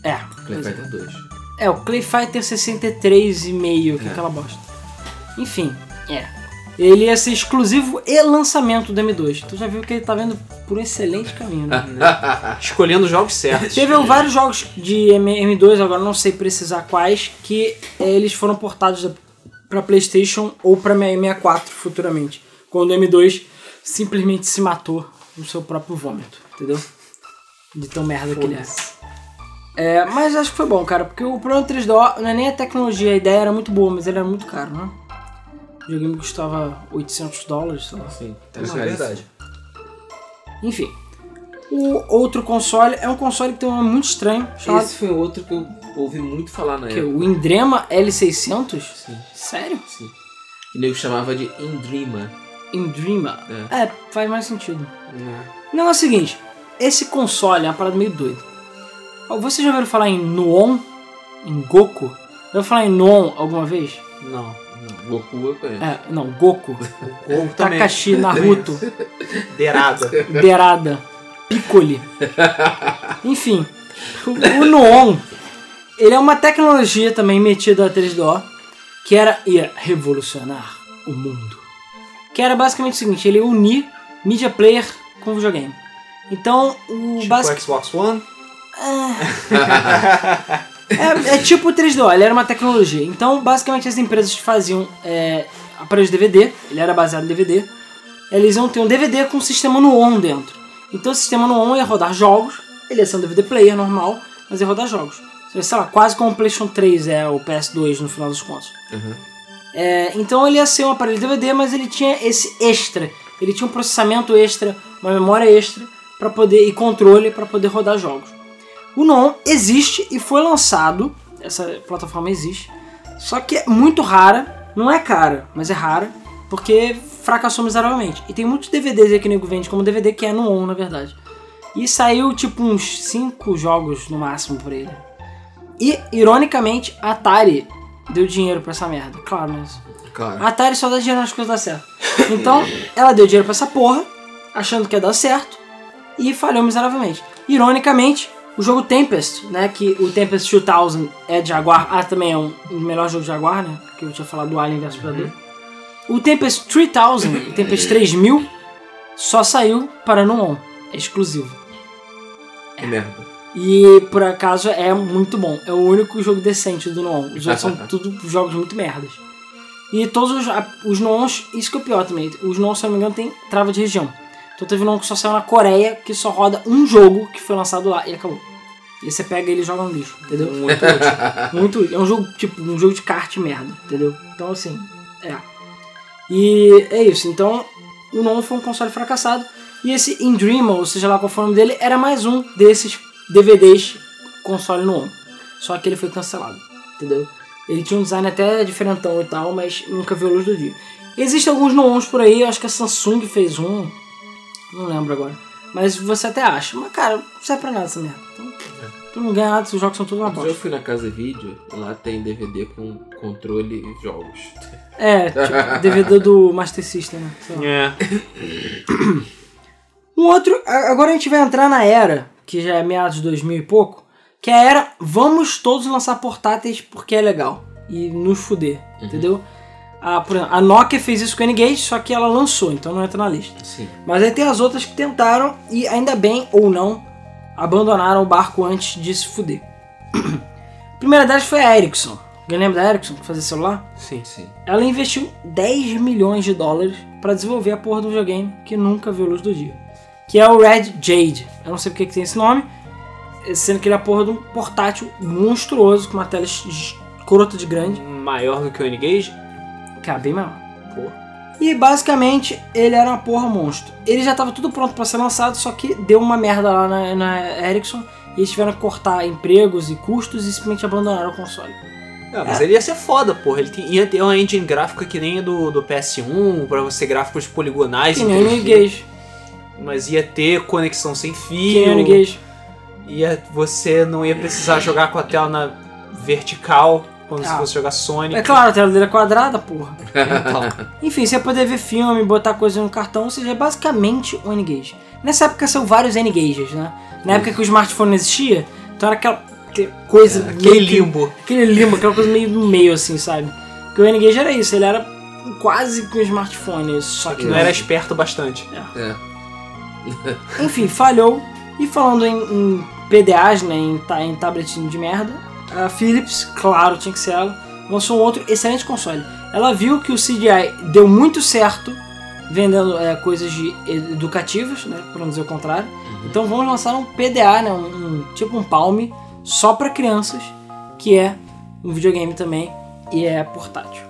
É. Clay é. Fighter 2. É, o Clay Fighter 63,5, que é aquela bosta. Enfim, é. Ele ia ser exclusivo e lançamento do M2. Tu já viu que ele tá vendo por um excelente caminho, né? Escolhendo os jogos certos. Teve vários jogos de M- M2, agora não sei precisar quais, que eh, eles foram portados pra PlayStation ou pra 64 futuramente. Quando o M2 simplesmente se matou no seu próprio vômito, entendeu? De tão merda que ele é. É, mas acho que foi bom, cara, porque o problema do 3DO não é nem a tecnologia, a ideia era muito boa, mas ele era muito caro, né? O joguinho custava 800 dólares, sei lá. Sim, Isso é verdade. Enfim. O outro console é um console que tem um nome muito estranho, chamado Esse foi outro que eu ouvi muito falar na que, época. o Indrema L600. Sim, Sério? sim. E nego chamava de Indreamer. Indrema. É. faz mais sentido. O negócio é o seguinte, esse console é uma parada meio doida. Vocês já ouviram falar em Nuon? Em Goku? Já ouviu falar em Nuon alguma vez? Não. Não, Goku eu conheço. É, não, Goku. Ou. Takashi, Naruto, Derada. Derada, Piccoli. Enfim, o, o Nuon, ele é uma tecnologia também metida a 3DO, que era ia revolucionar o mundo. Que era basicamente o seguinte, ele ia unir media player com videogame. Então, o Tipo basic- Xbox One. É, é tipo o 3DO, ele era uma tecnologia. Então, basicamente, as empresas faziam é, aparelhos DVD, ele era baseado em DVD. Eles iam ter um DVD com um sistema no on dentro. Então, o sistema no on ia rodar jogos, ele ia ser um DVD player normal, mas ia rodar jogos. Sei lá, quase como o PlayStation 3 é o PS2 no final dos contos. Uhum. É, então ele ia ser um aparelho DVD, mas ele tinha esse extra. Ele tinha um processamento extra, uma memória extra para poder e controle para poder rodar jogos. O Non existe e foi lançado. Essa plataforma existe. Só que é muito rara. Não é cara, mas é rara. Porque fracassou miseravelmente. E tem muitos DVDs aí que o nego vende como DVD que é no On, na verdade. E saiu tipo uns 5 jogos no máximo por ele. E, ironicamente, a Atari deu dinheiro pra essa merda. Claro, mas. Claro. A Atari só dá dinheiro nas coisas dar certo. Então, ela deu dinheiro pra essa porra, achando que ia dar certo, e falhou miseravelmente. Ironicamente, o jogo Tempest, né, que o Tempest 2000 é de Jaguar, ah, também é um o melhor jogo de Jaguar, né, que eu tinha falado do Alien vs Predador. O Tempest 3000, o Tempest 3000, só saiu para no On, é exclusivo. Que merda. E por acaso é muito bom. É o único jogo decente do Noon. Os outros são tudo jogos muito merdas. E todos os, os Noons, isso que é o pior também. Os Noons, se eu não me engano, tem trava de região. Então teve um Noon que só saiu na Coreia, que só roda um jogo que foi lançado lá e acabou. E aí você pega ele e joga no lixo, entendeu? Muito útil. Muito útil. É um jogo, tipo, um jogo de kart merda, entendeu? Então, assim, é. E é isso. Então, o Non foi um console fracassado. E esse Indreamer, ou seja lá qual foi o nome dele, era mais um desses DVDs console Non. Só que ele foi cancelado, entendeu? Ele tinha um design até diferentão e tal, mas nunca viu a luz do dia. Existem alguns Noons por aí, eu acho que a Samsung fez um. Não lembro agora. Mas você até acha. Mas, cara, não serve pra nada essa merda. Então, tu não ganha nada, os jogos são tudo uma bosta. eu fui na casa vídeo, lá tem DVD com controle e jogos. É, tipo, DVD do Master System, né? É. Um outro, a- agora a gente vai entrar na era, que já é meados de 2000 e pouco, que é era vamos todos lançar portáteis porque é legal e nos fuder, entendeu? A, por exemplo, a Nokia fez isso com a N-Gage, só que ela lançou, então não entra na lista. Sim. Mas aí tem as outras que tentaram e ainda bem ou não abandonaram o barco antes de se fuder. A primeira delas foi a Ericsson. Alguém lembra da Ericsson que fazia celular? Sim. Sim. Ela investiu 10 milhões de dólares pra desenvolver a porra do videogame que nunca viu luz do dia. Que é o Red Jade. Eu não sei porque que tem esse nome, sendo que ele é a porra de um portátil monstruoso com uma tela es- escrota de grande, Maior do que o N-Gage? é bem maior. Pô. E basicamente ele era uma porra monstro. Ele já tava tudo pronto pra ser lançado, só que deu uma merda lá na, na Ericsson e eles tiveram que cortar empregos e custos e simplesmente abandonaram o console. Ah, mas ele ia ser foda, porra. Ele tem- ia ter uma engine gráfica que nem a do, do PS1, pra você gráficos poligonais. Que em nem o 3D, N-Gage. Mas ia ter conexão sem o fio. N-Gage. Ia, você não ia precisar jogar com a tela na vertical, como se Ah. fosse jogar Sonic. É claro, a tela dele é quadrada, porra. Então, Enfim, você ia poder ver filme, botar coisa no cartão, ou seja, é basicamente um N-Gage. Nessa época são vários N-Gages, né? Na época que o smartphone não existia, então era aquela coisa. É, aquele meio que- limbo. Aquele limbo, aquela coisa meio no meio, assim, sabe? Porque o N-Gage era isso, ele era quase que um smartphone, só que Que não era esperto bastante. É. Enfim, falhou. E falando em, em PDAs, né, em, em tabletinho de merda, a Philips, claro, tinha que ser ela, lançou um outro excelente console. Ela viu que o CDI deu muito certo vendendo é, coisas de educativas, né, para não dizer o contrário. Então vamos lançar um PDA, né, um, um- tipo um Palm, só para crianças, que é um videogame também e é portátil.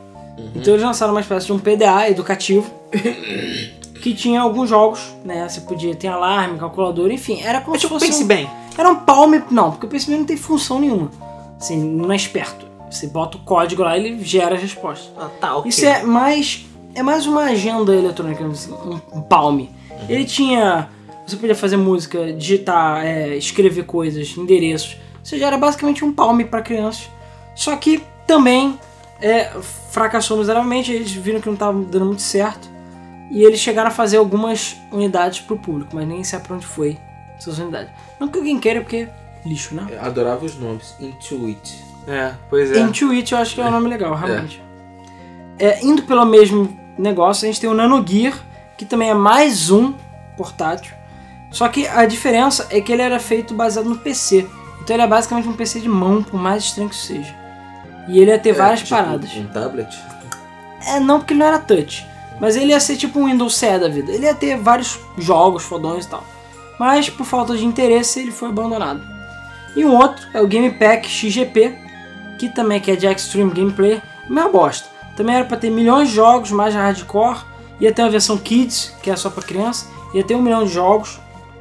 Então eles lançaram uma espécie de um PDA educativo que tinha alguns jogos, né? Você podia ter alarme, calculador, enfim, era como É se tipo, fosse pense um, bem. era um Palm, não, porque o PSP não tem função nenhuma. Assim, não é esperto. Você bota o código lá e ele gera as respostas. Ah, tá, ok. Isso é mais é mais uma agenda eletrônica, assim, um, um Palm. Ele tinha você podia fazer música, digitar, é, escrever coisas, endereços. Ou seja, era basicamente um Palm para crianças. Só que também é, fracassou miseravelmente, eles viram que não estava dando muito certo. E eles chegaram a fazer algumas unidades para o público, mas nem sabe para onde foi essas unidades. Não que alguém queira, porque lixo, né? Eu Adorava os nomes. Intuit. É, pois é. Intuit eu acho que é um nome legal, realmente. É, indo pelo mesmo negócio, a gente tem o Nano Gear, que também é mais um portátil. Só que a diferença é que ele era feito baseado no PC. Então ele é basicamente um PC de mão, por mais estranho que isso seja. E ele ia ter várias É, tipo, paradas. Um tablet. É, não porque ele não era touch. Mas ele ia ser tipo um Windows CE da vida. Ele ia ter vários jogos fodões e tal. Mas por falta de interesse ele foi abandonado. E um outro é o Game Pack XGP, que também que é de Extreme Gameplay, mesma bosta. Também era para ter milhões de jogos, mais hardcore. Ia ter uma versão Kids, que é só para criança. Ia ter um milhão de jogos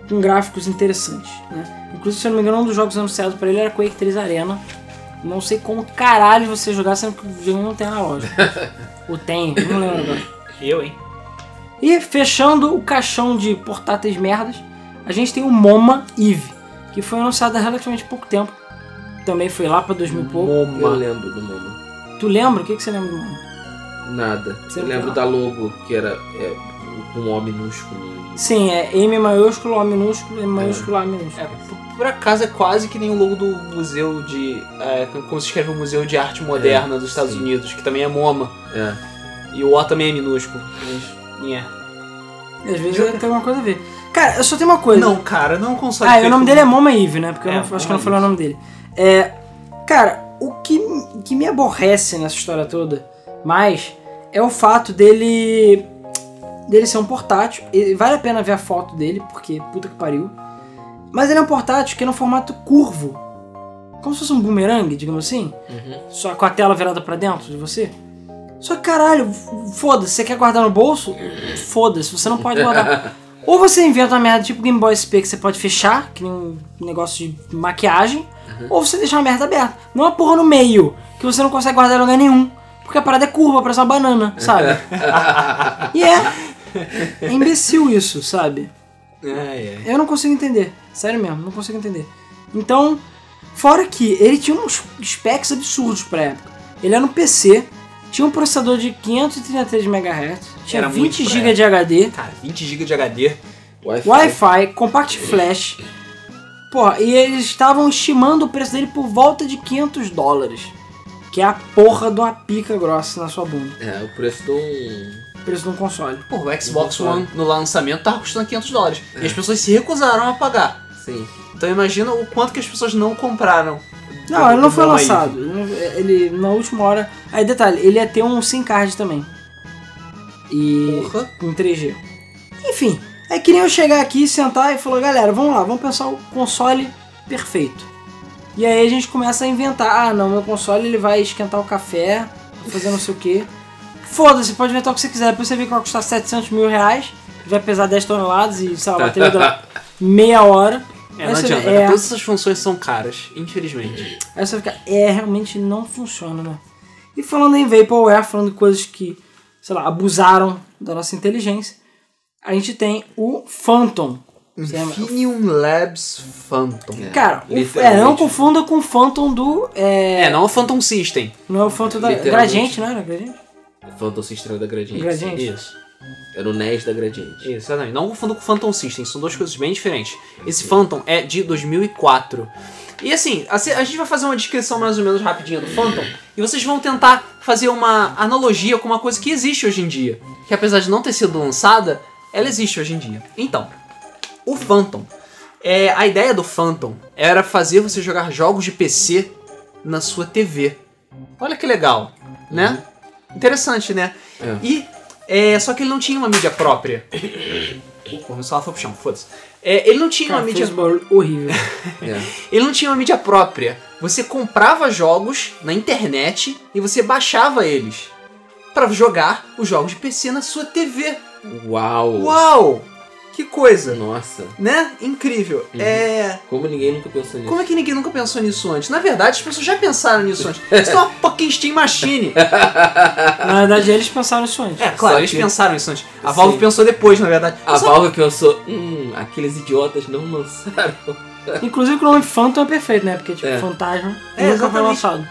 com gráficos interessantes. Né? Inclusive, se eu não me engano, um dos jogos anunciados para ele era Quake 3 Arena. Não sei como caralho você jogar, sendo que o jogo não tem na loja. Ou tem, não lembro agora. Eu, hein? E fechando o caixão de portáteis merdas, a gente tem o MoMA Eve, que foi anunciado há relativamente pouco tempo. Também foi lá pra 2000 e pouco. Eu Moma. lembro do nome. Tu lembra? O que, que você lembra do MoMA? Nada. Você eu lembro da logo, que era é, com um O minúsculo. Sim, é M maiúsculo, O minúsculo, M maiúsculo, A minúsculo. É, por, por acaso é quase que nem o logo do museu de. É, como se escreve o Museu de Arte Moderna dos Estados sim. Unidos, que também é MoMA. É. E o O também é minúsculo. Mas. É. E às vezes tem alguma coisa a ver. Cara, eu só tenho uma coisa. Não, cara, não console. Ah, e o nome dele é Moma Eve, né? Porque eu É, não- acho que eu não falei o nome dele. É, cara, o que, que me aborrece nessa história toda mais é o fato dele dele ser um portátil. E vale a pena ver a foto dele, porque puta que pariu. Mas ele é um portátil que é no formato curvo. Como se fosse um boomerang, digamos assim. Uhum. Só com a tela virada pra dentro de você. Só que caralho, foda-se, você quer guardar no bolso? Foda-se, você não pode guardar. Ou você inventa uma merda tipo Game Boy SP que você pode fechar, que nem um negócio de maquiagem, ou você deixa uma merda aberta. Não uma porra no meio, que você não consegue guardar em lugar nenhum. Porque a parada é curva, parece uma banana, sabe? e é. É imbecil isso, sabe? É, é. Eu não consigo entender. Sério mesmo, não consigo entender. Então, fora que ele tinha uns specs absurdos pra época. Ele era no PC, tinha um processador de 533 MHz, tinha Era muito 20 pra GB de HD, Cara, 20 GB de HD. Wi-Fi. Wi-Fi, Compact Flash. Porra, e eles estavam estimando o preço dele por volta de 500 dólares. Que é a porra de uma pica grossa na sua bunda. É, o preço de um. O preço de um console. Pô, o Xbox. One no lançamento tava custando 500 dólares. E as pessoas se recusaram a pagar. Sim. Então imagina o quanto que as pessoas não compraram. Não, ele não foi lançado. Ele, na última hora. Aí, detalhe, ele ia ter um SIM card também. E. Porra. em 3G. Enfim, é que nem eu chegar aqui, sentar e falar, galera, vamos lá, vamos pensar o console perfeito. E aí a gente começa a inventar, ah não, meu console ele vai esquentar o café, fazer não sei o que. Foda-se, pode inventar o que você quiser, depois você vê que vai custar 700 mil reais, vai pesar 10 toneladas e, sei lá, a bateria dura meia hora. É, não Essa adianta. é- Todas essas funções são caras, infelizmente. Aí você fica, é, realmente não funciona, né? E falando em Vaporware, falando de coisas que, sei lá, abusaram da nossa inteligência, a gente tem o Phantom. Infinium Labs Phantom. É. Cara, o, é, não confunda com o Phantom do. É, É, não é o Phantom System. não é o Phantom da. Gradiente, não era? Gradiente? Phantom System da Gradiente. Gradiente. Isso. Era o NES da Gradiente. Isso, exatamente. Não confunda com o Phantom System, são duas coisas bem diferentes. Esse Phantom é de 2004. E assim, assim, a gente vai fazer uma descrição mais ou menos rapidinha do Phantom e vocês vão tentar fazer uma analogia com uma coisa que existe hoje em dia. Que apesar de não ter sido lançada, ela existe hoje em dia. Então, o Phantom. É, a ideia do Phantom era fazer você jogar jogos de PC na sua TV. Olha que legal, né? Interessante, né? É. E é, só que ele não tinha uma mídia própria. Porra, meu celular foi pro chão, foda-se. É, ele não tinha Cara, uma mídia. um horrível. É. Ele não tinha uma mídia própria. Você comprava jogos na internet e você baixava eles pra jogar os jogos de PC na sua TV. Uau! Uau! Que coisa, Nossa, né? Incrível. É. como ninguém nunca pensou nisso. Como é que ninguém nunca pensou nisso antes? Na verdade, as pessoas já pensaram nisso antes. Isso é uma fucking Steam Machine. Na verdade, eles pensaram isso antes. É, claro, Só eles que- pensaram isso antes. A Valve Sim. pensou depois, na verdade. A Só- Valve pensou, hum, aqueles idiotas não lançaram. Inclusive o nome Phantom é perfeito, né? Porque, tipo, É. fantasma É, nunca foi exatamente. lançado.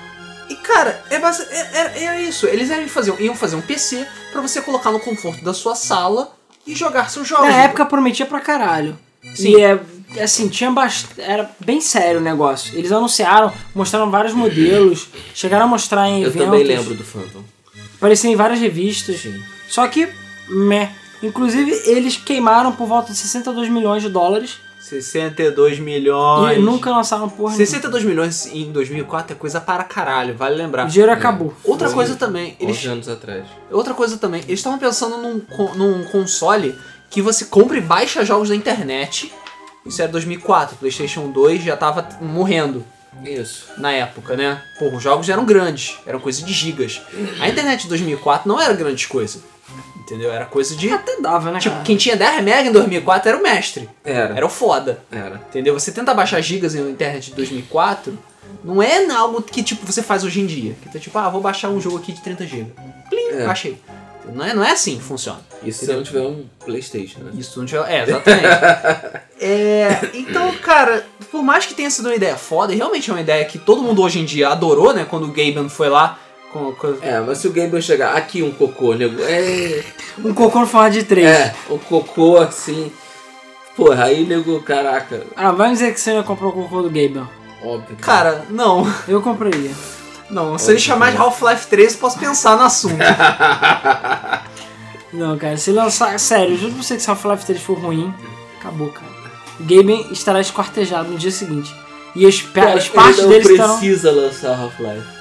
E cara, é, basi- é, é- é isso. Eles iam fazer, iam fazer um PC pra você colocar no conforto da sua sala e jogar seus jogos. Na época prometia pra caralho. Sim. E é, assim, tinha bastante. Era bem sério o negócio. Eles anunciaram, mostraram vários modelos, chegaram a mostrar em Eu eventos. também lembro do Phantom. Apareciam em várias revistas. Sim. Só que, meh. Inclusive, eles queimaram por volta de 62 milhões de dólares 62 milhões. e nunca lançaram porra nenhuma. 62 milhões em 2004 é coisa para caralho, vale lembrar. O dinheiro acabou. Outra Sim. coisa também, 11 eles, anos atrás. outra coisa também, eles estavam pensando num, num console que você compra e baixa jogos da internet. Isso era 2004, PlayStation 2 já tava morrendo Isso. na época, né? Pô, os jogos eram grandes, eram coisa de gigas. A internet de 2004 não era grande coisa, entendeu? Era coisa de... Até dava, né, Tipo, cara? quem tinha 10 MB em 2004 era o mestre, Era. era o foda. Era. Entendeu? Você tenta baixar gigas na internet de 2004, não é algo que tipo você faz hoje em dia. Que tá tipo, ah, vou baixar um jogo aqui de 30 GB. Plim, É. baixei. Não é, não é assim que funciona. Isso se não tiver um Playstation, né? Isso não tiver. É, exatamente. é, então, cara, por mais que tenha sido uma ideia foda, e realmente é uma ideia que todo mundo hoje em dia adorou, né? Quando o Gaben foi lá com. com- É, mas se o Boy chegar aqui um cocô, nego. É. Um cocô no formato de 3. É, um cocô assim. Porra, aí nego, caraca, Ah, vai me dizer que você ia comprar o cocô do Gaben. óbvio. Cara, não. Eu compraria. Não. Se ele chamar de Half-Life 3, eu posso pensar no assunto. Não, cara, se lançar. Sério, eu juro pra você que se Half-Life 3 for ruim, acabou, cara. O Gaben estará esquartejado no dia seguinte. E as, pe- Cara, as partes ele não dele estarão. precisa lançar Half-Life.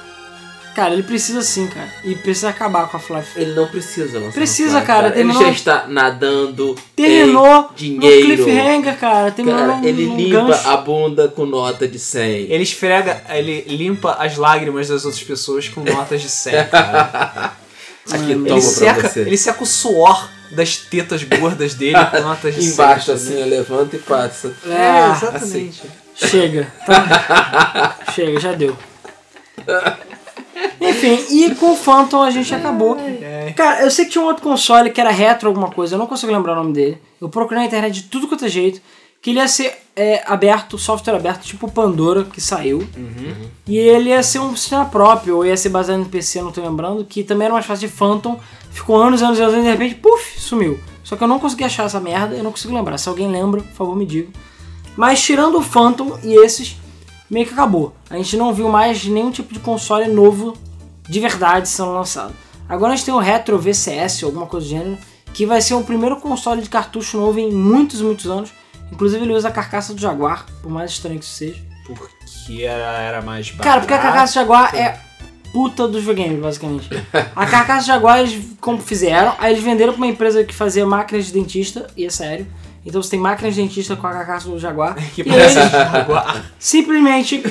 Cara, ele precisa sim, cara. E precisa acabar com a Half-Life. Ele não precisa lançar Precisa, Half-Life, cara, Ele terminou- já está nadando. Terminou em dinheiro. no cliffhanger, cara. Terminou Cara, ele num limpa gancho. a bunda com nota de 100. Ele esfrega, ele limpa as lágrimas das outras pessoas com notas de 100, cara. Aqui, Mano, toma Ele seca, você. ele seca o suor das tetas gordas dele com notas de 100. Embaixo, assim, levanta e passa. É, Ah, exatamente. Chega, tá? Chega, já deu. Enfim, e com o Phantom a gente acabou. Cara, eu sei que tinha um outro console que era retro alguma coisa, eu não consigo lembrar o nome dele. Eu procurei na internet de tudo quanto é jeito. Que ele ia ser é, aberto, software aberto, tipo o Pandora, que saiu. E ele ia ser um sistema próprio, ou ia ser baseado no PC, não tô lembrando, que também era mais fácil de Phantom. Ficou anos, anos, anos, e de repente, puf, sumiu. Só que eu não consegui achar essa merda, eu não consigo lembrar. Se alguém lembra, por favor, me diga. Mas tirando o Phantom e esses, meio que acabou. A gente não viu mais nenhum tipo de console novo de verdade sendo lançado. Agora a gente tem o Retro VCS, alguma coisa do gênero, que vai ser o primeiro console de cartucho novo em muitos, muitos anos. Inclusive ele usa a carcaça do Jaguar, por mais estranho que isso seja. Porque era, era mais barato. Cara, porque a carcaça do Jaguar é puta dos videogames, basicamente. A carcaça do Jaguar eles como fizeram, aí eles venderam pra uma empresa que fazia máquinas de dentista, e é sério. Então você tem máquinas de dentista com a carcaça do Jaguar. Que parece Jaguar. simplesmente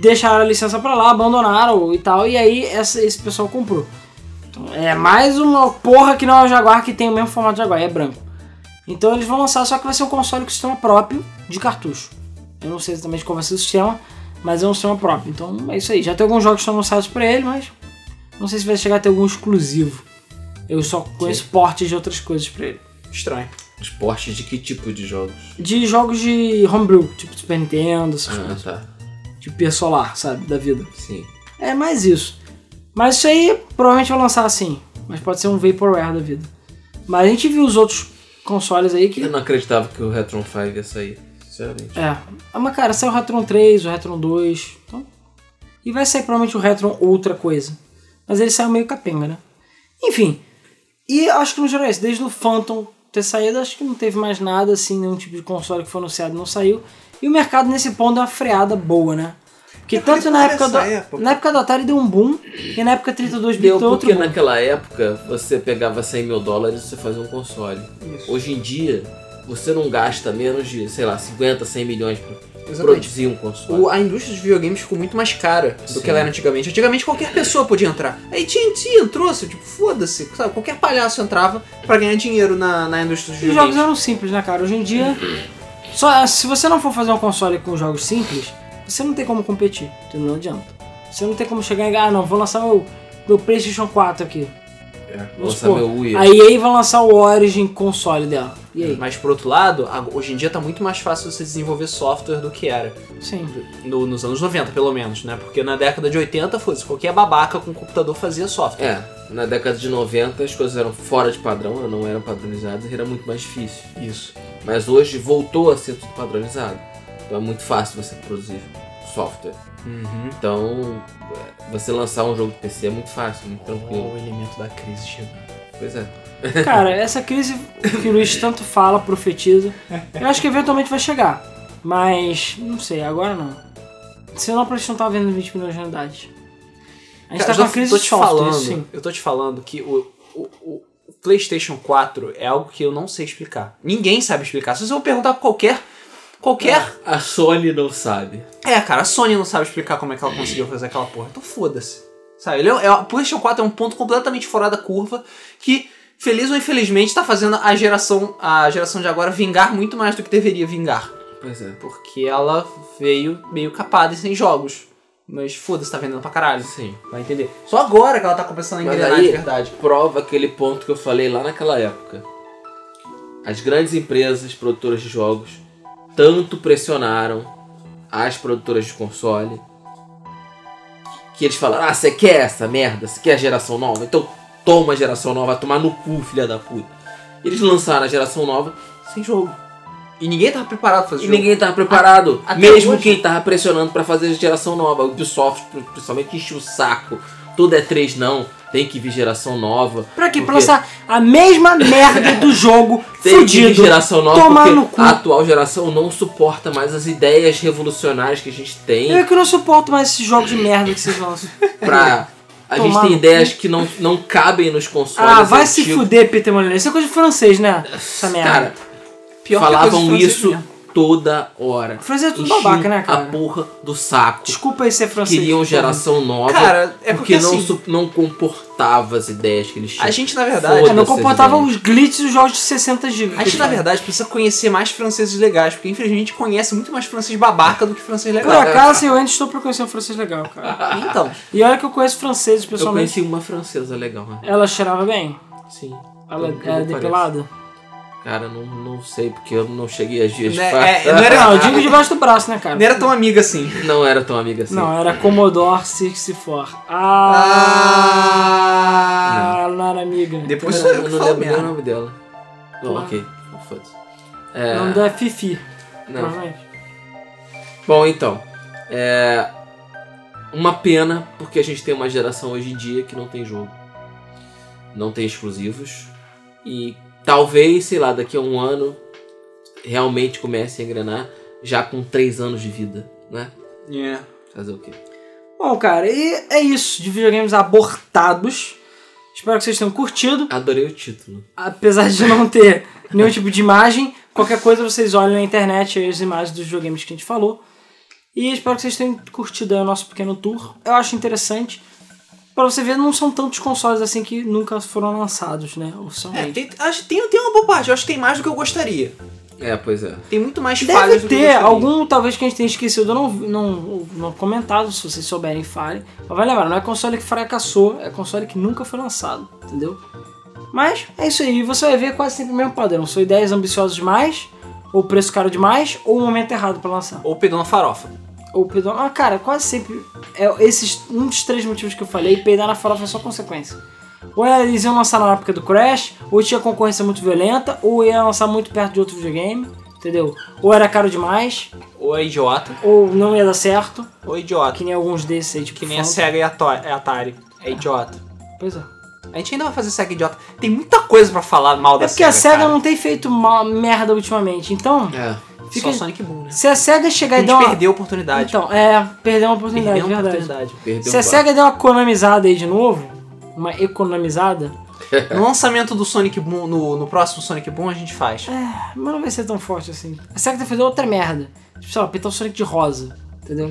deixaram a licença pra lá, abandonaram e tal, e aí essa- esse pessoal comprou. Então, é mais uma porra que não é o Jaguar que tem o mesmo formato de Jaguar, é branco. Então eles vão lançar, só que vai ser um console com sistema próprio de cartucho. Eu não sei exatamente qual vai ser o sistema, mas é um sistema próprio. Então é isso aí. Já tem alguns jogos que estão anunciados pra ele, mas não sei se vai chegar a ter algum exclusivo. Eu só conheço portes de outras coisas pra ele. Estranho. Esportes de que tipo de jogos? De jogos de homebrew, tipo Super Nintendo, essas Ah, coisas. tá. Tipo Solar, sabe? Da vida. Sim. É mais isso. Mas isso aí provavelmente vai lançar assim. Mas pode ser um Vaporware da vida. Mas a gente viu os outros consoles aí que. Eu não acreditava que o Retron 5 ia sair. Sinceramente. É. Ah, Mas cara, saiu o Retron 3, o Retron 2. Então... E vai sair provavelmente o Retron outra coisa. Mas ele saiu meio capenga, né? Enfim. E acho que no geral é isso. Desde o Phantom ter saído, acho que não teve mais nada assim, nenhum tipo de console que foi anunciado não saiu. E o mercado nesse ponto deu uma freada boa, né? Porque tanto na época, do, época. na época do Atari deu um boom, e na época 32 bits Deu deu outro porque boom. naquela época você pegava 100 mil dólares e você fazia um console. Isso. Hoje em dia, você não gasta menos de, sei lá, 50, 100 milhões pra Exatamente. produzir um console. O- a indústria de videogames ficou muito mais cara do Sim. que ela era antigamente. Antigamente qualquer pessoa podia entrar. A AT&T entrou, assim, tipo, foda-se, sabe? Qualquer palhaço entrava pra ganhar dinheiro na, na indústria de Os jogos videogames. eram simples, né, cara? Hoje em dia, só, se você não for fazer um console com jogos simples, você não tem como competir? Não adianta. Você não tem como chegar e ah, não, vou lançar meu, meu PlayStation 4 aqui. É, supor, meu Wii. A EA vai lançar o Origin console dela. E aí? Mas por outro lado, hoje em dia tá muito mais fácil você desenvolver software do que era. Sim. No- nos anos 90, pelo menos, né? Porque na década de 80, foda-se, qualquer babaca com computador fazia software. É, na década de 90 as coisas eram fora de padrão, não eram padronizadas e era muito mais difícil. Isso. Mas hoje voltou a ser tudo padronizado. Então é muito fácil você produzir software. Uhum. Então, você lançar um jogo de PC é muito fácil, muito tranquilo. O elemento da crise chegou. Pois é. Cara, essa crise que o Luiz tanto fala, profetiza, eu acho que eventualmente vai chegar. Mas, não sei, agora não. Senão a PlayStation tava vendo 20 milhões de unidades. A gente Cara, tá com eu a crise tô de te software, falando, sim. Eu tô te falando que o, o, o PlayStation 4 é algo que eu não sei explicar. Ninguém sabe explicar. Se você for perguntar pra qualquer. Qualquer. A Sony não sabe. É, cara, a Sony não sabe explicar como é que ela conseguiu fazer aquela porra. Então foda-se. Sabe? Ele é, é, o PlayStation 4 é um ponto completamente fora da curva que, feliz ou infelizmente, tá fazendo a geração, a geração de agora vingar muito mais do que deveria vingar. Pois é. Porque ela veio meio capada e sem jogos. Mas foda-se, tá vendendo pra caralho. Sim. Vai entender. Só agora que ela tá começando a engrenar de verdade. Prova aquele ponto que eu falei lá naquela época. As grandes empresas produtoras de jogos tanto pressionaram as produtoras de console que eles falaram: Ah, você quer essa merda? Você quer a geração nova? Então toma a geração nova, tomar no cu, filha da puta. Eles lançaram a geração nova sem jogo. E ninguém tava preparado pra fazer E jogo. ninguém tava preparado. A- Mesmo hoje- quem tava pressionando pra fazer a geração nova. O Ubisoft, principalmente, encheu o saco. Tudo é 3 não. Tem que vir geração nova. Pra quê? Pra porque lançar a mesma merda do jogo Tem que vir fudido. geração nova Tomar porque no cu. a atual geração não suporta mais as ideias revolucionárias que a gente tem Eu é que não suporto mais esses jogos de merda que vocês lançam. pra... A gente tem ideias que não, não cabem nos consoles Ah, vai se antigos. fuder, Peter Molyneux. Isso é coisa de francês, né? Essa merda. Cara, Pior que a coisa falavam isso mesmo. toda hora. francês é tudo Enchiam babaca, né, a cara? porra do saco. Desculpa aí ser francês. Queriam geração nova Cara, é porque, não, assim- su- não comportava as ideias que eles tinham. A gente, na verdade. É, não comportava os glitches dos jogos de 60 GB. A gente, na verdade, precisa conhecer mais franceses legais, porque infelizmente a gente conhece muito mais francês babaca do que francês Por legal. acaso, eu ainda estou pra conhecer um francês legal, cara. Então, E olha que eu conheço franceses Eu pessoalmente. conheci uma francesa legal, né? Ela cheirava bem? Sim. Ela era parece. depilada? Cara, não, não sei, porque eu não cheguei a dias de Né, fato. é, não era- Não, eu digo debaixo do braço, né, cara? não era tão amiga assim. Não era tão amiga assim. Não, era Commodore 64. Ah, ela não era amiga. Depois eu sou eu não, eu não falo lembro nem o nome dela. Oh, ok, foda-se. O É, nome dela é Fifi, não. Bom, então. É. Uma pena, porque a gente tem uma geração hoje em dia que não tem jogo. Não tem exclusivos. E talvez, sei lá, daqui a um ano realmente comece a engrenar já com três anos de vida, né? É. Fazer o quê? Bom, cara, e é isso de videogames abortados. Espero que vocês tenham curtido. Adorei o título. Apesar de não ter nenhum tipo de imagem, qualquer coisa vocês olhem na internet as imagens dos videogames que a gente falou. E espero que vocês tenham curtido o nosso pequeno tour. Eu acho interessante. Pra você ver, não são tantos consoles assim que nunca foram lançados, né? É, Oficialmente. tem, acho, que tem, tem uma boa parte, eu acho que tem mais do que eu gostaria. É, pois é. Tem muito mais Deve falhas do que eu ter gostaria. algum, talvez que a gente tenha esquecido ou não, não, não comentado, se vocês souberem, falem. Mas vai lembrar, não é console que fracassou, é console que nunca foi lançado, entendeu? Mas é isso aí, você vai ver quase sempre o mesmo padrão. São ideias ambiciosas demais, ou preço caro demais, ou o momento errado pra lançar. Ou peidou na farofa. Ou peidar. Ah, cara, quase sempre. É esses um dos três motivos que eu falei, peidar na farofa é só consequência. Ou eles iam lançar na época do Crash, ou tinha concorrência muito violenta, ou ia lançar muito perto de outro videogame, entendeu? Ou era caro demais, Ou é idiota, ou não ia dar certo, ou é idiota. que nem alguns desses aí, tipo. Que nem a Phantom. SEGA e a To- e a Atari. É idiota. Pois é. A gente ainda vai fazer SEGA idiota. Tem muita coisa pra falar mal da É porque a SEGA, SEGA cara. não tem feito uma merda ultimamente, então. É. Fica- Só Sonic Boom, né? Se a SEGA chegar A e dar uma. perdeu a oportunidade. Então, é, perdeu uma oportunidade, perdeu uma verdade. oportunidade. Perdeu Se a SEGA der uma economizada aí de novo, uma economizada, No lançamento do Sonic Boom, no, no próximo Sonic Boom, a gente faz. mas não vai ser tão forte assim. A SEGA tá fazendo outra merda. Tipo, sei lá, pintar o Sonic de rosa, entendeu?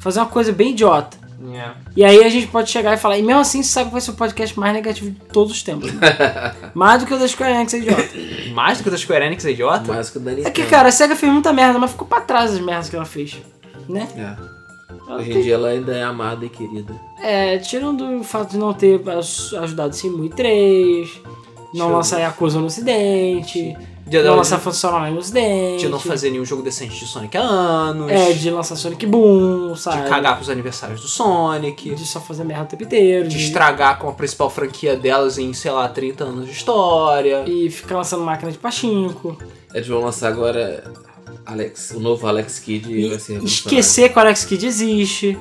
Fazer uma coisa bem idiota. É. E aí a gente pode chegar e falar, e mesmo assim você sabe que vai ser o podcast mais negativo de todos os tempos. né? mais do que o da Square Enix, é idiota. Mais do que o da Square Enix é idiota? Mais que o da É Nintendo. que, cara, a SEGA fez muita merda, mas ficou pra trás das merdas que ela fez. Né? É. Hoje em dia ela ainda é amada e querida. É, tirando o fato de não ter aj- ajudado Simui 3, não lançar Yakuza no ocidente, De, não de- lançar Funcional no ocidente. de não fazer nenhum jogo decente de Sonic há anos. É, de lançar Sonic Boom, sabe? de cagar pros aniversários do Sonic. De só fazer merda o tempo inteiro. De De estragar com a principal franquia delas em, sei lá, 30 anos de história. E ficar lançando máquina de pachinko. Eles vão lançar agora Alex, o novo Alex Kidd e vai ser esquecer que o Alex Kidd existe.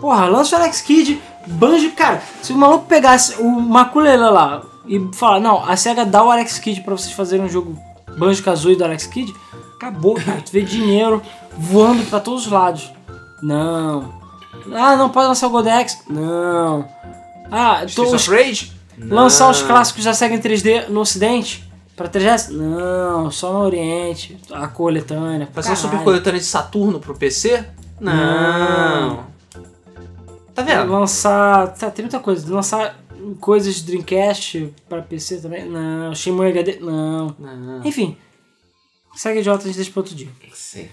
Porra, lança o Alex Kidd, banjo. Cara, se o maluco pegasse o Maculele lá e falar, não, a SEGA dá o Alex Kidd pra vocês fazerem um jogo Banjo Kazooie do Alex Kidd, acabou, cara. Tu vê dinheiro voando pra todos os lados. Não. Ah, não pode lançar o Godex? Não. Ah, tô, of Rage? lançar os Não. clássicos da SEGA em 3D no Ocidente? Pra 3DS? Não, só no Oriente. A coletânea. Fazer uma super coletânea de Saturno pro PC? Não. Tá vendo? Lançar. Tá, tem muita coisa. Lançar coisas de Dreamcast pra PC também? Não. Shenmue HD? Não. Não. Enfim. Segue idiota, a gente deixa pra outro dia. Sim.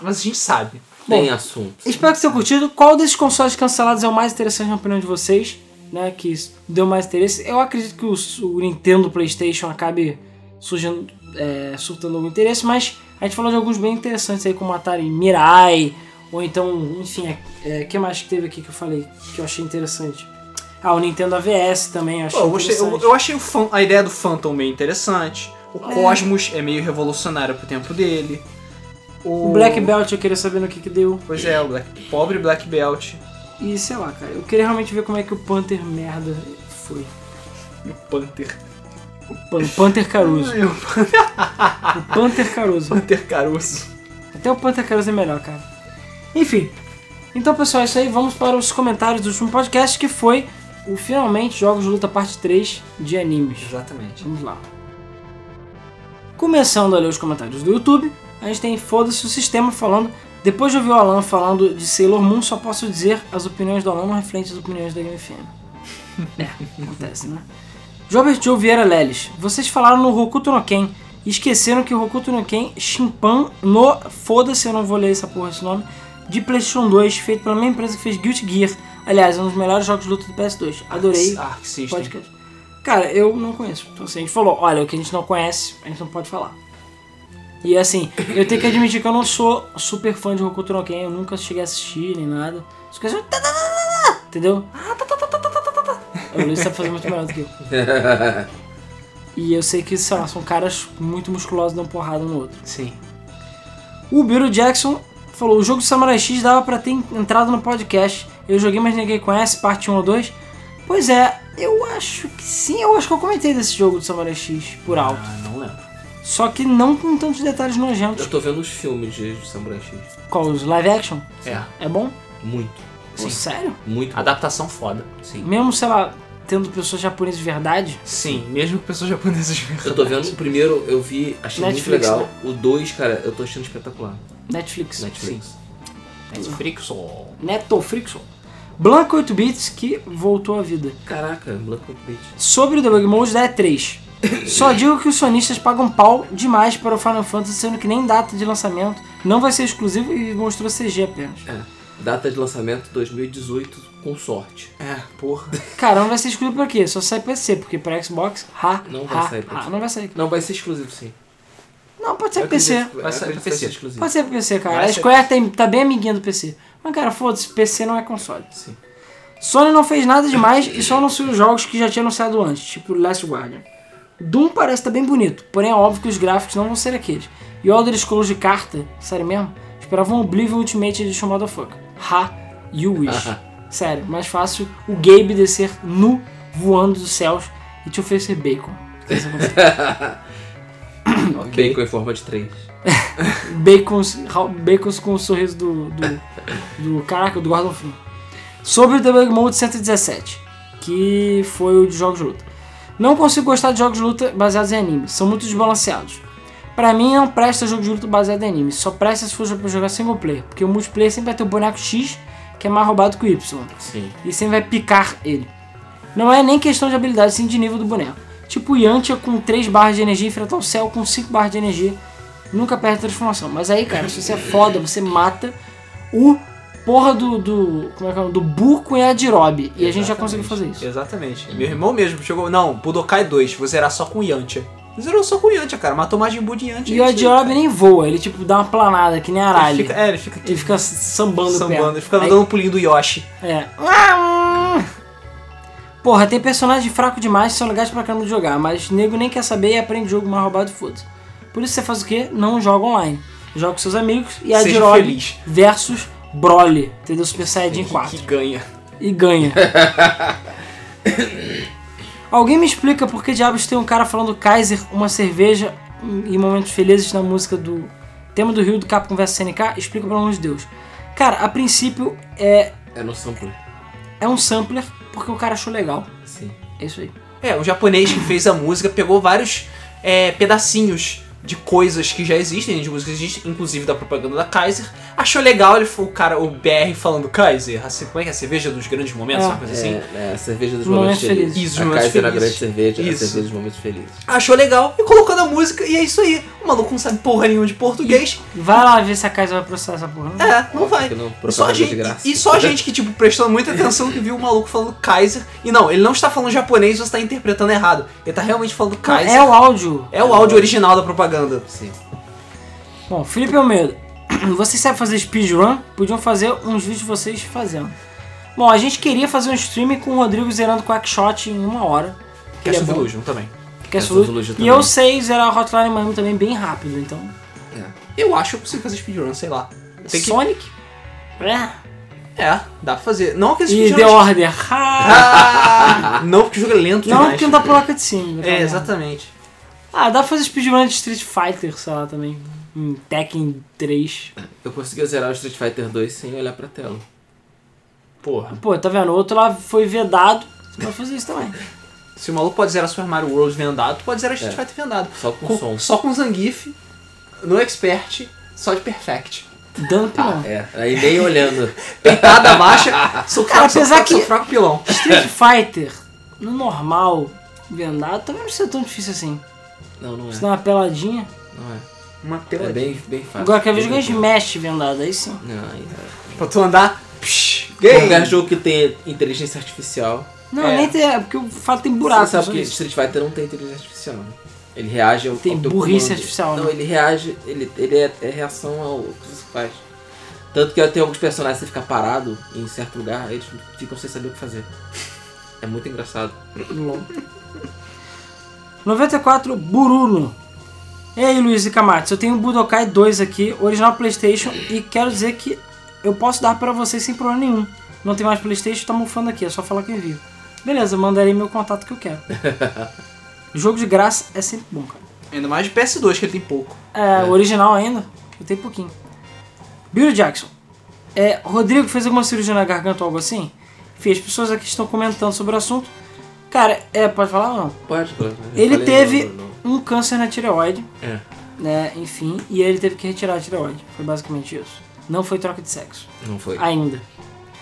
Mas a gente sabe. Tem assunto. Espero que tenham curtido. Qual desses consoles cancelados é o mais interessante na opinião de vocês? Né, que deu mais interesse. Eu acredito que o, o Nintendo PlayStation acabe surgindo, é, surtando algum interesse, mas a gente falou de alguns bem interessantes aí, como Atari Mirai, ou então, enfim, o é, que mais que teve aqui que eu falei que eu achei interessante? Ah, o Nintendo AVS também, achei Pô, eu, gostei- eu- eu achei o fan- a ideia do Phantom meio interessante. O É. Cosmos é meio revolucionário pro tempo dele. O Black Belt eu queria saber no que que deu. Pois é, o Black, pobre Black Belt. E sei lá, cara, eu queria realmente ver como é que o Panther merda foi. O Panther. O Pan- Panther Caruso. O Panther Caruso. Panther Caruso. Até o Panther Caruso é melhor, cara. Enfim. Então, pessoal, é isso aí. Vamos para os comentários do último podcast, que foi o Finalmente Jogos de Luta Parte 3 de animes. Exatamente. Vamos lá. Começando a ler os comentários do YouTube, a gente tem Foda-se o Sistema falando. Depois de ouvir o Alan falando de Sailor Moon, só posso dizer as opiniões do Alan não refletem as opiniões da Game FM. É, acontece, né? Robert Joe Vieira Leles, vocês falaram no Hokuto no Ken e esqueceram que o Hokuto no Ken Shimpan no. Foda-se, eu não vou ler essa porra esse nome. De PlayStation 2, feito pela mesma empresa que fez Guilty Gear. Aliás, é um dos melhores jogos de luta do PS2. Adorei. Arc System. Podcast. Cara, eu não conheço. Então assim, a gente falou, olha, o que a gente não conhece, a gente não pode falar. E assim, eu tenho que admitir que eu não sou super fã de Hokuto no Ken, eu nunca cheguei a assistir nem nada. As coisas. Entendeu? O Luiz sabe fazer muito melhor do que eu. E eu sei que, sei lá, são caras muito musculosos dando porrada no outro. Sim. O Biro Jackson falou: o jogo do Samurai X dava pra ter entrado no podcast. Eu joguei, mas ninguém conhece, parte 1 ou 2. Pois é, eu acho que sim, eu acho que eu comentei desse jogo do Samurai X por alto. Ah, não lembro. Só que não com tantos detalhes nojentos. Eu tô vendo os filmes de, Samurai X. Qual? Os live action? É. É bom? Muito. Pô, Sim. sério? Muito. bom. Adaptação foda. Sim. Mesmo, sei lá, tendo pessoas japonesas de verdade? Sim, mesmo com pessoas japonesas de Eu tô vendo o primeiro, eu vi, achei Netflix, muito né? legal. O 2, cara, eu tô achando espetacular. Netflix. Netflix. Frixo. Netoflix. Blanco 8 bits que voltou à vida. Caraca, Black Beach. Sobre o Debug Mode da E3. Só digo que os sonistas pagam pau demais para o Final Fantasy, sendo que nem data de lançamento não vai ser exclusivo e mostrou CG apenas. É. Data de lançamento 2018, com sorte. É, porra. Cara, não vai ser exclusivo pra quê? Só sai PC, porque pra Xbox, ha, Não vai ha, sair pra ha, não vai sair. Não, vai ser exclusivo sim. Não, pode ser Eu PC. acredito pra vai ser PC. exclusivo. Pode ser PC, cara. Vai a Square tem, tá bem amiguinha do PC. Mas, cara, foda-se, PC não é console. Sim. Sony não fez nada demais e só anunciou os jogos que já tinha anunciado antes, tipo Last Guardian. Doom parece estar bem bonito, porém é óbvio que os gráficos não vão ser aqueles. E o Elder Scrolls de carta, sério mesmo, esperavam Oblivion Ultimate Edition Motherfucker. Ha, you wish. sério, mais fácil o Gabe descer nu, voando dos céus e te oferecer bacon. Bacon em forma de 3. Bacons, bacons com o sorriso do, do, do caraca, do Gordon. Sobre o Debug Mode 117, que foi o de jogos de luta. Não consigo gostar de jogos de luta baseados em anime, são muito desbalanceados. Pra mim não presta jogo de luta baseado em anime, só presta se for pra jogar single player, porque o multiplayer sempre vai ter o boneco X, que é mais roubado que o Y, Sim. e sempre vai picar ele. Não é nem questão de habilidade, sim de nível do boneco. Tipo o Yantia com 3 barras de energia enfrentar o céu com 5 barras de energia. Nunca perde a transformação. Mas aí, cara, se você é foda, você mata o porra do. do como é que é? o? Do Bur com Yadirob. E a gente já Exatamente. conseguiu fazer isso. Exatamente. Meu irmão mesmo chegou. Não, Budokai 2, vou zerar só com Yantia. Zerou só com Yantia, cara. Matou Majin Buu de Yantia. E o Yadirob nem voa, ele tipo dá uma planada, que nem aralho. Ele fica, é, ele fica Ele fica sambando o sambando, ele fica dando um pulinho do Yoshi. É. Porra, tem personagem fraco demais que são legais pra caramba de jogar, mas nego nem quer saber e aprende jogo mais roubado e foda-se. Por isso você faz o quê? Não joga online. Joga com seus amigos e a feliz. versus Broly, entendeu? Super Saiyajin 4. Que ganha. E ganha. Alguém me explica por que diabos tem um cara falando Kaiser, uma cerveja e momentos felizes na música do tema do Rio do Capcom vs SNK? Explica pelo amor de Deus. Cara, a princípio é, É no sampler. é um sampler porque o cara achou legal. Sim. É isso aí. É, o japonês que fez a música pegou vários é, pedacinhos de coisas que já existem, de músicas que existem, inclusive da propaganda da Kaiser. Achou legal, ele foi o cara, o BR falando Kaiser, assim, como é que é? A cerveja dos grandes momentos, É. uma coisa assim. É, é a cerveja dos Momentos momentos, felizes. felizes. Isso, os a momentos Kaiser é a grande cerveja, Isso. a cerveja dos momentos felizes. Achou legal e colocou na música, e é isso aí. O maluco não sabe porra nenhuma de português. Vai lá ver se a Kaiser vai processar essa porra. Não. É, não vai. não, E só, a gente, e só a gente que, tipo, prestando muita atenção que viu o maluco falando Kaiser. E não, ele não está falando japonês, você está interpretando errado. Ele tá realmente falando Não, Kaiser. é o áudio. É o áudio original da propaganda. Sim. Bom, Felipe Almeida, vocês sabem fazer speedrun? Podiam fazer uns vídeos de vocês fazendo. Bom, a gente queria fazer um stream com o Rodrigo zerando Quackshot em uma hora. que Cast é of bom. Illusion também. Que é Cast of Illusion E também. eu sei zerar Hotline Miami também bem rápido, então. É. Eu acho que eu consigo fazer speedrun, sei lá. Tem que... Sonic? É. É, dá pra fazer. Não aqueles E The. Order. Ah, não, porque o jogo é lento Não, demais. porque não dá pra placa de cima. É, exatamente. Ah, dá pra fazer speedrun de Street Fighter, sei lá, também. Em Tekken 3. Eu consegui zerar o Street Fighter 2 sem olhar pra tela. Porra. Pô, tá vendo? O outro lá foi vedado. Você pode fazer isso também. Se o maluco pode zerar Super Mario World vendado, tu pode zerar Street É. Fighter vendado. Só com, Com- som. Só com Zangief, no Expert, só de Perfect. Dando pilão. É, aí nem olhando. Peitada baixa, sou Cara, fraco, sou apesar fraco, que- sou fraco pilão. Street Fighter, no normal, vendado, também não ser tão difícil assim. Não, não é. Uma peladinha. Não é. Uma É tela bem, bem fácil. Agora quer ver jogar. Smash vendado, aí sim. Não, aí é. Pra tu andar. Psh, game. Qualquer jogo que tenha inteligência artificial. Não, É. nem tem, é porque o fato tem buraco. Você sabe que isso. Street Fighter não tem inteligência artificial, né? Ele reage ao, Tem ao teu burrice comando. artificial, Não, né? ele reage, ele, ele é, é reação ao que você faz. Tanto que tem alguns personagens que você fica parado em certo lugar, eles ficam sem saber o que fazer. É muito engraçado. LOL. 94 Buruno. E aí, Luiz e Camates, eu tenho o Budokai 2 aqui, original PlayStation, e quero dizer que eu posso dar pra vocês sem problema nenhum. Não tem mais PlayStation, tá mufando aqui, é só falar que envio. Beleza, mandarei meu contato que eu quero. Jogo de graça é sempre bom, cara. Ainda mais de PS2, que ele tem pouco. É, o original ainda, eu tenho pouquinho. Bill Jackson. É, Rodrigo fez alguma cirurgia na garganta ou algo assim? Fez. Pessoas aqui estão comentando sobre o assunto. Cara, é, pode falar ou não? Pode, pode. Ele Eu teve não, não, um câncer na tireoide. É, né? Enfim, e ele teve que retirar a tireoide. Foi basicamente isso. Não foi troca de sexo. não foi. Ainda.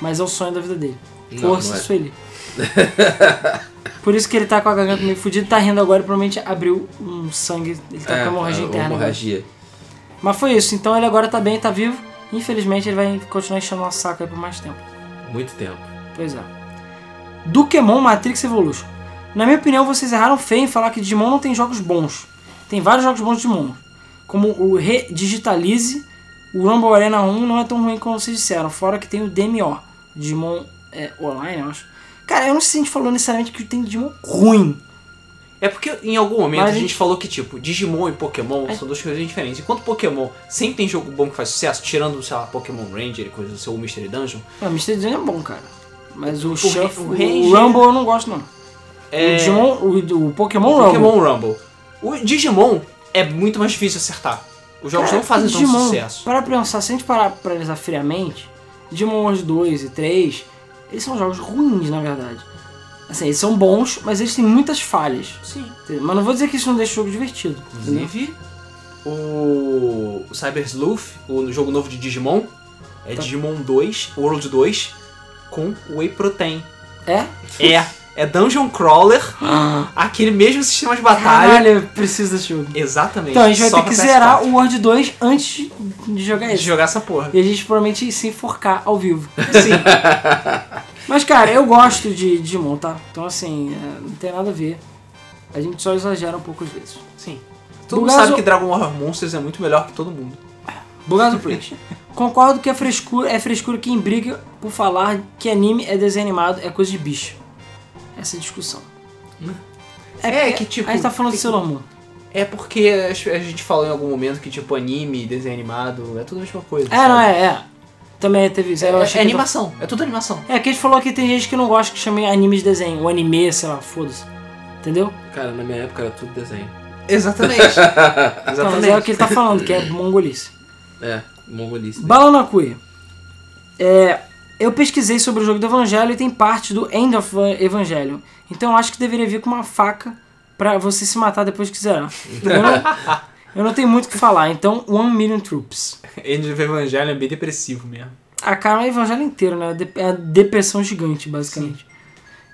Mas é o sonho da vida dele. Não, Força, não é. Sueli. Por isso que ele tá com a garganta meio fudida, tá rindo agora e provavelmente abriu um sangue. Ele tá É, com hemorragia a interna. agora. hemorragia. Mas foi isso, então ele agora tá bem, tá vivo. Infelizmente ele vai continuar enchendo nosso saco aí por mais tempo. Muito tempo. Pois é. Pokémon Matrix Evolution. Na minha opinião, vocês erraram feio em falar que Digimon não tem jogos bons. Tem vários jogos bons de Digimon. Como o Redigitalize, o Rumble Arena 1 não é tão ruim como vocês disseram. Fora que tem o DMO, Digimon é, Online, eu acho. Cara, eu não sei se a gente falou necessariamente que tem Digimon ruim. É porque em algum momento a a gente falou que, tipo, Digimon e Pokémon É. são duas coisas diferentes. Enquanto Pokémon sempre tem jogo bom que faz sucesso, tirando, sei lá, Pokémon Ranger e coisa do seu Mystery Dungeon, Ah, Mr. Dungeon é bom, cara. Mas o, O Shuffle, o o, Rumble eu não gosto, não. é... O, Digimon, o, o Pokémon o Rumble. Pokémon Rumble. O Digimon é muito mais difícil de acertar. Os jogos Cara, não fazem Digimon, tanto sucesso. Para pensar, se a gente parar pra analisar friamente, Digimon World 2 e 3, eles são jogos ruins, na verdade. Assim, eles são bons, mas eles têm muitas falhas. Sim. entendeu? Mas não vou dizer que isso não deixa o jogo divertido. Inclusive, o o Cyber Sleuth, o jogo novo de Digimon, é Tá. Digimon 2, World 2, com Whey Protein. É? É, é Dungeon Crawler, aquele mesmo sistema de batalha. Caralho, eu preciso desse jogo. Exatamente. Então, a gente vai ter que PS4. zerar o World 2 antes de jogar De esse. jogar essa porra. E a gente provavelmente se enforcar ao vivo. Sim. Mas, cara, eu gosto de Digimon, tá? Então, assim, é, não tem nada a ver. A gente só exagera um pouco às vezes. Sim. Todo mundo Bugazo- sabe que Dragon War Monsters é muito melhor que todo mundo. Bugazo Plate. Concordo que a frescura é frescura quem briga por falar que anime é desenho animado é coisa de bicho. Essa é a discussão. É, porque que, tipo, A gente tá falando de tem- Sailor Moon. É porque a gente falou em algum momento que, tipo, anime, desenho animado, é tudo a mesma coisa. É, sabe? não é, é. Também teve. É, eu é achei que- animação, é tudo animação. É, que a gente falou que tem gente que não gosta que chame anime de desenho. O anime, sei lá, foda-se. Entendeu? Cara, na minha época era tudo desenho. Exatamente. Então, mas é o que ele tá falando, que é mongolice. É, mongolice. Balanakui. É, eu pesquisei sobre o jogo do Evangelho e tem parte do End of Evangelion. Então eu acho que deveria vir com uma faca pra você se matar depois que zerar. Eu não, eu não tenho muito o que falar, então One Million Troops. End of Evangelion é bem depressivo mesmo. A cara é o Evangelho inteiro, né? É a depressão gigante, basicamente.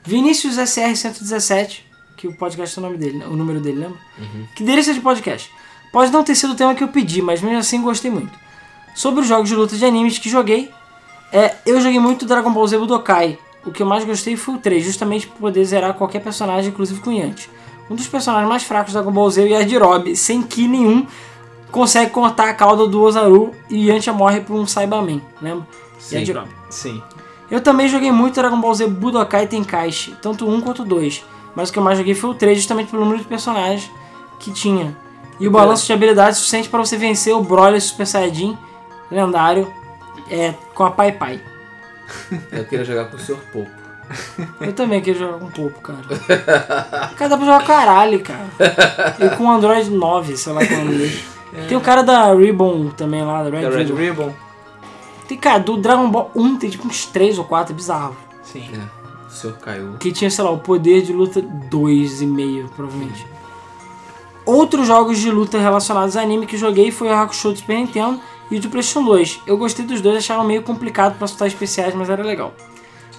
Vinícius SR117, que o podcast é o nome dele, né? o número dele, lembra? Que delícia de podcast. Pode não ter sido o tema que eu pedi, mas mesmo assim gostei muito. Sobre os jogos de luta de animes que joguei, é, eu joguei muito Dragon Ball Z Budokai. O que eu mais gostei foi o 3, justamente por poder zerar qualquer personagem, inclusive com Yanti. Um dos personagens mais fracos da Dragon Ball Z é o Yajirobe, sem que nenhum consegue cortar a cauda do Ozaru e Yantia morre por um Saibaman, lembra? Sim. Yajirobe. Sim. Eu também joguei muito Dragon Ball Z Budokai Tenkaichi, tanto 1 quanto 2. Mas o que eu mais joguei foi o 3, justamente pelo número de personagens que tinha. E o balanço de habilidades suficiente para você vencer o Broly Super Saiyajin lendário é, com a Pai Pai. Eu queria jogar com o Sr. Popo. Eu também queria jogar com o Popo, cara. Cara, dá pra jogar caralho, cara. E com o Android 9, sei lá qual é. Tem o cara da Ribbon também lá, da Red, The Red Ribbon. Ribbon. Tem, cara, do Dragon Ball 1 tem tipo uns 3 ou 4, é bizarro. Sim. É, o Sr. Caiu. Que tinha, sei lá, o poder de luta 2,5, provavelmente. Outros jogos de luta relacionados a anime que joguei foi o Hakusho do Super Nintendo e o do PlayStation 2. Eu gostei dos dois, achava meio complicado pra soltar especiais, mas era legal.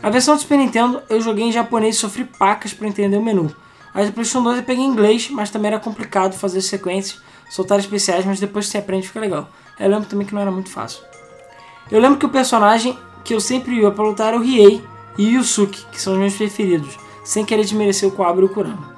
A versão do Super Nintendo eu joguei em japonês e sofri pacas pra entender o menu. A do PlayStation 2 eu peguei em inglês, mas também era complicado fazer sequências, soltar especiais, mas depois que você aprende fica legal. Eu lembro também que não era muito fácil. Eu lembro que o personagem que eu sempre ia pra lutar era o Riei e o Yusuke, que são os meus preferidos, sem querer desmerecer o Coabra e o Kurama.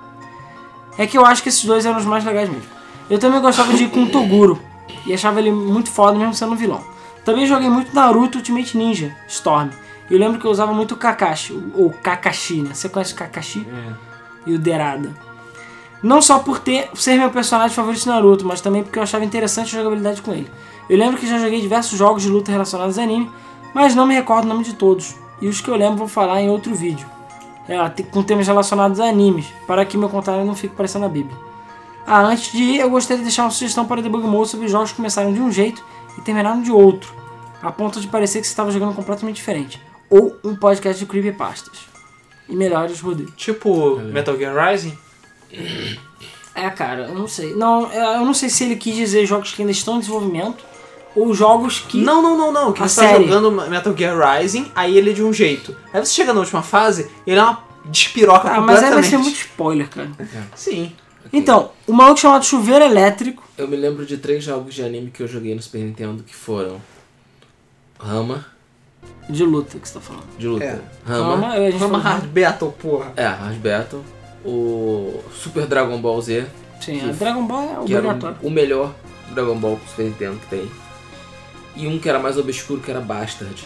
É que eu acho que esses dois eram os mais legais mesmo. Eu também gostava de ir com o Toguro, e achava ele muito foda mesmo sendo um vilão. Também joguei muito Naruto Ultimate Ninja Storm. Eu lembro que eu usava muito o Kakashi, ou Kakashi, né? Você conhece o Kakashi? É. e o Derada. Não só por ter ser meu personagem favorito de Naruto, mas também porque eu achava interessante a jogabilidade com ele. Eu lembro que já joguei diversos jogos de luta relacionados a anime, mas não me recordo o nome de todos. E os que eu lembro vou falar em outro vídeo. É, com temas relacionados a animes, para que meu comentário não fique parecendo a Bíblia. Ah, antes de ir, eu gostaria de deixar uma sugestão para o Debug Mode sobre jogos que começaram de um jeito e terminaram de outro, a ponto de parecer que você estava jogando completamente diferente. Ou um podcast de creepypastas. E melhores rodeios. Tipo Metal Gear Rising. É, cara, eu não sei. Não, é, eu não sei se ele quis dizer jogos que ainda estão em desenvolvimento ou jogos que. Não, não, não, não. Que A você tá série. jogando Metal Gear Rising, aí ele é de um jeito. Aí você chega na última fase, ele é uma despiroca Ah, mas aí vai completamente. ser muito spoiler, cara. Sim. Então, o maluco chamado Chuveiro Elétrico. Eu me lembro de três jogos de anime que eu joguei no Super Nintendo que foram Rama, De luta que você tá falando. de luta. É. Rama, Rama, a gente Vamos falou- Hard Battle, porra. é, Hard Battle, o Super Dragon Ball Z, Sim, a Dragon Ball é que era obrigatório. o, o melhor Dragon Ball pro Super Nintendo que tem. E um que era mais obscuro, que era Bastard.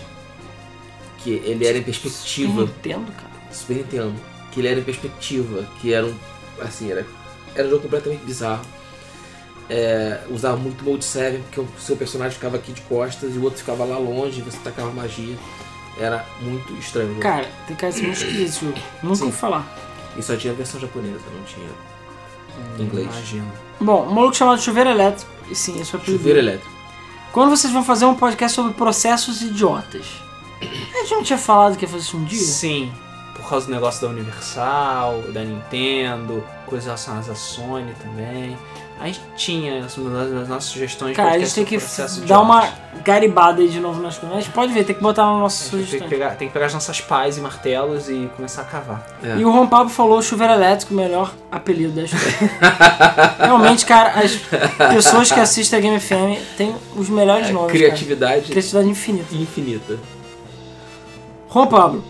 Que ele era em perspectiva. Nintendo, cara. Super Nintendo. Que ele era em perspectiva, que era um. Assim, era, era um jogo completamente bizarro. É, usava muito Mode 7, porque o seu personagem ficava aqui de costas e o outro ficava lá longe, e você tacava magia. Era muito estranho. jogo. Cara, tem cara de ser muito esquisito esse jogo. Nunca Sim. ouvi falar. E só tinha a versão japonesa, não tinha inglês. Imagino. Bom, um maluco chamado Chuveiro Elétrico. E sim, esse é o Chuveiro elétrico. Quando vocês vão fazer um podcast sobre processos idiotas? A gente não tinha falado que ia fazer isso um dia? Sim. Por causa do negócio da Universal, da Nintendo, coisas relacionadas à Sony também. A gente tinha as, as nossas sugestões Cara, a gente tem que dar uma garibada aí de novo nas coisas. A gente pode ver, tem que botar nas nossas gente tem que, pegar, tem que pegar as nossas pás e martelos e começar a cavar. É. E o Ron Pablo falou chuveiro elétrico, o melhor apelido da história. Realmente, cara, as pessoas que assistem a Game FM têm os melhores nomes. Cara. Criatividade Criatividade infinita. infinita. Ron Pablo,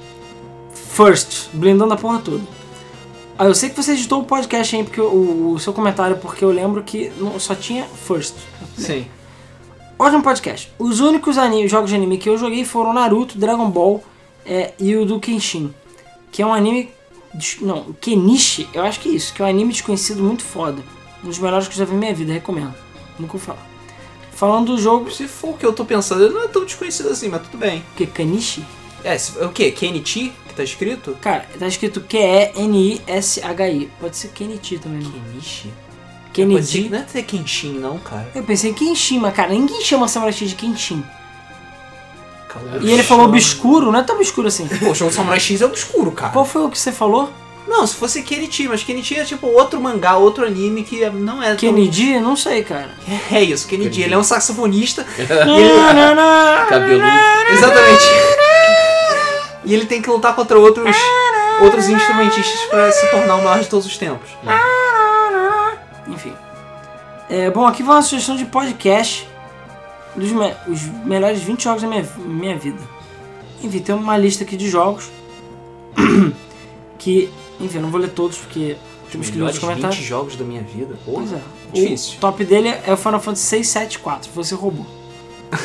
first, blindando a porra toda. Ah, eu sei que você editou o podcast aí, porque o, o seu comentário, porque eu lembro que não- só tinha first. Sim. Ótimo podcast. Os únicos anime, jogos de anime que eu joguei foram Naruto, Dragon Ball é, e o do Kenshin. Que é um anime. Não, Kenichi, eu acho que é isso, que é um anime desconhecido muito foda. Um dos melhores que eu já vi na minha vida, recomendo. Nunca vou falar. Falando do jogo. Se for o que eu tô pensando, ele não é tão desconhecido assim, mas tudo bem. O que? Kanichi? É, o quê? Kenichi, que tá escrito? Cara, tá escrito Q-E-N-I-S-H-I. Pode ser Kenichi também, não. Kenichi? Pode ser, Kenichi. não é ter Kenshin, não, cara. Eu pensei em Kenshin, mas cara, ninguém chama Samurai X de Kenshin. Kaoru E ele falou obscuro, não é tão obscuro assim. Pô, o Samurai X é obscuro, cara. Qual foi o que você falou? Não, se fosse Kenichi, mas Kenichi é tipo outro mangá, outro anime que não é tão... Kennedy? Não sei, cara. É isso, Kennedy. Kennedy. Ele é um saxofonista. Não, não, não. Cabeludo. Exatamente. E ele tem que lutar contra outros, outros instrumentistas pra se tornar o maior de todos os tempos. Enfim. É, bom, aqui vai uma sugestão de podcast dos me- os melhores 20 jogos da minha, minha vida. Enfim, tem uma lista aqui de jogos que, enfim, eu não vou ler todos porque temos que ler os Melhores comentários. 20 jogos da minha vida. Pô, Pois é. difícil. O top dele é o Final Fantasy 674, você roubou.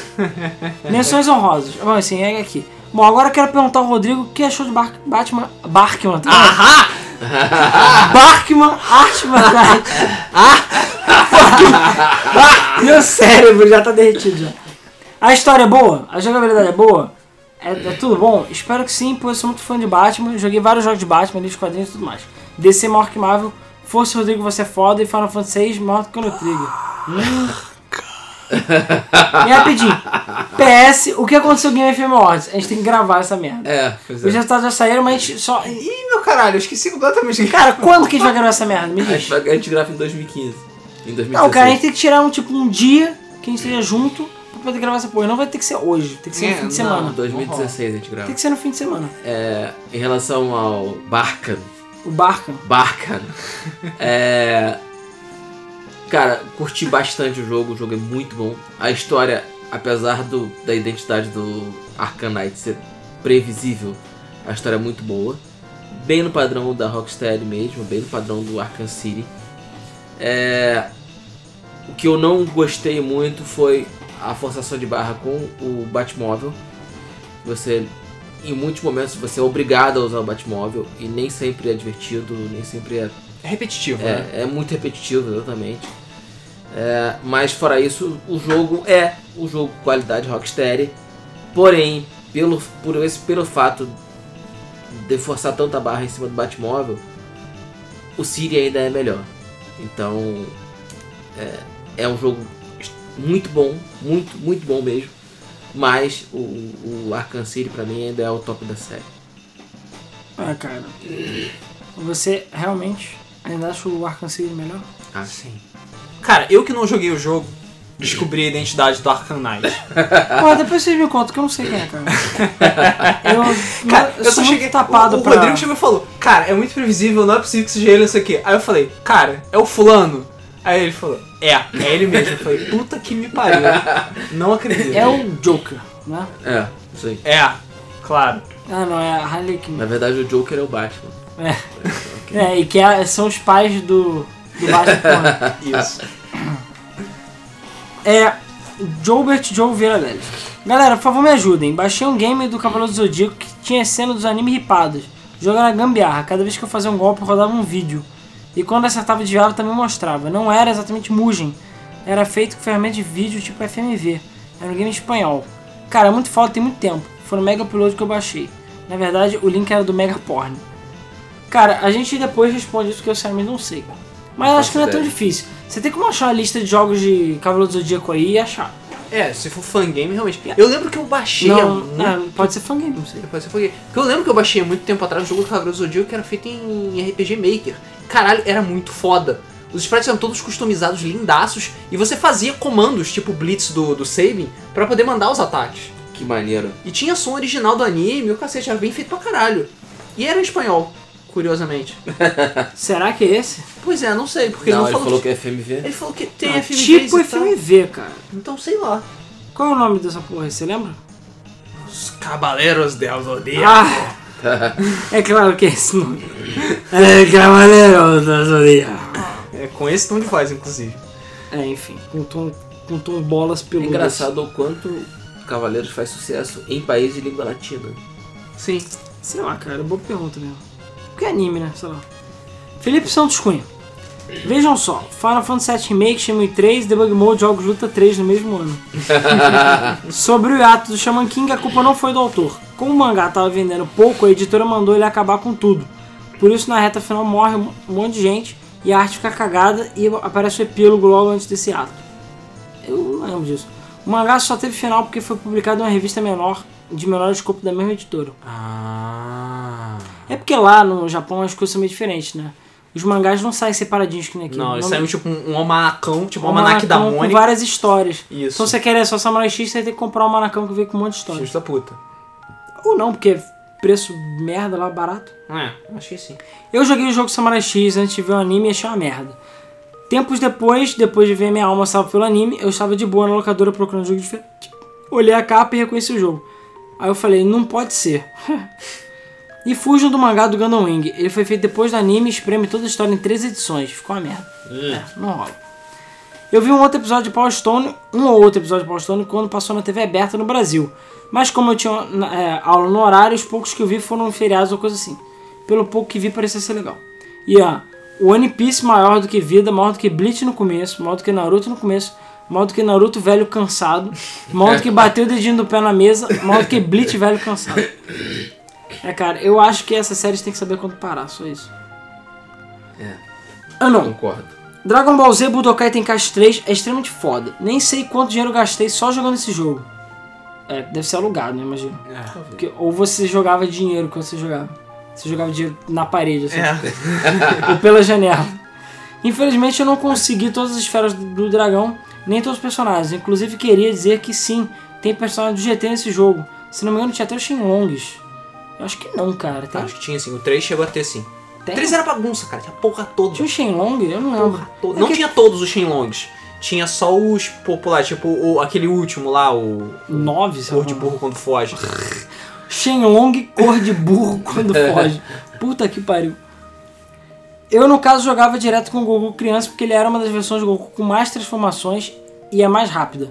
Menções honrosas. Bom, assim, é aqui. Bom, agora eu quero perguntar ao Rodrigo o que achou de Bar Batman. Barkman, tá? Ahá! Barkman Artman Knight. Ah! Meu cérebro já tá derretido já. A história é boa? A jogabilidade é boa? É, é tudo bom? Espero que sim, pois eu sou muito fã de Batman. Joguei vários jogos de Batman, livros, quadrinhos e tudo mais. DC maior que Marvel. Força Rodrigo, você é foda. E Final Fantasy VI maior do que o Trigger. Hum. E rapidinho. PS, o que aconteceu no Game FM Awards? A gente tem que gravar essa merda. É, pois Os é. resultados já saíram, mas a gente só... Ih, meu caralho, eu esqueci completamente. Cara, quando que a gente vai gravar essa merda? Me A diz. gente, vai- a gente grava em 2015. Em 2016. Não, cara, a gente tem que tirar um tipo um dia que a gente esteja junto pra poder gravar essa porra. Não vai ter que ser hoje, tem que ser É, no fim de não, semana. Em 2016 a gente grava. Tem que ser no fim de semana. É, em relação ao Barkan, O Barca. Barkan, é, cara, curti bastante o jogo, o jogo é muito bom. A história, apesar do, da identidade do Arcanite ser previsível, a história é muito boa. Bem no padrão da Rocksteady mesmo, bem no padrão do Arkham City. É, o que eu não gostei muito foi a forçação de barra com o Batmóvel. Você, em muitos momentos, você é obrigado a usar o Batmóvel e nem sempre é divertido, nem sempre é É repetitivo, né? é, é muito repetitivo, exatamente. É, mas fora isso, o jogo é um jogo de qualidade Rocksteady. Porém, pelo, por esse, pelo fato de forçar tanta barra em cima do Batmóvel, o City ainda é melhor. Então, é, é um jogo muito bom, muito, muito bom mesmo. Mas o, o Arkham City pra mim ainda é o top da série. Ah, cara. Você realmente ainda acha o Arkham City melhor? Ah, Sim. Cara, eu que não joguei o jogo, descobrir a identidade do Arkham Knight. Pô, depois vocês me contam que eu não sei quem é, cara. Eu, Cara, eu, só cheguei. tapado o, o pra... Rodrigo chegou e falou: Cara, é muito previsível, não é possível que seja ele isso aqui. Aí eu falei: Cara, é o fulano. Aí ele falou: É, é ele mesmo. Eu falei: Puta que me pariu. Não acredito. É o Joker, né? É, aí. É, claro. Ah, não, é a Harley Quinn. Na verdade, o Joker é o Batman. É. É, e que é- são os pais do, do porra. Isso. É. Joubert Joe Vieira Leles. Galera, por favor me ajudem. Baixei um game do Cavaleiro do Zodíaco que tinha cena dos animes ripados. Jogo era gambiarra. Cada vez que eu fazia um golpe, rodava um vídeo. E quando acertava e desviava, também mostrava. Não era exatamente Mugen. Era feito com ferramenta de vídeo tipo FMV. Era um game espanhol. Cara, é muito foda, tem muito tempo. Foi no Mega Upload que eu baixei. Na verdade, o link era do Mega Porn. Cara, a gente depois responde isso porque eu sinceramente não sei. Mas acho que não é tão difícil. Você tem como achar a lista de jogos de Cavaleiro do Zodíaco aí e achar. É, se for fangame, realmente. Eu lembro que eu baixei Não, muito é, pode ser fangame, não sei. Depois você foi. Porque eu lembro que eu baixei há muito tempo atrás um jogo do Cavaleiro do Zodíaco que era feito em RPG Maker. Caralho, era muito foda. Os sprites eram todos customizados, lindaços, e você fazia comandos, tipo Blitz do, do Sabin, pra poder mandar os ataques. Que maneiro. E tinha som original do anime, o cacete, era bem feito pra caralho. E era em espanhol, curiosamente. Será que é esse? Pois é, não sei, porque não, ele ele não falou falou. que é FMV. Ele falou que tem Ah, FMV. tipo e tal. FMV, cara. Então sei lá. Qual é o nome dessa porra aí, você lembra? Os Cavaleiros del Zodíaco. Ah! é claro que é esse nome. É Cavaleiro da Zodíaco. É com esse tom de voz, inclusive. É, enfim, com tom, com tom bolas É peludas. engraçado o quanto Cavaleiros faz sucesso em países de língua latina. Sim. Sei lá, cara, boa pergunta mesmo. Porque é anime, né? Sei lá. Felipe Santos Cunha. Vejam só, Final Fantasy VII Remake, Shenmue 3, Debug Mode, Jogos de Luta 3 no mesmo ano. Sobre o hiato do Shaman King, a culpa não foi do autor. Como o mangá tava vendendo pouco, a editora mandou ele acabar com tudo. Por isso, na reta final, morre um monte de gente e a arte fica cagada e aparece o epílogo logo antes desse ato. Eu não lembro disso. O mangá só teve final porque foi publicado em uma revista menor, de menor escopo da mesma editora. Ah. É porque lá no Japão as coisas são meio diferentes, né? Os mangás não saem separadinhos que nem aqui. Não, eles saíram tipo um, almanacão, tipo um almanac da manacão Com Mônica. várias histórias. Isso. Então se você quer só Samurai X, você tem que comprar um manacão que vem com um monte de história. Filhos da puta. Ou não, porque preço merda lá, barato. É, acho que sim. Eu joguei o jogo Samurai X antes de ver o anime e achei uma merda. Tempos depois, depois de ver minha alma salva pelo anime, eu estava de boa na locadora procurando um jogo diferente. Olhei a capa e reconheci o jogo. Aí eu falei, não pode ser. e fujam do mangá do Gundam Wing. Ele foi feito depois do anime e espreme toda a história em três edições. Ficou uma merda. É, não rola. Eu vi um outro episódio de Power Stone, um ou outro episódio de Power Stone, quando passou na TV aberta no Brasil. Mas como eu tinha é, aula no horário, os poucos que eu vi foram feriados ou coisa assim. Pelo pouco que vi, parecia ser legal. E ó, One Piece maior do que vida, maior do que Bleach no começo, maior do que Naruto no começo, maior do que Naruto velho cansado, maior do que bateu o dedinho do pé na mesa, maior do que Bleach velho cansado. É, cara, eu acho que essas séries tem que saber quando parar, só isso. É. Ah, não. Concordo. Dragon Ball Z Budokai Tenkaichi 3 é extremamente foda. Nem sei quanto dinheiro eu gastei só jogando esse jogo. É, deve ser alugado, né? Imagino. É. Porque, ou você jogava dinheiro quando você jogava. Você jogava dinheiro na parede, assim. É. Ou pela janela. Infelizmente eu não consegui todas as esferas do, dragão, nem todos os personagens. Inclusive queria dizer que sim, tem personagem do GT nesse jogo. Se não me engano tinha até os Shenlongs. Eu acho que não, cara. Tem, Acho que tinha sim. O 3 chegou a ter sim. tem? O 3 era bagunça, cara. Tinha porra toda. Tinha o Shenlong? Eu não lembro. Toda. É Não que- tinha todos os Shenlongs. Tinha só os populares, tipo o, aquele último lá, o Nove, sei cor lá. de burro quando foge. Shenlong, cor de burro quando foge. Puta que pariu. Eu, no caso, jogava direto com o Goku criança porque ele era uma das versões do Goku com mais transformações e é mais rápida.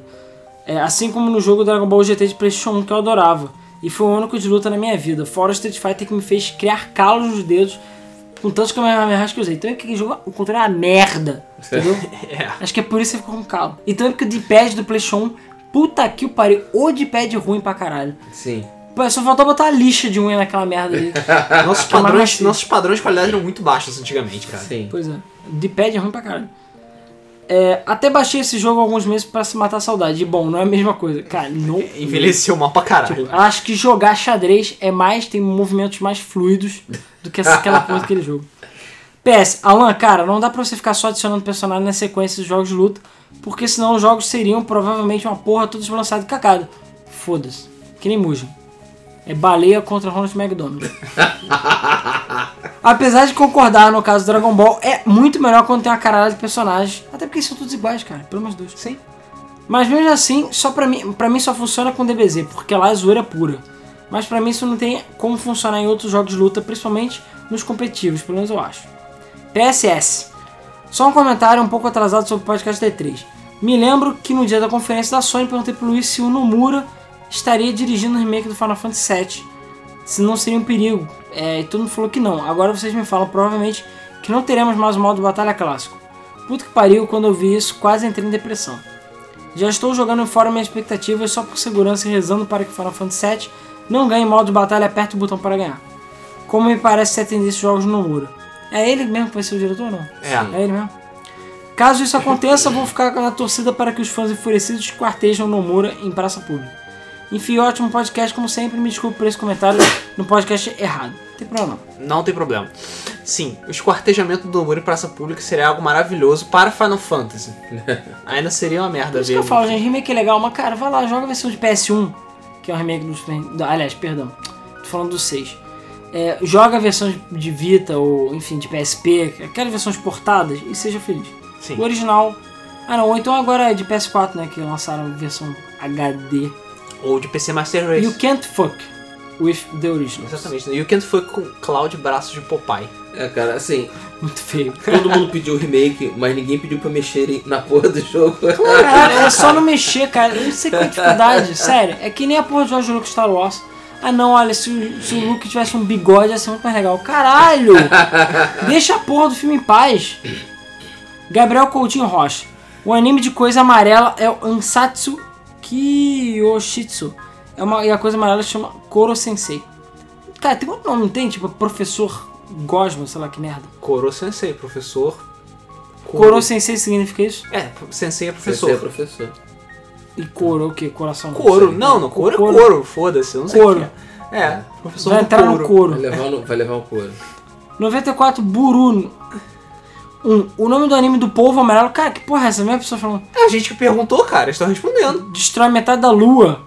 É, assim como no jogo Dragon Ball GT de PlayStation 1 que eu adorava. E foi o único de luta na minha vida. Fora o Street Fighter que me fez criar calos nos dedos com tantos Kamehamehas que eu usei. Então é que aquele jogo, o controle é uma merda. Entendeu? É. Acho que é por isso que você ficou com calo. Então é porque o D-pad do PlayStation 1, puta que o pariu, o D-pad ruim pra caralho. Sim. Só faltou botar a lixa de unha naquela merda ali. Nossos padrões, nossos padrões de qualidade eram muito baixos antigamente, cara. Sim. pois é. D-pad é ruim pra caralho. É, até baixei esse jogo há alguns meses pra se matar a saudade. E bom, não é a mesma coisa. Cara, não. Envelheceu mal pra caralho. Acho que jogar xadrez é mais, tem movimentos mais fluidos do que essa, aquela porra daquele jogo. PS, Alan, cara, não dá pra você ficar só adicionando personagem na sequência dos jogos de luta, porque senão os jogos seriam provavelmente uma porra todos lançados de cacada. Foda-se. Que nem Mugen. É baleia contra Ronald McDonald. Apesar de concordar no caso do Dragon Ball, é muito melhor quando tem uma caralhada de personagens. Até porque são todos iguais, cara. Pelo menos dois. Sim. Mas mesmo assim, só pra mim, pra mim só funciona com DBZ, porque lá é zoeira pura. Mas pra mim isso não tem como funcionar em outros jogos de luta, principalmente nos competitivos, pelo menos eu acho. PSS. Só um comentário um pouco atrasado sobre o podcast D3. Me lembro que no dia da conferência da Sony perguntei pro Luiz se o Nomura estaria dirigindo o remake do Final Fantasy VII. Se não seria um perigo. É, e todo mundo falou que não. Agora vocês me falam provavelmente que não teremos mais o modo batalha clássico. Puta que pariu, quando eu vi isso, quase entrei em depressão. Já estou jogando fora minhas expectativas só por segurança e rezando para que Final Fantasy VII não ganhe modo de batalha aperte o botão para ganhar. Como me parece ser a tendência jogos no Nomura. É ele mesmo que vai ser o diretor ou não? É. É ele mesmo. Caso isso aconteça, vou ficar na torcida para que os fãs enfurecidos quartejam Nomura em praça pública. Enfim, ótimo podcast, como sempre. Me desculpe por esse comentário no podcast errado. Não tem problema não. Não tem problema. Sim, o esquartejamento do Nomura em praça pública seria algo maravilhoso para Final Fantasy. Ainda seria uma merda Por isso que eu falo, gente, remake é legal, mas cara, vai lá, joga a versão de PS1, que é um remake do Super Aliás, perdão, tô falando do 6. É, joga a versão de- de Vita ou, enfim, de PSP, aquelas versões portadas e seja feliz. Sim. O original. Ah não, ou então agora é de PS4, né? Que lançaram a versão HD. Ou de PC Master Race. You can't fuck with the original. Exatamente. né? You Can't Fuck com Cloud braços de Popeye. É, cara, assim, Muito feio. todo mundo pediu o remake, mas ninguém pediu pra mexerem na porra do jogo. Cara, é só não mexer, cara. Eu não sei qual é a dificuldade. Sério, é que nem a porra de George Lucas Star Wars. Ah não, olha, se o, se o Luke tivesse um bigode ia ser muito mais legal. Caralho! Deixa a porra do filme em paz. Gabriel Coutinho Rocha. O anime de coisa amarela é o Ansatsu Kiyoshitsu. É uma, e a coisa amarela se chama Koro Sensei. Cara, tem outro nome, não tem? Tipo, professor Gosmo, sei lá que merda. Koro Sensei, professor. Koro Sensei significa isso? É, Sensei é professor. é professor. E Koro o quê? Coração? Couro. Não, não, couro é Couro. couro. Foda-se, eu não sei Couro. o que é. É, professor Vai entrar couro. no couro. Vai levar, no, vai levar um couro. 94 Buru. Um, o nome do anime do povo amarelo. Cara, que porra é essa? A mesma pessoa falando. É a gente que perguntou, cara, estão respondendo. Destrói metade da lua.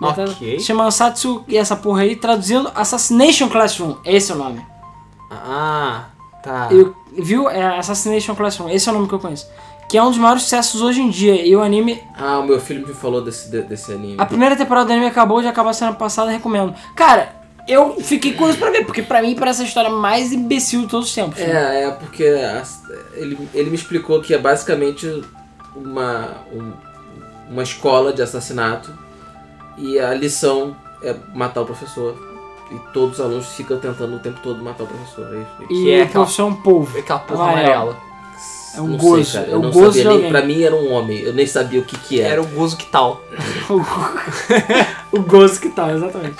Metade- Ok. Chama Ansatsu e essa porra aí, traduzindo Assassination Classroom. Esse é o nome. Ah, tá. Eu, viu? É Assassination Classroom. Esse é o nome que eu conheço. Que é um dos maiores sucessos hoje em dia. E o anime. Ah, o meu filho me falou desse, de- desse anime. A primeira temporada do anime acabou, já acabou semana passada, recomendo. Cara, eu fiquei curioso pra ver, porque pra mim parece a história mais imbecil de todos os tempos. né? É, é porque as- ele, ele me explicou que é basicamente uma, um- uma escola de assassinato e a lição é matar o professor. E todos os alunos ficam tentando o tempo todo matar o professor. É isso. E Que é o aquela- professor é um polvo. Aquela porra amarela. É um Não gozo. Sei, cara. é Eu o não gozo sabia nem, pra mim era um homem. Eu nem sabia o que que era. Era o gozo que tal. o gozo que tal, exatamente.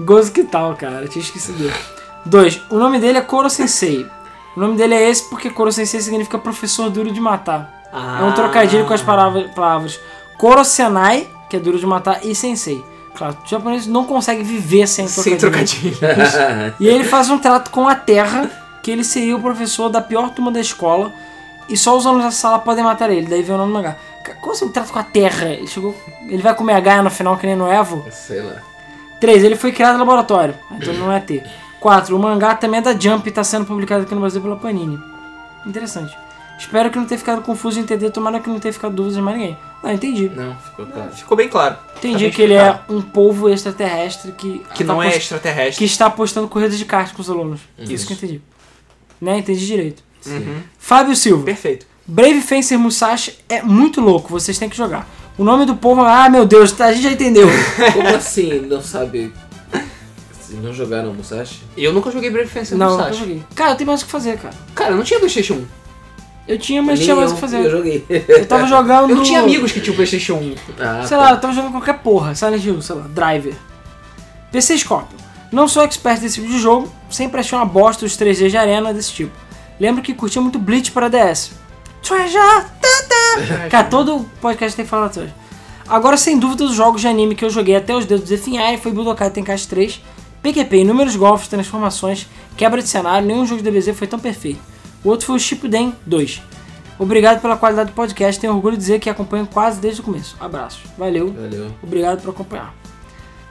Gozo que tal, cara. Eu tinha esquecido. Dois. O nome dele é Koro Sensei. O nome dele é esse porque Koro Sensei significa professor duro de matar. É um trocadilho com as palavras, palavras Koro Senai, que é duro de matar, e Sensei. Claro, o japonês não consegue viver sem Sem trocadilho. trocadilho. E ele faz um trato com a Terra, que ele seria o professor da pior turma da escola, e só os alunos da sala podem matar ele. Daí vem o nome do mangá. Como assim um trato com a Terra? Ele, chegou, ele vai comer a Gaia no final, que nem no Evo? Sei lá. 3. Ele foi criado no laboratório, então não é T. 4. O mangá também é da Jump e está sendo publicado aqui no Brasil pela Panini. Interessante. Espero que não tenha ficado confuso em entender, tomara que não tenha ficado dúvidas de mais ninguém. Não, entendi. Não, ficou claro. Ficou bem claro. Entendi bem que ele é um polvo extraterrestre que. Que tá não é post- extraterrestre. Que está apostando corridas de kart com os alunos. Isso. Isso que eu entendi. Né? Entendi direito. Uhum. Fábio Silva. Perfeito. Brave Fencer Musashi é muito louco, vocês têm que jogar. O nome do povo. Ah, meu Deus, a gente já entendeu. Como assim? Não sabe. Vocês não jogaram Musashi? Eu nunca joguei Brave Fencer não, Sashi. joguei. Cara, eu tenho mais o que fazer, cara. Cara, eu não tinha Playstation 1. Eu tinha, mas Nem tinha mais o eu, que fazer. Eu joguei. Eu tava jogando. Eu não tinha amigos que tinham Playstation 1. Ah, Sei tá. lá, eu tava jogando qualquer porra. Silent Hill, sei lá, Driver. PC Scorpio. Não sou expert desse tipo de jogo, sempre achei uma bosta os 3D de arena desse tipo. Lembro que curtia muito Bleach para DS. Treasure! Tata! Cara, todo podcast tem que falar Treasure. Agora, sem dúvida, os jogos de anime que eu joguei até os dedos definharem foi Budokai Tenkaichi 3, PQP, inúmeros golfes, transformações, quebra de cenário, nenhum jogo de DBZ foi tão perfeito. O outro foi o Shippuden 2. Obrigado pela qualidade do podcast, tenho orgulho de dizer que acompanho quase desde o começo. Abraços. Valeu. Valeu. Obrigado por acompanhar.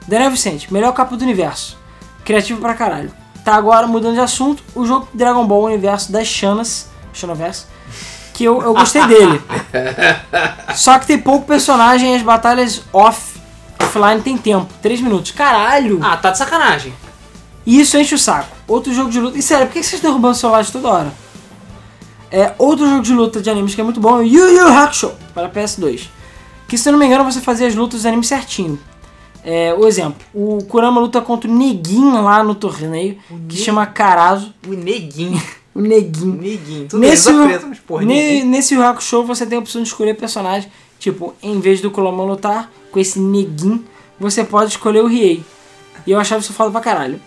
Daniel Vicente, melhor capa do universo. Criativo pra caralho. Tá agora mudando de assunto, o jogo Dragon Ball Universo das Shanas, Xanoverse, que eu, eu gostei dele. Só que tem pouco personagem e as batalhas off, offline tem tempo. 3 minutos. Caralho! Ah, tá de sacanagem. E isso enche o saco. Outro jogo de luta. E sério, por que vocês estão derrubando celulares toda hora? É, outro jogo de luta de animes que é muito bom é o Yu Yu Hakusho para PS2. Que se eu não me engano você fazia as lutas dos animes certinho. É, o exemplo, o Kurama luta contra o Neguinho lá no torneio, que Ne- chama Karazo. O neguinho. O Neguinho. Neguinho. Tudo Nesse, preto, mas porra, ne- nesse Yu Hakusho você tem a opção de escolher personagem. Tipo, em vez do Kurama lutar com esse Neguinho, você pode escolher o Riei. E eu achava isso foda pra caralho.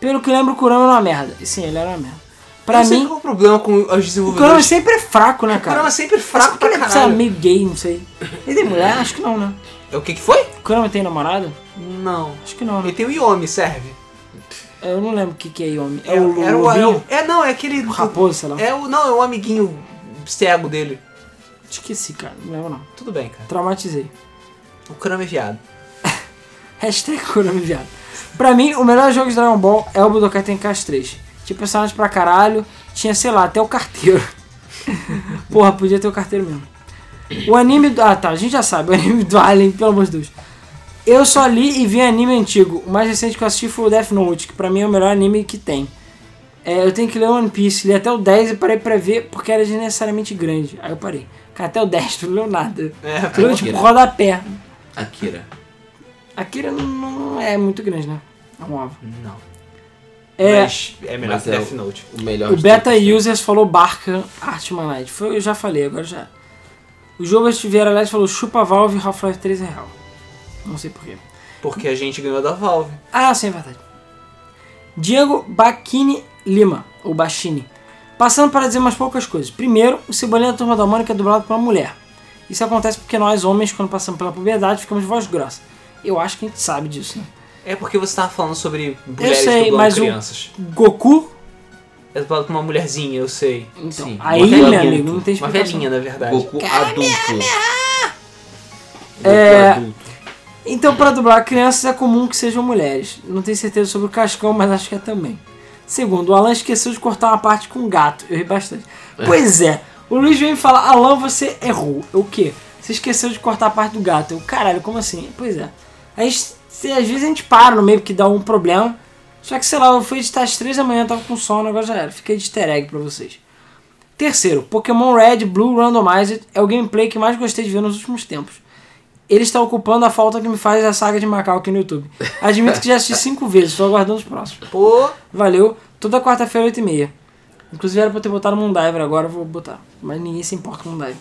Pelo que lembro, o Kurama era uma merda. E sim, ele era uma merda. Pra Eu mim, qual é o problema com os o Kurama desenvolvedores. sempre é fraco, né, O Kurama cara? é sempre fraco pra Ele é, sei lá, caralho. meio gay, não sei. Ele tem mulher? Acho que não, né? É O que que foi? O Kurama tem namorada? Não. Acho que não, né? Ele tem o Yomi, serve. Eu não lembro o que, que é Yomi. É o era o, lobinho? o- É, não, é aquele... O raposo, sei lá. É o, não, é o amiguinho cego dele. Esqueci, cara. Não lembro não. Tudo bem, cara. Traumatizei. O Kurama é viado. Hashtag Kurama viado. Pra mim, o melhor jogo de Dragon Ball é o Budokai Tenkaichi 3. Tinha personagens pra caralho. Tinha, sei lá, até o carteiro. Porra, podia ter o carteiro mesmo. O anime do... Ah, tá. A gente já sabe. O anime do Alien, pelo amor de Deus. Eu só li e vi anime antigo. O mais recente que eu assisti foi o Death Note, que pra mim é o melhor anime que tem. É, eu tenho que ler One Piece. Li até o 10 e parei pra ver porque era desnecessariamente grande. Aí eu parei. Cara, até o 10 tu não leu nada. É, Tu leu tipo Akira. rodapé. Akira. Akira não, não é muito grande, né? É um ovo. Não. É, Mas é melhor Mas que é Death Note. O melhor o Beta. Users falou Barca Art Manite. Foi, eu já falei, agora já. O Jobas Vieira Leste falou Chupa Valve Half-Life 3 é real. Não sei porquê. Porque a gente ganhou da Valve. Ah, sim, é verdade. Diego Bacchini Lima, ou Bachini. Passando para dizer umas poucas coisas. Primeiro, o Cebolinha da Turma da Mônica é dublado por uma mulher. Isso acontece porque nós, homens, quando passamos pela puberdade, ficamos de voz grossa. Eu acho que a gente sabe disso, né? É porque você tava falando sobre mulheres sei, dublando mas o- crianças. Goku, É dublado por uma mulherzinha, eu sei. então. Sim, aí, uma meu amigo, não tem Uma explicação. velhinha, na verdade. Goku adulto. É- Goku adulto. Então, para dublar crianças é comum que sejam mulheres. Não tenho certeza sobre o Cascão, mas acho que é também. Segundo, o Alan esqueceu de cortar uma parte com um gato. Eu ri bastante. Pois é, o Luiz vem falar: Alan, você errou. O quê? Você esqueceu de cortar a parte do gato. Eu, caralho, como assim? Pois é. Aí, se- às vezes a gente para no meio porque dá um problema. Só que, sei lá, eu fui editar às 3 da manhã, tava com sono, agora já era. Fiquei de easter egg pra vocês. Terceiro, Pokémon Red Blue Randomized é o gameplay que mais gostei de ver nos últimos tempos. Ele está ocupando a falta que me faz a saga de Macau aqui no YouTube. Admito que já assisti cinco vezes, estou aguardando os próximos. Pô, Valeu, toda quarta-feira, 8h30. Inclusive era pra eu ter botado Moondiver agora, eu vou botar. Mas ninguém se importa com Moondiver.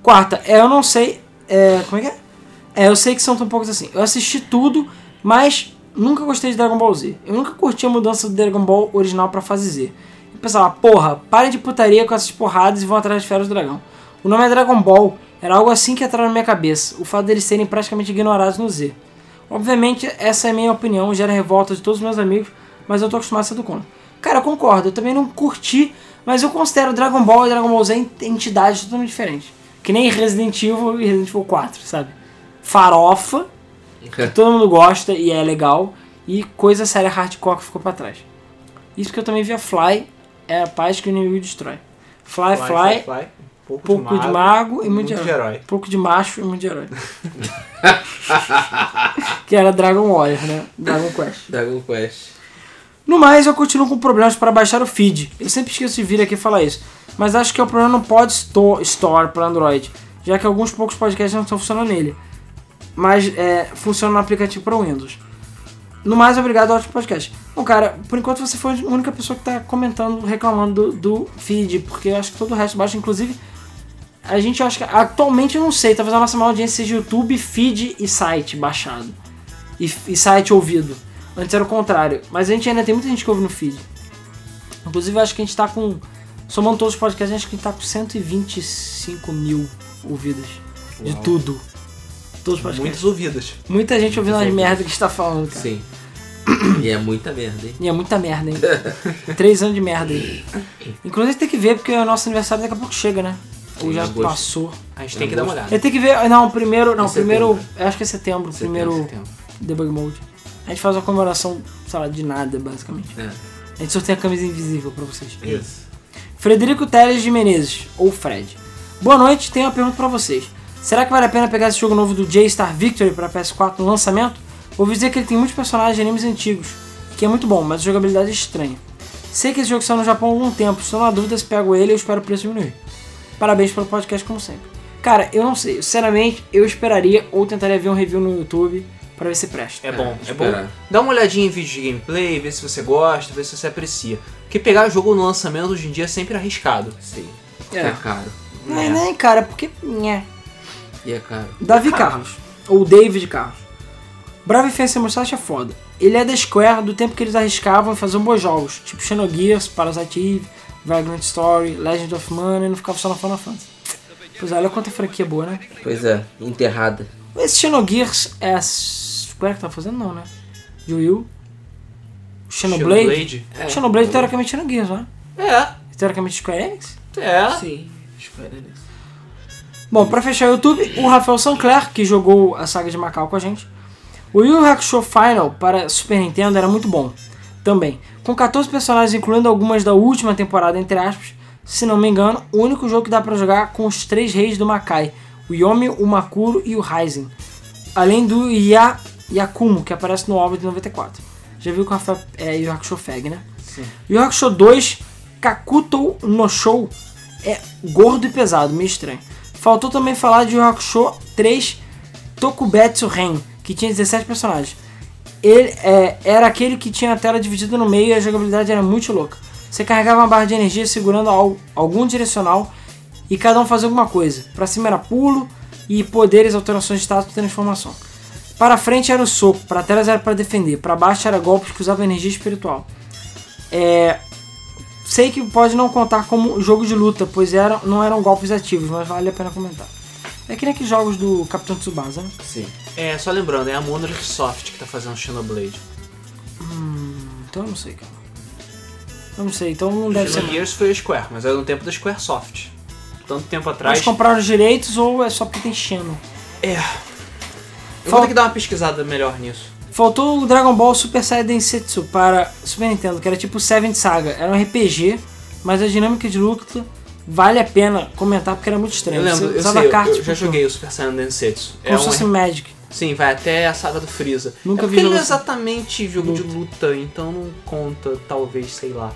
Quarta, é, eu não sei. É, como é que é? É, eu sei que são tão poucos assim. Eu assisti tudo, mas nunca gostei de Dragon Ball Z. Eu nunca curti a mudança do Dragon Ball original pra fase Z. Eu pensava, porra, parem de putaria com essas porradas e vão atrás de Feras do Dragão. O nome é Dragon Ball, era algo assim que entrava na minha cabeça. O fato deles serem praticamente ignorados no Z. Obviamente, essa é a minha opinião, gera revolta de todos os meus amigos, mas eu tô acostumado a ser do contra. Cara, eu concordo, eu também não curti, mas eu considero Dragon Ball e Dragon Ball Z ent- entidades totalmente diferentes. Que nem Resident Evil e Resident Evil 4, sabe? Farofa, que todo mundo gosta e é legal, e coisa séria hardcore que ficou pra trás. Isso porque eu também via Fly, é a paz que o inimigo destrói. Fly, Fly, fly. Pouco, pouco de mago e muito, de herói. herói. Pouco de macho e muito de herói. que era Dragon Warrior, né? Dragon Quest. Dragon Quest. No mais, eu continuo com problemas para baixar o feed. Eu sempre esqueço de vir aqui falar isso. Mas acho que é o problema no Pod Store, Store para Android, já que alguns poucos podcasts não estão funcionando nele. Mas é, funciona no aplicativo para Windows. No mais, obrigado ao ótimo podcast. Bom, cara, por enquanto você foi a única pessoa que tá comentando, reclamando do, do feed, porque eu acho que todo o resto baixa, inclusive. A gente acha que. Atualmente eu não sei, talvez a nossa maior audiência seja YouTube, feed e site baixado. E, e site ouvido. Antes era o contrário. Mas a gente ainda tem muita gente que ouve no feed. Inclusive eu acho que a gente tá com. Somando todos os podcasts, acho que a gente tá com 125 mil ouvidas. De Uau. tudo. Todos os podcasts. Muitos ouvidos. Muita gente ouvindo as merdas que está falando, cara. Sim. E é muita merda, hein? E é muita merda, hein? Três anos de merda aí. Inclusive tem que ver, porque o nosso aniversário daqui a pouco chega, né? Ou já agosto. passou. A gente tem que dar uma olhada. Eu tenho que ver. Não, o primeiro. Não, primeiro. eu Acho que é setembro. o Setembro, primeiro Setembro. debug mode. A gente faz uma comemoração, sei lá, de nada, basicamente. É, A gente sorteia a camisa invisível pra vocês. isso. Frederico Teles de Menezes, ou Fred. Boa noite, tenho uma pergunta pra vocês. Será que vale a pena pegar esse jogo novo do J-Star Victory pra PS4 no lançamento? Ouvi dizer que ele tem muitos personagens de animes antigos, que é muito bom, mas a jogabilidade é estranha. Sei que esse jogo saiu no Japão há algum tempo, estou na dúvida se pego ele e eu espero o preço diminuir. Parabéns pelo podcast, como sempre. Cara, eu não sei, sinceramente, eu esperaria ou tentaria ver um review no YouTube pra ver se presta. É bom, é, esperar. bom. Dá uma olhadinha em vídeo de gameplay, ver se você gosta, ver se você aprecia. Porque pegar o jogo no lançamento hoje em dia é sempre arriscado. Sim. É. É, caro. Não é nem, cara, porque. Nhé. E é caro. Davi Carlos. Carlos, ou David Carlos. Bravo e Fence Mustache é foda. Ele é da Square do tempo que eles arriscavam em fazer bons jogos, tipo Xenogears, Parasite Eve, Vagrant Story, Legend of Mana e não ficava só na Final Fantasy. Pois é, olha quanta franquia boa, né? Pois é, enterrada. Esse Xenogears é a Square que tá fazendo, não, né? Yu Yu. Xenoblade. Xenoblade? É. Xenoblade teoricamente Xenogears, não é? É, Teoricamente Square Enix? é. Sim. Square Enix. Bom, pra fechar o YouTube, o Rafael Sancler, que jogou a saga de Macau com a gente. O Yu Hakusho Final para Super Nintendo era muito bom, também. Com 14 personagens, incluindo algumas da última temporada, entre aspas, se não me engano, o único jogo que dá pra jogar com os três reis do Makai, o Yomi, o Makuro e o Raizen. Além do Ya, Yakumo, que aparece no álbum de 94. Já viu que o Rafael é Yu Hakusho Fag, né? Sim. Yu Yu Hakusho 2, Kakuto no Show, é gordo e pesado, meio estranho. Faltou também falar de Yu Yu Hakusho 3, Tokubetsu Ren, que tinha 17 personagens. Ele é, era aquele que tinha a tela dividida no meio e a jogabilidade era muito louca. Você carregava uma barra de energia segurando al- algum direcional e cada um fazia alguma coisa. Pra cima era pulo e poderes, alterações de status e transformação. Para frente era o soco, para trás era para defender, para baixo era golpes que usavam energia espiritual. É, sei que pode não contar como jogo de luta, pois eram, não eram golpes ativos, mas vale a pena comentar. É que nem aqueles jogos do Capitão Tsubasa, né? Sim. É, só lembrando, é a Monolith Soft que tá fazendo Xenoblade. Então eu não sei, cara. Eu não sei, então não deve ser. Xenogears foi a Square, mas era no tempo da Square Soft. Tanto tempo atrás. compraram os direitos ou é só porque tem Xeno? É. Eu Fal- vou ter que dar uma pesquisada melhor nisso. Faltou o Dragon Ball Super Saiyan Densetsu para Super Nintendo, que era tipo Seven Saga. Era um RPG, mas a dinâmica de luta vale a pena comentar porque era muito estranho. Eu lembro, Você eu sei, eu- eu já joguei o Super Saiyan Densetsu. Como É se um fosse Magic. Sim, vai até a saga do Freeza. Nunca é vi porque não é exatamente jogo de luta, então não conta, talvez, sei lá.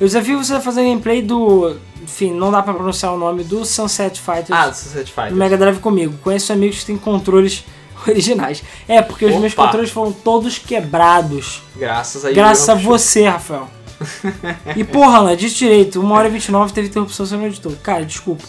Eu desafio você a fazer gameplay do. Enfim, não dá pra pronunciar o nome do Sunset Fighters Ah, do Sunset do Fighter. Mega Drive comigo. Conheço amigos que têm controles originais. É, porque os meus Opa. controles foram todos quebrados. Graças a Graças a você, Rafael. E porra, Alan, dito direito, 1 hora e 29 teve interrupção sendo editor. Cara, desculpa.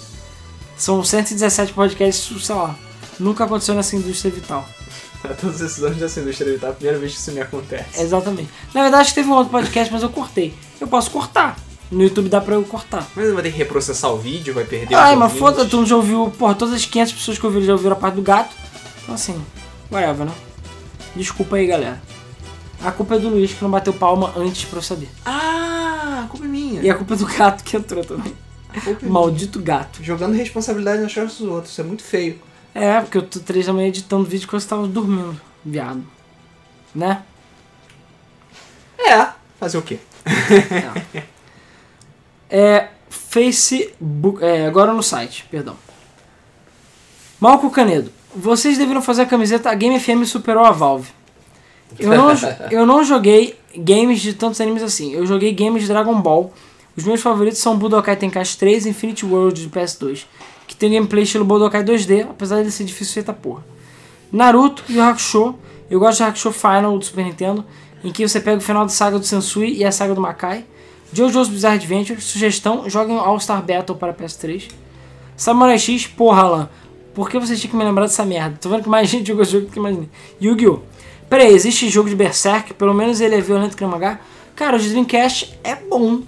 São 117 podcasts, sei lá. Nunca aconteceu nessa indústria vital. Hakusho. Todos esses anos dessa indústria tá? A primeira vez que isso me acontece. Exatamente. Na verdade, acho que teve um outro podcast, mas eu cortei. Eu posso cortar. No YouTube dá pra eu cortar. Mas ele vai ter que reprocessar o vídeo, vai perder Ai, os mas ouvintes. foda, tu não já ouviu. Porra, todas as 500 pessoas que ouviram já ouviram a parte do gato. Então assim, whatever, né? Desculpa aí, galera. A culpa é do Luiz que não bateu palma antes pra eu saber. Ah, a culpa é minha. E a culpa é do gato que entrou também. A culpa é Maldito gato. Jogando responsabilidade nas costas dos outros, isso é muito feio. É, porque eu tô três da manhã editando vídeo quando você tava dormindo, viado. Né? É, fazer o quê? É. Facebook. É, agora no site, perdão. Malco Canedo. Vocês deveriam fazer a camiseta A Game FM superou a Valve. Eu não, eu não joguei games de tantos animes assim. Eu joguei games de Dragon Ball. Os meus favoritos são Budokai Tenkaichi 3 e Infinity World de PS2, que tem gameplay estilo Budokai 2D, apesar de ser difícil feita porra. Naruto e o Hakusho. Eu gosto de Hakusho Final do Super Nintendo, em que você pega o final da saga do Sensui e a saga do Makai. JoJo's Bizarre Adventure. Sugestão, joguem All Star Battle para PS3. Samurai X, porra, Alan. Por que você tinha que me lembrar dessa merda? Tô vendo que mais gente jogou esse jogo do que imaginei. Yu-Gi-Oh! Pera aí, existe jogo de Berserk? Pelo menos ele é violento que nem mangá? Cara, o Dreamcast é bom.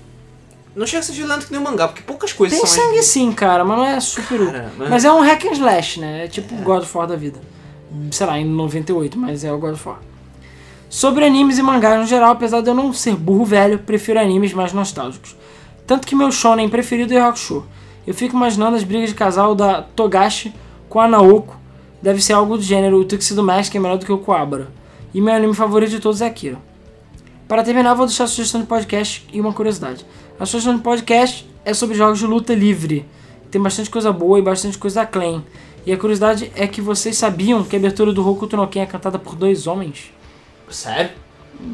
Não chega a ser violento que nem o mangá, porque poucas coisas Tem são sangue mais... sim, cara, mas não é super. Cara, mas- Mas é um hack and slash, né? É tipo God of War da vida. Sei lá, em 98, mas é o God of War. Sobre animes e mangás no geral, apesar de eu não ser burro velho, prefiro animes mais nostálgicos. Tanto que meu shonen preferido é Hakusho. Eu fico imaginando as brigas de casal da Togashi com a Naoko. Deve ser algo do gênero, o Tuxedo Mask é melhor do que o Kuwabara. E meu anime favorito de todos é Akira. Para terminar, vou deixar a sugestão de podcast e uma curiosidade. A sugestão de podcast é sobre jogos de luta livre. Tem bastante coisa boa e bastante coisa clean. E a curiosidade é que vocês sabiam que a abertura do Hokuto no Ken é cantada por dois homens? Sério?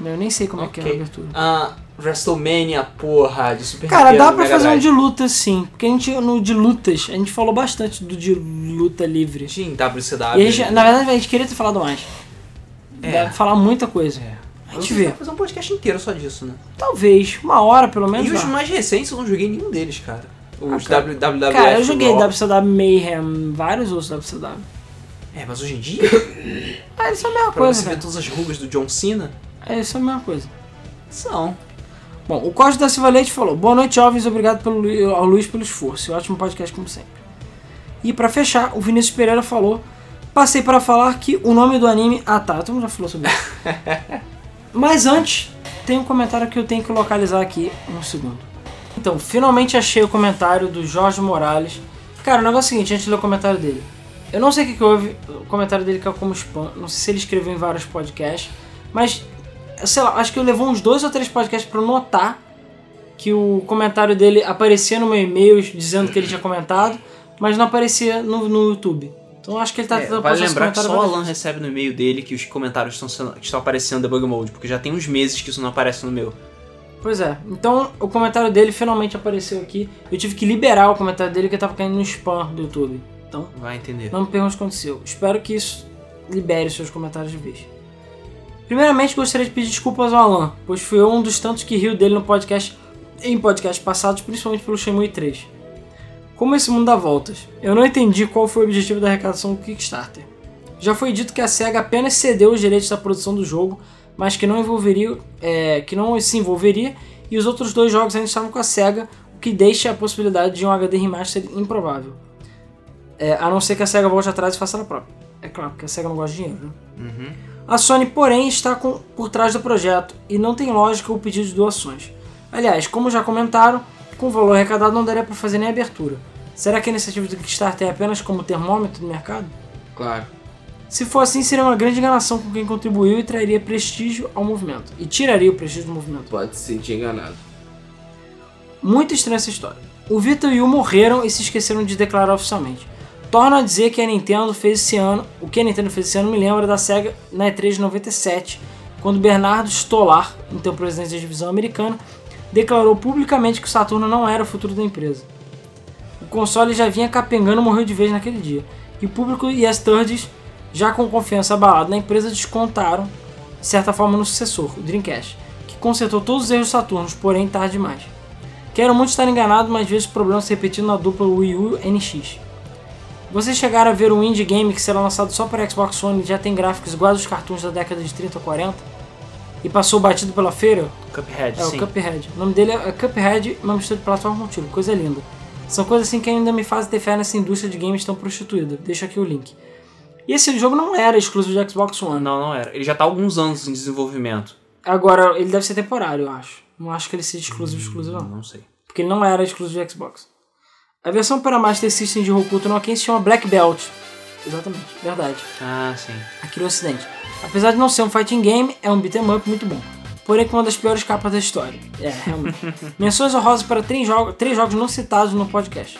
Eu nem sei como é que é a abertura. Ah, WrestleMania, porra, de Super Cara, dá pra Mega fazer um de luta sim. Porque a gente, no de lutas, a gente falou bastante do de luta livre. Sim, WCW. E a gente, na verdade, a gente queria ter falado mais. É. Deve falar muita coisa. É. A gente vê. vai fazer um podcast inteiro só disso, né? Talvez, uma hora pelo menos. E os mais recentes eu não joguei nenhum deles, cara. Os Ah, cara. WWF. Cara, eu joguei. WCW Mayhem, vários outros WCW. É, mas hoje em dia, Ah, isso é a mesma pra coisa, você cara. todas as rugas do John Cena, É, isso é a mesma coisa. são. Bom, o Código da Silva Leite falou: Boa noite, jovens. Obrigado pelo, ao Luiz pelo esforço. Ótimo podcast, como sempre. E pra fechar, o Vinícius Pereira falou: Passei para falar que o nome do anime. Ah tá, todo mundo já falou sobre isso. Mas antes, tem um comentário que eu tenho que localizar aqui um segundo. Então, finalmente achei o comentário do Jorge Morales. Cara, o negócio é o seguinte, antes de ler o comentário dele. Eu não sei o que, que houve, o comentário dele caiu como spam. Não sei se ele escreveu em vários podcasts. Mas, sei lá, acho que eu levou uns dois ou três podcasts eu notar que o comentário dele aparecia no meu e-mail dizendo que ele tinha comentado, mas não aparecia no, no YouTube. Então acho que ele tá É, tentando vale lembrar que só o Alan recebe no e-mail dele que os comentários estão, sendo, estão aparecendo no Debug Mode, porque já tem uns meses que isso não aparece no meu. Pois é. Então o comentário dele finalmente apareceu aqui. Eu tive que liberar o comentário dele que tava caindo no spam do YouTube. Então, Vai entender. não me pergunte o que aconteceu. Espero que isso libere os seus comentários de vez. Primeiramente, gostaria de pedir desculpas ao Alan, pois fui eu um dos tantos que riu dele no podcast, em podcasts passados, principalmente pelo Shenmue 3. Como esse mundo dá voltas, eu não entendi qual foi o objetivo da arrecadação do Kickstarter. Já foi dito que a SEGA apenas cedeu os direitos da produção do jogo, mas que não envolveria, é, que não se envolveria, e os outros dois jogos ainda estavam com a SEGA, o que deixa a possibilidade de um HD remaster improvável. É, a não ser que a SEGA volte atrás e faça ela própria. É claro, porque a SEGA não gosta de dinheiro, né? Uhum. A Sony, porém, está com- por trás do projeto e não tem lógica o pedido de doações. Aliás, como já comentaram, com o valor arrecadado não daria para fazer nem abertura. Será que a iniciativa do Kickstarter é apenas como termômetro do mercado? Claro. Se for assim, seria uma grande enganação com quem contribuiu e traria prestígio ao movimento. E tiraria o prestígio do movimento. Pode se sentir enganado. Muito estranha essa história. O Vitor e o morreram e se esqueceram de declarar oficialmente. Torno a dizer que a Nintendo fez esse ano, o que a Nintendo fez esse ano me lembra da SEGA na E3 de 97, quando Bernardo Stolar, então presidente da divisão americana, declarou publicamente que o Saturno não era o futuro da empresa. O console já vinha capengando morreu de vez naquele dia, e o público e as thirds, já com confiança abalada na empresa, descontaram, de certa forma, no sucessor, o Dreamcast, que consertou todos os erros do Saturnos, porém tarde demais. Quero muito estar enganado, mas vejo problemas se repetindo na dupla Wii U NX. Vocês chegaram a ver um indie game que será lançado só para Xbox One e já tem gráficos iguais aos cartoons da década de 30 ou 40? E passou batido pela feira? Cuphead, É, sim. o Cuphead. O nome dele é Cuphead, uma mistura de plataforma com tiro. Coisa linda. São coisas assim que ainda me fazem ter fé nessa indústria de games tão prostituída. Deixa aqui o link. E esse jogo não era exclusivo de Xbox One. Não, não era. Ele já tá há alguns anos em desenvolvimento. Agora, ele deve ser temporário, eu acho. Não acho que ele seja exclusivo, exclusivo, não. Não sei. porque ele não era exclusivo de Xbox. A versão para Master System de Hokuto no Ken se chama Black Belt. Exatamente, verdade. Ah, sim. Aqui no ocidente. Apesar de não ser um fighting game, é um beat'em up muito bom. Porém com uma das piores capas da história. É, realmente. Menções honrosas para três, jogo, três jogos não citados no podcast.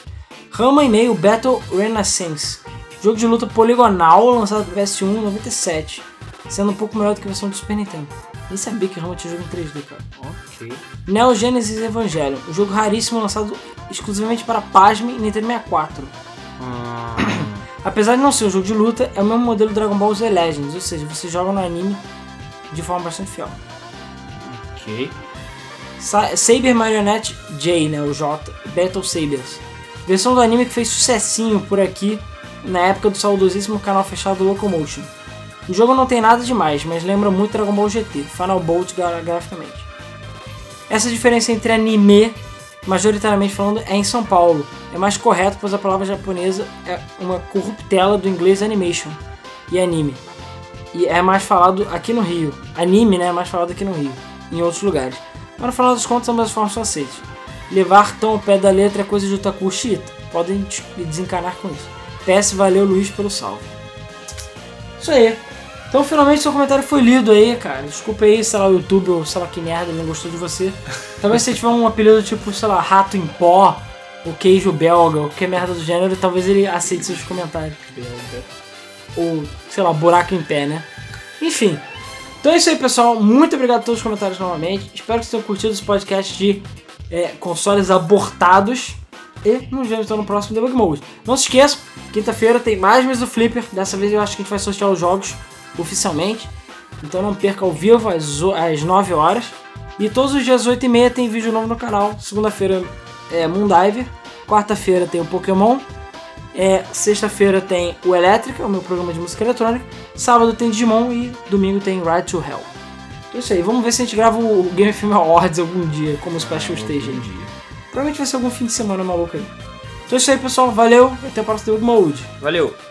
Rama e meio Battle Renaissance. Jogo de luta poligonal lançado para PS1 em 97. Sendo um pouco melhor do que a versão do Super Nintendo. Nem sabia que Rama tinha jogo em 3D, cara. Ok. Neo Genesis Evangelion, um jogo raríssimo lançado exclusivamente para Pasme e Nintendo 64. Ah, Apesar de não ser um jogo de luta, é o mesmo modelo Dragon Ball Z Legends, ou seja, você joga no anime de forma bastante fiel. ok. Sa Saber Marionette J, né, o J, Battle Sabers. Versão do anime que fez sucessinho por aqui na época do saudosíssimo canal fechado Locomotion. O jogo não tem nada demais, mas lembra muito Dragon Ball GT, Final Bolt gra- graficamente. Essa diferença entre anime, majoritariamente falando, é em São Paulo. É mais correto, pois a palavra japonesa é uma corruptela do inglês animation e anime. E é mais falado aqui no Rio. Anime, né? É mais falado aqui no Rio. Em outros lugares. Mas no final das contas, ambas formas são aceitas. Levar tão ao pé da letra é coisa de otaku xiita. Podem des- desencanar com isso. PS, valeu Luiz pelo salve. Isso aí. Então finalmente seu comentário foi lido aí, cara. Desculpa aí, sei lá, o YouTube ou sei lá que merda, não gostou de você. Talvez se você tiver um apelido tipo, sei lá, rato em pó, ou queijo belga, ou qualquer merda do gênero, talvez ele aceite seus comentários. Ou, sei lá, buraco em pé, né? Enfim. Então é isso aí, pessoal. Muito obrigado a todos os comentários novamente. Espero que vocês tenham curtido esse podcast de é, consoles abortados. E nos vemos então no próximo Debug Mode. Não se esqueçam, quinta-feira tem mais mês do Flipper. Dessa vez eu acho que a gente vai sortear os jogos oficialmente. Então não perca ao vivo às, às 9 horas. E todos os dias 8 e meia tem vídeo novo no canal. Segunda-feira é Moondiver. Quarta-feira tem o Pokémon. É, Sexta-feira tem o Elétrica, o meu programa de música eletrônica. Sábado tem Digimon e domingo tem Ride to Hell. Então é isso aí, vamos ver se a gente grava o Game Film Awards algum dia, como Special Stage aí. Provavelmente vai ser algum fim de semana maluco aí. Então é isso aí, pessoal. Valeu, até o próximo Mode. Valeu!